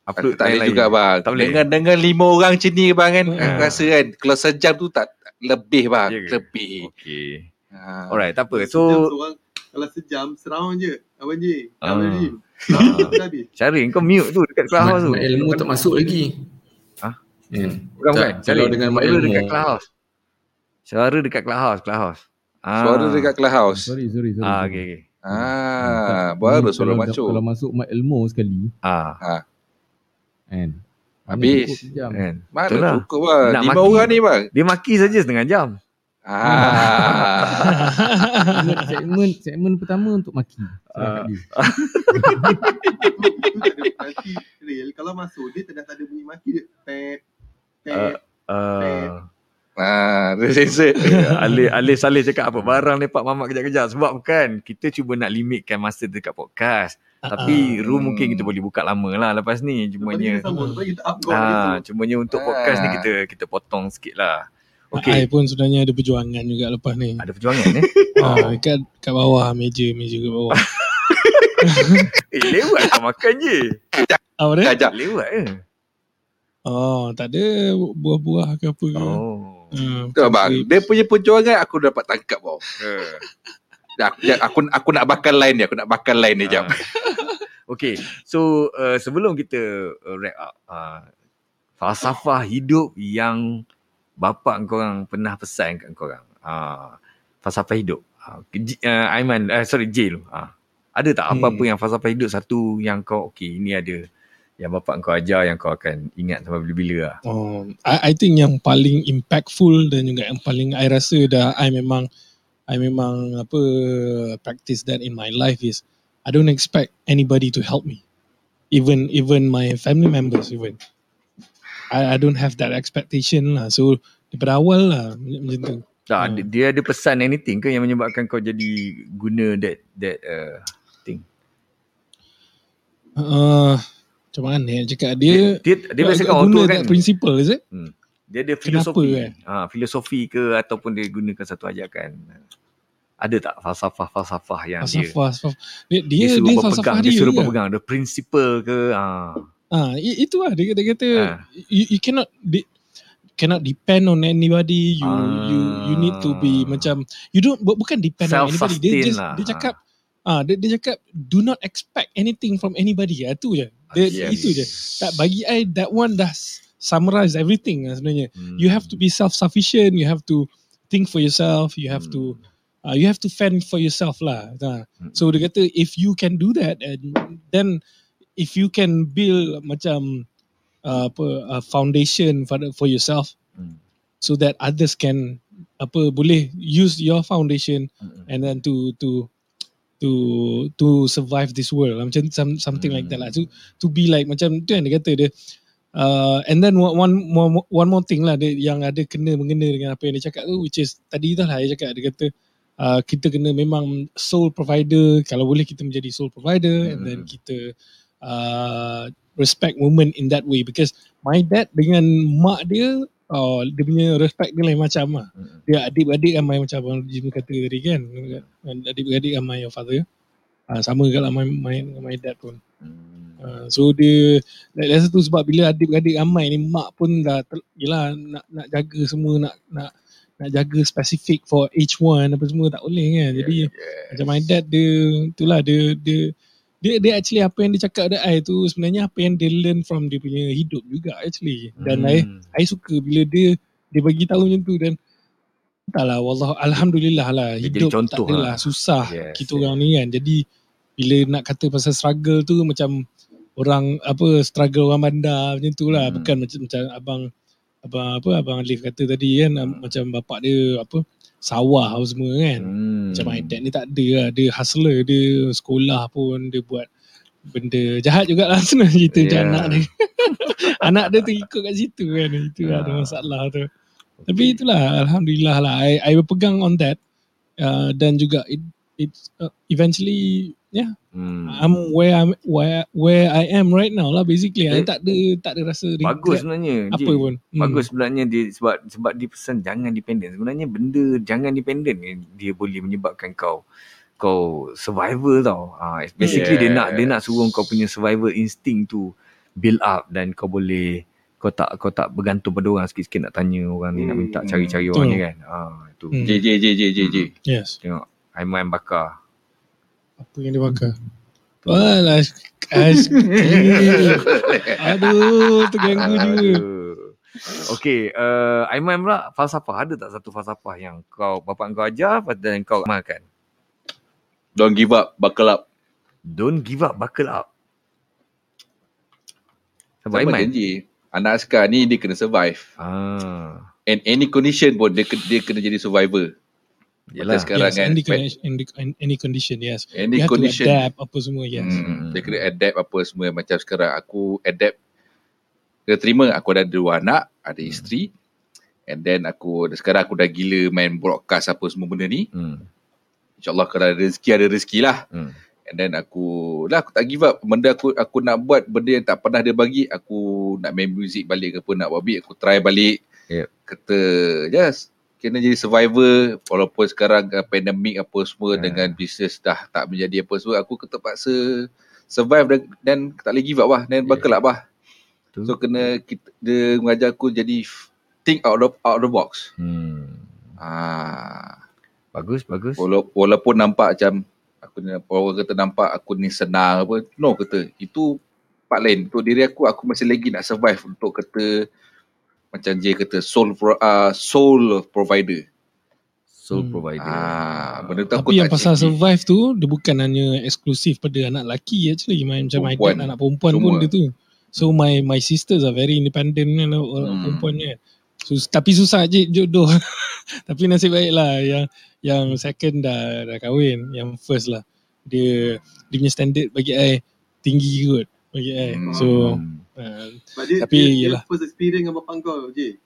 Upload tak boleh juga bang. Tak boleh. Dengan dengan lima orang macam ni bang kan. Hmm. Aku rasa kan kalau sejam tu tak lebih bang. Ya ke? Lebih. Okey. Ha. Alright, tak apa. Sejam So, seorang kalau sejam seround je. Abang J. Ah. Abang J. Seround je dah habis. Syarif kau mute tu dekat Clubhouse tu. Mak ilmu tak masuk lagi. Hah? Hmm. Bukan bukan. Kalau dengan mak Suara ilmu. dekat Clubhouse. Suara dekat Clubhouse, Clubhouse. Ah. Suara dekat clubhouse. Sorry, sorry, sorry. Ah, okey okey. Ah, Tak, baru kalau, masuk. Kalau masuk mak ilmu sekali, Ah, kan. mana Habis. kan. Mana lah. cukup. Nak Lima maki. orang ni bang. Dia maki saja setengah jam. Ah. segmen, segmen, pertama untuk maki. Ah. Real. Kalau masuk dia tak ada, bunyi maki dia. Pet. Pet. Uh, Ah, dia sensor. Alif Alif Saleh cakap apa barang lepak mamak kejap-kejap sebab kan kita cuba nak limitkan masa dekat podcast. Tapi room mungkin kita boleh buka lama lah lepas ni Lepas ni cumanya kita sambung. Lepas ni kita upload ah gitu. cumanya untuk podcast ni Ah. kita kita potong sikit lah. Okay. I Okey. pun sebenarnya ada perjuangan juga lepas ni. Ada perjuangan eh? Ah, kat, kat bawah meja, meja kat bawah. eh lewat kau makan je. Apa dia? Kajak. Lewat ke? Oh, tak ada buah-buah ke apa ke. Oh. Hmm, Tu bang, dia punya perjuangan aku dapat tangkap bang. Uh. Aku, aku, aku nak bakal lain dia, aku nak bakal lain dia jap. Okay, so uh, sebelum kita uh, wrap up, uh, falsafah hidup yang bapa korang pernah pesan kat korang. Uh, falsafah hidup. Uh, uh, Aiman, uh, sorry J. Uh, ada tak apa-apa yang falsafah hidup satu yang kau, okay ini ada yang bapa kau ajar yang kau akan ingat sampai bila-bila lah. Oh, I, I think yang paling impactful dan juga yang paling I rasa dah I memang I memang apa practice that in my life is I don't expect anybody to help me. Even even my family members even. I, I don't have that expectation lah. So daripada awal lah macam tu. Tak, Hmm. dia- dia ada pesan anything ke yang menyebabkan kau jadi guna that that uh, thing? Uh, macam mana nak cakap dia Dia, dia, dia biasa kau auto kan? principle is it? Dia ada Kenapa, filosofi. eh? Ha, filosofi ke ataupun dia gunakan satu ajakan. Ada tak falsafah-falsafah yang dia Falsafah, falsafah. Dia, dia, dia, suruh dia berpegang, falsafah dia, dia. suruh je. berpegang. Ada prinsipal ke? Ha. Ah, i- itu lah dia kata, dia kata Ah. you, you cannot de- cannot depend on anybody. You you you need to be macam you don't bu- bukan depend on anybody. Dia just lah. dia cakap ah dia, dia cakap do not expect anything from anybody. Ah tu je. Dia, Yes. Itu je. Tak bagi I that one dah summarize everything lah sebenarnya. Hmm. You have to be self sufficient. You have to think for yourself. You have to uh, you have to fend for yourself lah. Nah. Hmm. So dia kata if you can do that and then if you can build macam uh, apa uh, foundation for the, for yourself Hmm. so that others can apa boleh use your foundation Hmm. and then to to to to survive this world macam some, something like that lah to to be like macam tu yang dia kata dia uh, and then one one more one more thing lah dia, yang ada kena mengena dengan apa yang dia cakap tu which is tadi tu lah dia cakap dia kata uh, kita kena memang sole provider kalau boleh kita menjadi sole provider and then Hmm. kita uh, respect women in that way. Because my dad dengan mak dia uh, dia punya respect dia lain macam lah. Hmm. dia adik-adik ramai macam abang Jim kata tadi kan. Adik-adik ramai your father. Uh, sama juga lah my, my, my dad pun. Hmm. uh, so dia that's tu sebab bila adik-adik ramai ni mak pun dah ter, yelah nak nak jaga semua nak nak nak jaga spesifik for each one apa semua tak boleh kan. Jadi macam my dad dia itulah dia dia dia dia actually apa yang dia cakap kat I tu sebenarnya apa yang dia learn from dia punya hidup juga actually dan I Hmm. I suka bila dia dia bagi tahu macam tu dan entahlah wallah alhamdulillah lah Dia hidup contoh tak adalah lah. susah Yes, kita orang ni kan jadi bila nak kata pasal struggle tu macam orang apa struggle orang bandar macam tu lah Hmm. bukan macam macam abang abang apa abang Alif kata tadi kan Hmm. macam bapak dia apa sawah apa semua kan Hmm. macam my ni tak ada lah. Dia hustler. Dia sekolah pun. Dia buat benda jahat jugalah sebenarnya cerita Yeah. anak dia. anak dia tu ikut kat situ kan. Itu lah ada Ah. masalah tu. Tapi itulah Alhamdulillah lah. I, I berpegang on that. Uh, dan juga it, it uh, eventually yeah Hmm. I'm where I'm where where I am right now lah basically. I Eh, tak ada tak ada rasa Bagus sebenarnya. apa Jay. pun. Hmm. Bagus sebenarnya dia sebab sebab dia pesan jangan dependent. Sebenarnya benda jangan dependent ni dia boleh menyebabkan kau kau survival tau. Ha, basically dia nak dia nak suruh kau punya survival instinct tu build up dan kau boleh kau tak kau tak bergantung pada orang sikit-sikit nak tanya orang ni nak minta Hmm. cari-cari Betul. orang ni kan. Ha itu. Hmm. J J J J J J. Yes. Tengok Aiman bakar. Apa yang dia bakar? Walah, as, Aduh, terganggu juga. Okay, uh, Aiman pula falsafah. Ada tak satu falsafah yang kau bapak kau ajar dan kau amalkan? Don't give up, buckle up. Don't give up, buckle up. Sama Aiman? janji. Anak askar ni dia kena survive. Ah, And any condition pun dia, dia kena jadi survivor. Yelah. sekarang yes, kan, any, any, any condition, yes. Any you have condition. to adapt apa semua, yes. Hmm, dia kena adapt apa semua. Macam sekarang aku adapt. Kena terima aku ada dua anak, ada isteri. And then aku, sekarang aku dah gila main broadcast apa semua benda ni. Hmm. InsyaAllah kalau ada rezeki, ada rezeki lah. Hmm. And then aku lah aku tak give up benda aku aku nak buat benda yang tak pernah dia bagi aku nak main music balik ke apa nak buat beat aku try balik Yep. kata just kena jadi survivor walaupun sekarang uh, pandemik apa semua Yeah. dengan bisnes dah tak menjadi apa semua aku terpaksa survive dan, dan tak boleh give up lah dan Yeah. up lah Tu. so kena kita, dia mengajar aku jadi think out of out of the box Hmm. ah Bagus, bagus. Wala- walaupun nampak macam aku ni orang kata nampak aku ni senang apa no kata itu part lain untuk diri aku aku masih lagi nak survive untuk kata macam J kata soul pro, uh, soul provider Soul Hmm. provider. ah benda tu aku Tapi yang pasal ciki. survive tu, dia bukan hanya eksklusif pada anak lelaki actually. Main macam my dad anak perempuan pun Semua. dia tu. So my my sisters are very independent kan, orang Hmm. perempuan kan. So, tapi susah je jodoh. tapi nasib baik lah yang yang second dah dah kahwin, yang first lah. Dia dia punya standard bagi I tinggi kot bagi I. Hmm. So Hmm. Uh, But dia, Tapi, dia, dia first experience dengan bapak kau, J.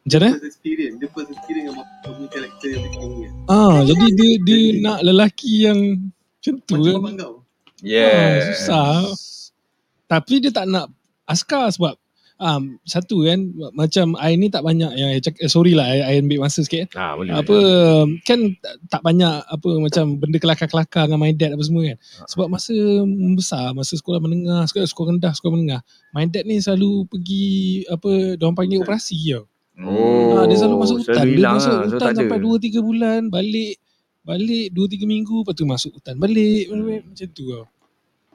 macam mana? First experience. Dia first experience dengan bapak kau punya karakter yang macam ni. Ah, jadi dia dia Jadi- nak lelaki yang macam tu Macam kan. bapak kau. yeah Ah, susah. Tapi dia tak nak askar sebab um, satu kan macam I ni tak banyak yang I cak, eh, sorry lah I, I ambil masa sikit Ah, boleh. apa kan tak- tak banyak apa macam benda kelakar-kelakar dengan my dad apa semua kan Ah. sebab masa besar masa sekolah menengah sekolah, sekolah rendah sekolah menengah my dad ni selalu pergi apa diorang panggil operasi tau Oh, ha, dia selalu masuk hutan selalu dia hilang masuk lah, hutan sampai 2 3 bulan balik balik 2 3 minggu lepas tu masuk hutan balik Hmm. macam tu tau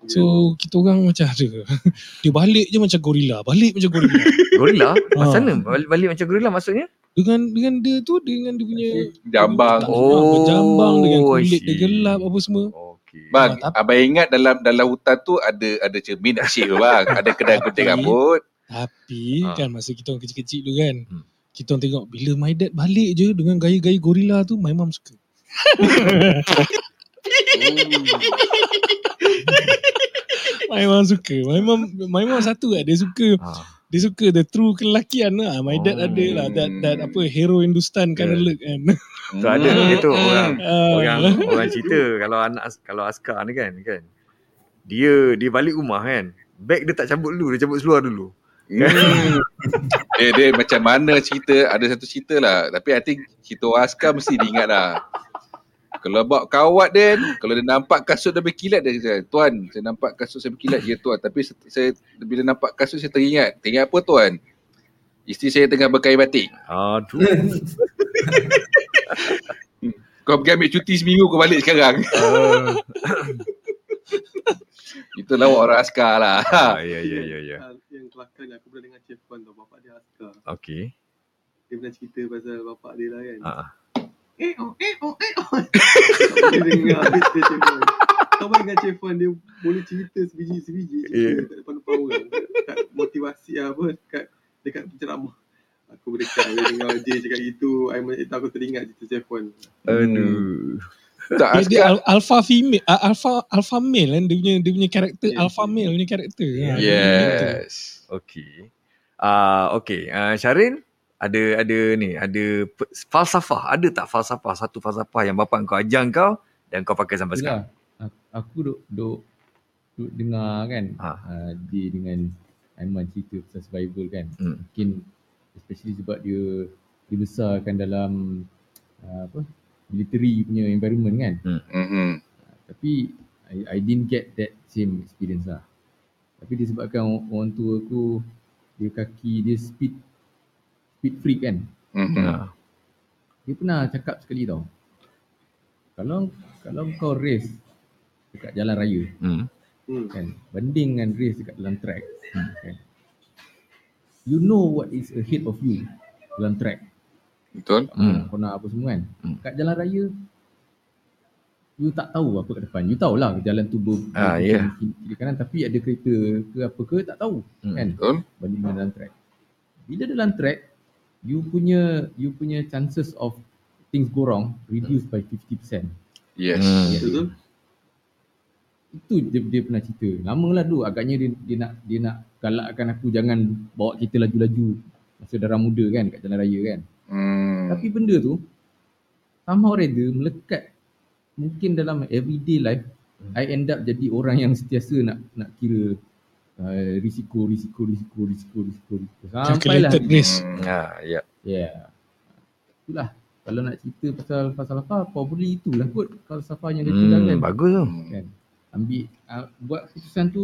So kita orang macam ada Dia balik je macam gorila Balik macam gorila Gorila? Macam mana? Balik, balik macam gorila maksudnya? Dengan dengan dia tu Dengan dia punya Jambang. tak- Berjambang Dengan Oh, kulit dia gelap Apa semua Okey. Bang, Ah, tapi- abang ingat dalam dalam hutan tu ada ada cermin nak shave bang. Ada kedai gunting Tapi- rambut. Tapi Ah. kan masa kita orang kecil-kecil tu kan Hmm. Kita orang tengok Bila my dad balik je Dengan gaya-gaya gorila tu My mom suka My mom suka My mom My mom satu lah Dia suka Ah. Dia suka the true kelakian lah My dad Oh. ada lah That, that apa Hero Hindustan kind of Yeah. look kan So ada itu orang Ah. orang orang cerita kalau anak kalau askar ni kan kan. Dia dia balik rumah kan. Beg dia tak cabut dulu, dia cabut seluar dulu. Hmm. dia, dia macam mana cerita Ada satu cerita lah Tapi I think Cerita orang askar mesti dia ingat lah Kalau bawa kawat dia Kalau dia nampak kasut dia berkilat Dia kata Tuan saya nampak kasut saya berkilat Ya tuan Tapi saya Bila nampak kasut saya teringat Teringat apa tuan Isteri saya tengah berkain batik Aduh. Kau pergi ambil cuti seminggu Kau balik sekarang Uh, Itulah orang askar lah ah, ya ya ya ya. Hal Yang kelakar ni aku pernah dengar Chef Wan tau. Bapak dia askar. Okey. Dia pernah cerita pasal bapak dia lah kan. Ah. Eh dia dengar. Kau bayangkan Chef Wan dia boleh cerita sebiji-sebiji cerita Yeah. kat depan-depan orang. Kat motivasi apa, kat dekat penceramah. Aku berdekat dia dengar dia cakap gitu. I, itu aku teringat cerita Chef Wan. Aduh. Tak dia, dia alpha female uh, alpha alpha male kan dia punya dia punya karakter Yeah. alpha male punya karakter Ha, Yes Okey. Ah okey. Ah Syarin ada ada ni, ada falsafah. Ada tak falsafah satu falsafah yang bapa kau ajar kau dan kau pakai sampai sekarang? Aku- duk, duk, duk dengar kan Ha. uh, dia dengan Aiman cerita pasal survival kan. Hmm. Mungkin especially sebab dia dibesarkan dalam uh, apa military punya environment kan. mm-hmm. Tapi I, I didn't get that same experience lah. Tapi disebabkan orang, orang tua aku dia kaki dia speed speed freak kan. Mm-hmm. Ah. Dia pernah cakap sekali tau. Kalau kalau kau race dekat jalan raya Hmm. Hmm. kan banding dengan race dekat dalam track hmm. kan. You know what is ahead of you dalam track. Betul Hmm. Kau nak apa semua kan. Hmm. Kat jalan raya you tak tahu apa kat depan. You tahulah jalan tu ber, Ah, ber- ya. kiri, kiri kanan tapi ada kereta ke apa ke tak tahu Hmm. kan Betul banding dengan dalam track. Bila dalam track you punya you punya chances of things go wrong reduce by 50%. Yes Hmm. Betul? Itu dia, dia pernah cerita. Lama lah dulu agaknya dia, dia nak dia nak galakkan aku jangan bawa kereta laju-laju masa darah muda kan kat jalan raya kan. hmm. Tapi benda tu somehow rather melekat mungkin dalam everyday life I end up jadi orang yang sentiasa nak nak kira uh, risiko risiko risiko risiko risiko risiko sampailah calculated risk Hmm. Ah, ya. Yeah. Itulah. Kalau nak cerita pasal falsafah, probably itulah kot falsafah yang dia Hmm, tinggalkan. bagus tu. Kan? Ambil, uh, buat keputusan tu,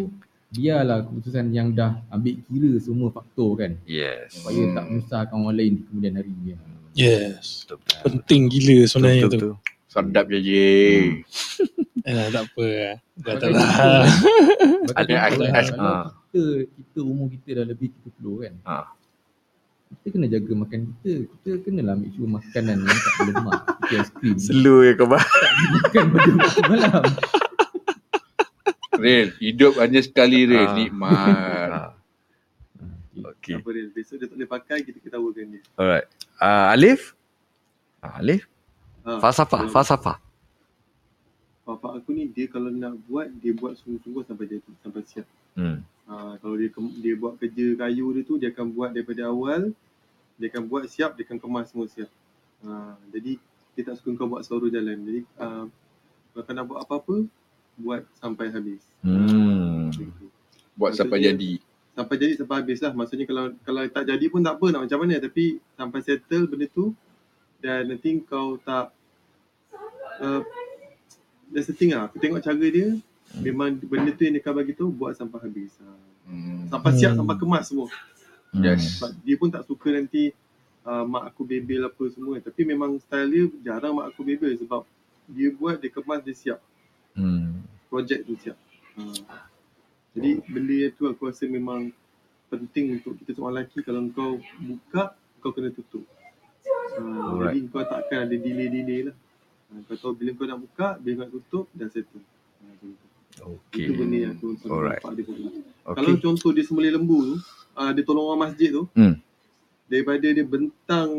biarlah keputusan yang dah ambil kira semua faktor kan. Yes. Supaya Hmm. tak menyusahkan orang lain di kemudian hari. Kan? yes Betul betul. penting gila sebenarnya Betul, tu betul. Sedap je je eh, tak apa dah tak lah Ada- kalau ah. kita, kita umur kita dah lebih 30 kan. Ah. Kita kena jaga makan kita. Kita kenalah ambil sure makanan yang tak berlemak. Seperti aiskrim. Slow ya kau bah. Makan pada waktu malam. Real Hidup hanya sekali Real Ah. Nikmat Ah, Okey. Apa dia? Besok dia tak boleh pakai, kita ketawakan dia. Alright. Ah Alif? Ah, Alif? Ha, Falsafah, kalau falsafah. Bapak aku ni, dia kalau nak buat, dia buat sungguh-sungguh sampai jadi, sampai siap. Hmm. Ha, kalau dia dia buat kerja kayu dia tu, dia akan buat daripada awal, dia akan buat siap, dia akan kemas semua siap. Ha, jadi, dia tak suka kau buat seluruh jalan. Jadi, uh, kalau kau nak buat apa-apa, buat sampai habis. Hmm. Buat sampai Maksudnya- jadi sampai jadi sampai habis lah. Maksudnya kalau kalau tak jadi pun tak apa nak macam mana. Tapi sampai settle benda tu dan nanti kau tak uh, that's the thing lah. Aku tengok cara dia memang benda tu yang dia akan bagi tu buat sampai habis. Ha. Hmm. Sampai siap Hmm. sampai kemas semua. Yes. Sebab dia pun tak suka nanti uh, mak aku bebel apa semua. Tapi memang style dia jarang mak aku bebel sebab dia buat, dia kemas, dia siap. Hmm. Projek tu siap. Uh, jadi benda yang tu aku rasa memang penting untuk kita seorang lelaki kalau kau buka, kau kena tutup. Uh, Alright. jadi kau takkan ada delay-delay lah. Uh, kau tahu bila kau nak buka, bila kau nak tutup, dah settle. Tu. Okay. Itu benda yang aku Alright. nampak dia. Okay. Kalau contoh dia sembelih lembu tu, uh, dia tolong orang masjid tu, Hmm. daripada dia bentang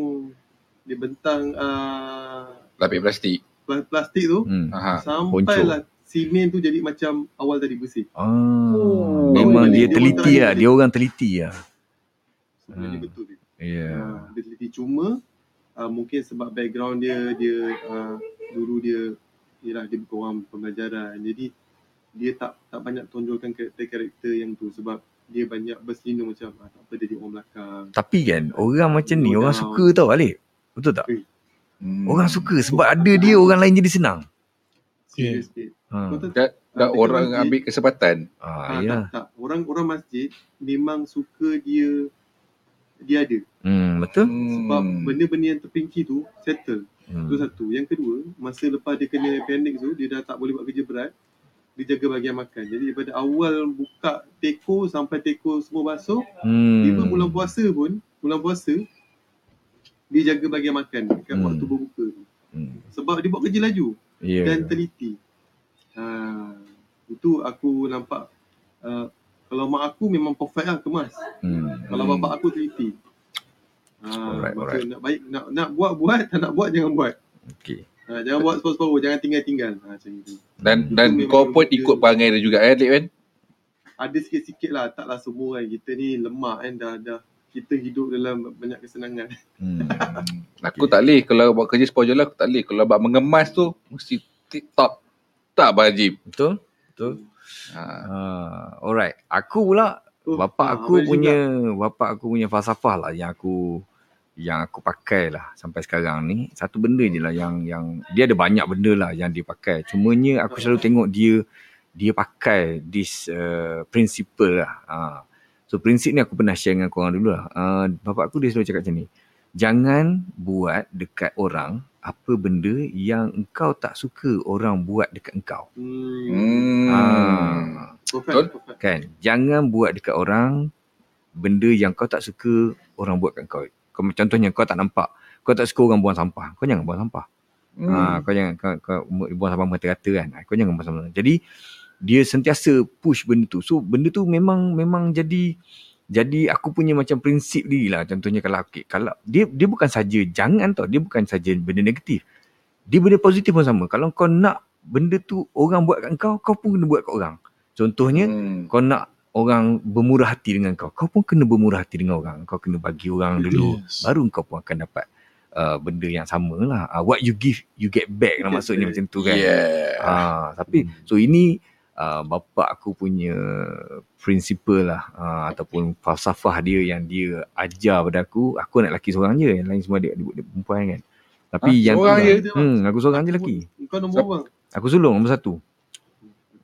dia bentang uh, Lapik plastik. pla- plastik tu Hmm. Aha. sampailah simen tu jadi macam awal tadi bersih. Ah, Oh. memang Dia dia teliti lah. tadi. Dia orang teliti lah. Sebenarnya Hmm. betul dia. Ya. Uh, dia teliti cuma uh, mungkin sebab background dia dia uh, dulu dia yalah dia bukan orang pembelajaran. Jadi dia tak tak banyak tonjolkan karakter-karakter yang tu sebab dia banyak berselindung macam ah, tak apa dia jadi orang belakang. Tapi kan orang macam ni orang down. suka tau Alif. Betul tak? Hmm. Orang suka sebab ada dia orang lain jadi senang. Serius yeah. Ha. Dan, dan dekat orang masjid- ambil kesempatan. Ah, Ah, ya. tak, tak. Orang orang masjid memang suka dia dia ada. Hmm, betul? Sebab benda-benda yang terpinci tu settle. Hmm. Tu satu. Yang kedua, masa lepas dia kena appendix tu, dia dah tak boleh buat kerja berat. Dia jaga bahagian makan. Jadi daripada awal buka teko sampai teko semua basuh, Hmm. even bulan puasa pun, bulan puasa, dia jaga bahagian makan dekat Hmm. waktu berbuka tu. Hmm. Sebab dia buat kerja laju Ya. dan teliti. Ha, itu aku nampak uh, kalau mak aku memang perfect lah kemas. Hmm. Kalau Hmm. bapak aku teliti. Ha, Alright, maksud alright. nak baik nak nak buat buat, tak nak buat jangan buat. Okey. Ha, jangan buat separuh-separuh, jangan tinggal-tinggal. Ha, macam itu. Dan Itu dan kau pun ikut perangai dia juga eh, Lik kan? Ada sikit-sikit lah, taklah semua kan. Kita ni lemah kan dah dah kita hidup dalam banyak kesenangan. Hmm. Aku tak boleh kalau buat kerja separuh jalan aku tak boleh. Kalau buat mengemas tu mesti tip top. Tak wajib. Betul? Betul? Ha. Ah, alright. Aku pula Oh, bapak ha, aku Abang punya juga. bapak aku punya falsafah lah yang aku yang aku pakai lah sampai sekarang ni satu benda je lah yang yang dia ada banyak benda lah yang dia pakai cumanya aku selalu tengok dia dia pakai this uh, principle lah uh, so prinsip ni aku pernah share dengan korang dulu lah uh, bapak aku dia selalu cakap macam ni jangan buat dekat orang apa benda yang engkau tak suka orang buat dekat engkau Hmm. Hmm. Perfect, Betul? perfect. kan jangan buat dekat orang benda yang kau tak suka orang buat kat kau kau contohnya kau tak nampak. Kau tak suka orang buang sampah. Kau jangan buang sampah. Hmm. ha, kau jangan kau, kau buang sampah merata-rata kan. Ha, kau jangan buang sampah jadi dia sentiasa push benda tu. So benda tu memang memang jadi jadi aku punya macam prinsip diri lah. Contohnya kalau okay, kalau dia dia bukan saja jangan tau. Dia bukan saja benda negatif. Dia benda positif pun sama. Kalau kau nak benda tu orang buat kat kau kau pun kena buat kat orang. Contohnya Hmm. kau nak orang bermurah hati dengan kau kau pun kena bermurah hati dengan orang kau kena bagi orang dulu Yes. baru kau pun akan dapat uh, benda yang sama lah uh, what you give you get back lah maksudnya back. macam tu kan Yeah. Ah, tapi Hmm. so ini uh, bapa aku punya prinsipal lah uh, ataupun falsafah dia yang dia ajar pada aku. Aku anak lelaki seorang je, yang lain semua dia adik perempuan kan. Tapi Ah, yang seorang tu je? lah, hmm, aku seorang je lelaki. Kau nombor berapa? Aku sulung nombor satu.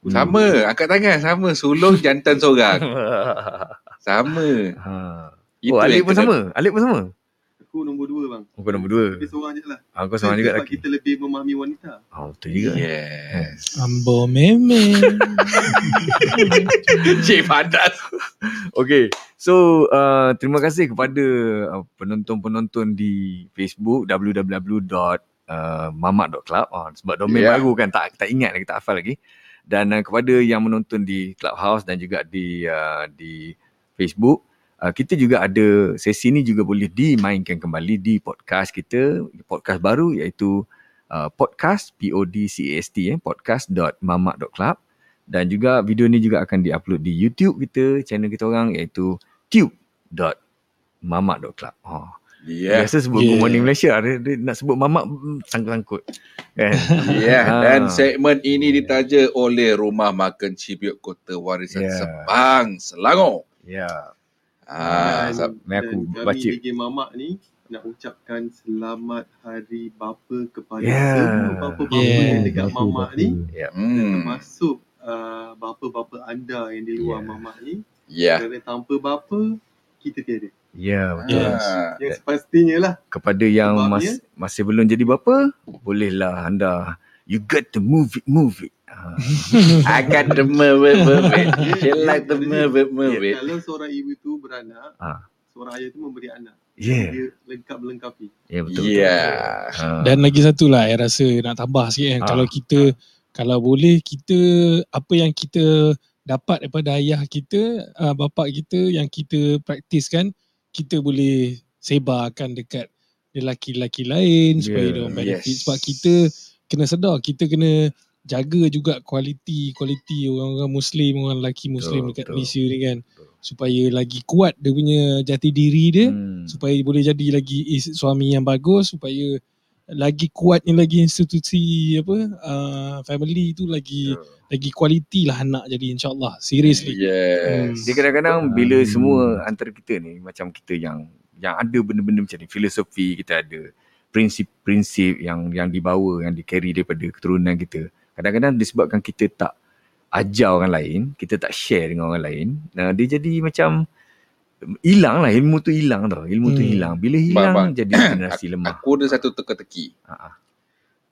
Hmm. Sama, angkat tangan sama. Sulung jantan seorang. Sama. ha. Itu Oh, yang pun kena- sama. Alik pun sama. Aku nombor dua bang. Kau nombor dua. Tapi seorang je lah. Ah, kau seorang juga lelaki. kita lebih memahami wanita. Oh, betul juga. Yes. Ambo meme. Cik padas. Okay, so uh, terima kasih kepada uh, penonton-penonton di Facebook www.mamak.club uh, sebab domain Yeah. baru kan tak tak ingat lagi tak hafal lagi dan uh, kepada yang menonton di Clubhouse dan juga di uh, di Facebook uh, kita juga ada sesi ni juga boleh dimainkan kembali di podcast kita podcast baru iaitu uh, podcast P O D C A S T eh podcast.mamak.club dan juga video ni juga akan diupload di YouTube kita, channel kita orang iaitu tube.mamak.club. Oh. Yeah. Biasa sebut Yeah. Good Morning Malaysia, dia, dia nak sebut mamak sangkut-sangkut. Kan? Yeah. Ah. Dan segmen ini ditaja oleh Rumah Makan Cibiuk Kota Warisan Yeah. Sepang, Selangor. Ya. Ah, dan, aku dan baca. kami Mamak ni nak ucapkan selamat hari bapa kepada Yeah. semua bapa-bapa Yeah. yang dekat Bapa, Mamak bapa. ni hmm. termasuk uh, bapa-bapa anda yang di luar Yeah. Mamak ni Ya. kerana tanpa bapa kita tiada Ya, betul. Yes. Ah. yang sepastinya lah Kepada yang mas, masih belum jadi bapa, bolehlah anda you got to move it, move it. Ha. I got the move it, move it. She like the move it, move it. kalau seorang ibu tu beranak Ah. seorang ayah tu memberi anak Yeah. dia lengkap melengkapi Ya, betul. Ya. betul. Ha. Dan lagi satu lah saya rasa nak tambah sikit kan. Ah. Kalau kita, kalau boleh kita, apa yang kita dapat daripada ayah kita, uh, bapa kita yang kita praktiskan, kita boleh sebarkan dekat lelaki-lelaki lain supaya Yeah, dia benefit. yes. Sebab kita kena sedar, kita kena jaga juga kualiti kualiti orang-orang muslim, orang lelaki muslim Betul, dekat betul. Malaysia ni kan. Betul. Supaya lagi kuat dia punya jati diri dia Hmm. supaya boleh jadi lagi suami yang bagus supaya lagi kuatnya lagi institusi apa uh, family tu lagi Betul. lagi kualiti lah anak jadi insyaallah seriously Yes. Dia kadang-kadang bila Hmm. semua antara kita ni macam kita yang yang ada benda-benda macam ni filosofi kita ada prinsip-prinsip yang yang dibawa yang di carry daripada keturunan kita. Kadang-kadang disebabkan kita tak ajar orang lain, kita tak share dengan orang lain, nah, dia jadi macam hilang lah ilmu tu hilang tau. Ilmu tu Hmm. hilang. Bila hilang bang. jadi generasi lemah. Aku ada satu teka-teki. Ha, ha.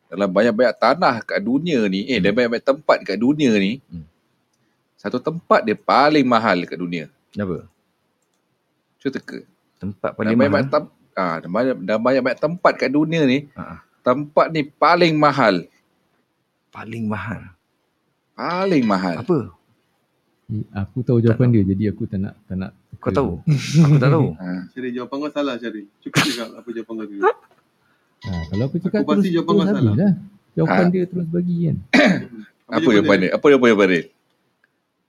Dalam banyak-banyak tanah kat dunia ni, eh, Hmm. dan banyak-banyak tempat kat dunia ni, Hmm. satu tempat dia paling mahal kat dunia. Apa? Cuba teka. Tempat paling banyak-banyak mahal. tem- ah, dan banyak dan banyak-banyak tempat kat dunia ni, Ha, ha. tempat ni paling mahal. Paling mahal. Paling mahal. Apa? Aku tahu jawapan dia jadi aku tak nak tak nak. Kau tahu? Aku tak tahu. Ha. Syaril jawapan kau salah Syaril cukup cakap apa jawapan kau dulu Ha, kalau aku cakap Aku pasti terus, jawapan terus kau salah. lah. Jawapan Ha. dia terus bagi kan. Apa jawapan dia? Apa jawapan dia?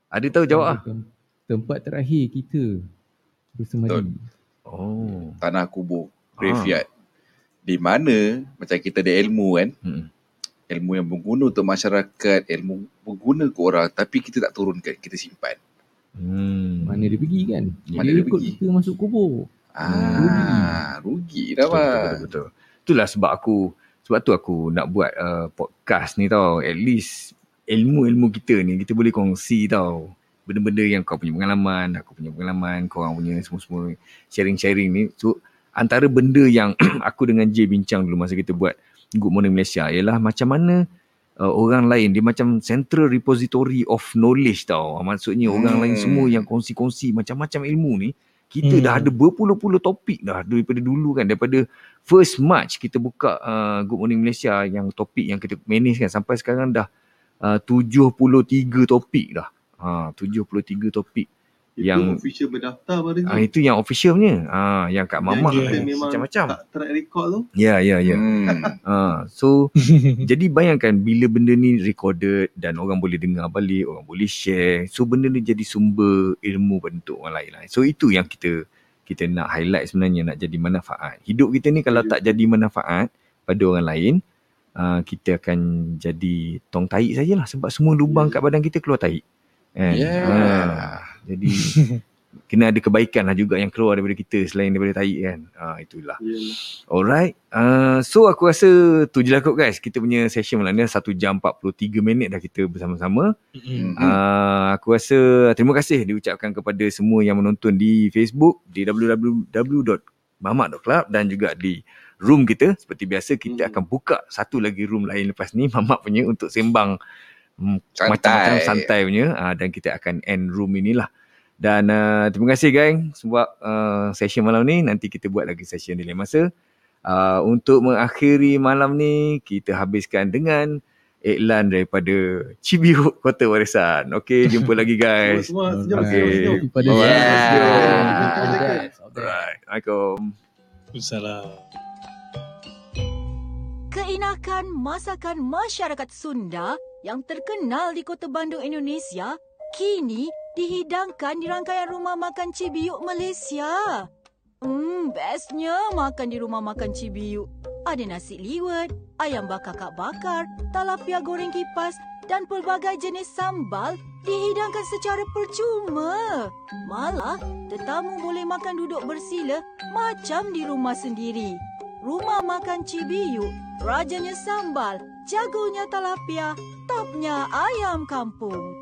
Ada tahu jawab ah? Tem- Tempat terakhir kita bersemadi. Oh. Tanah kubur, graveyard. Di mana macam kita ada ilmu kan, Hmm. Ilmu yang berguna untuk masyarakat, ilmu berguna ke orang tapi kita tak turunkan, kita simpan. Hmm. Mana dia pergi kan? Mana dia dia ikut pergi? kita masuk kubur. Ah, rugi dah betul, betul, betul, betul. Itulah sebab aku sebab tu aku nak buat uh, podcast ni tau. At least ilmu-ilmu kita ni kita boleh kongsi tau. Benda-benda yang kau punya pengalaman, aku punya pengalaman, kau orang punya semua-semua sharing-sharing ni. So antara benda yang aku dengan Jay bincang dulu masa kita buat Good Morning Malaysia ialah macam mana uh, orang lain dia macam central repository of knowledge tau. Maksudnya hmm. orang lain Hmm. semua yang kongsi-kongsi macam-macam ilmu ni kita Hmm. dah ada berpuluh-puluh topik dah daripada dulu kan daripada first March kita buka uh, Good Morning Malaysia yang topik yang kita manage kan sampai sekarang dah uh, 73 topik dah. Ha 73 topik. Itu yang- official berdaftar pada Ah itu yang official punya. Ah yang kat Yang kita ni memang macam-macam. tak track record tu Ya ya ya. Hmm. Ah so jadi bayangkan bila benda ni recorded dan orang boleh dengar balik, orang boleh share. So benda ni jadi sumber ilmu bentuk orang lain lah. So itu yang kita kita nak highlight sebenarnya nak jadi manfaat. Hidup kita ni kalau tak jadi manfaat pada orang lain, uh, kita akan jadi tong tahi sajalah sebab semua lubang kat badan kita keluar tahi. Kan? Yeah. Ah, jadi kena ada kebaikan lah juga yang keluar daripada kita selain daripada tahi kan. Ah itulah. Yalah. Alright. Uh, so aku rasa tu je lah kot guys. Kita punya session malam ni 1 jam 43 minit dah kita bersama-sama. Mm-mm. Hmm. Uh, aku rasa terima kasih diucapkan kepada semua yang menonton di Facebook di www.mamak.club dan juga di room kita. Seperti biasa kita Hmm. akan buka satu lagi room lain lepas ni Mamak punya untuk sembang Santai. macam-macam santai punya uh, dan kita akan end room inilah. Dan uh, terima kasih gang sebab uh, session malam ni nanti kita buat lagi session di lain masa. Uh, untuk mengakhiri malam ni kita habiskan dengan iklan daripada Cibiuk Kota Warisan. Okey, jumpa lagi guys. Semua senyum, Okay. senyum, senyum. Pada Alright. Yeah. Alright. Assalamualaikum. Salam. Keenakan masakan masyarakat Sunda yang terkenal di Kota Bandung, Indonesia, kini dihidangkan di rangkaian rumah makan Cibiuk Malaysia. Hmm, bestnya makan di rumah makan Cibiuk. Ada nasi liwet, ayam bakar kak bakar, talapia goreng kipas dan pelbagai jenis sambal dihidangkan secara percuma. Malah, tetamu boleh makan duduk bersila macam di rumah sendiri. Rumah makan Cibiu, rajanya sambal, jagonya talapia, topnya ayam kampung.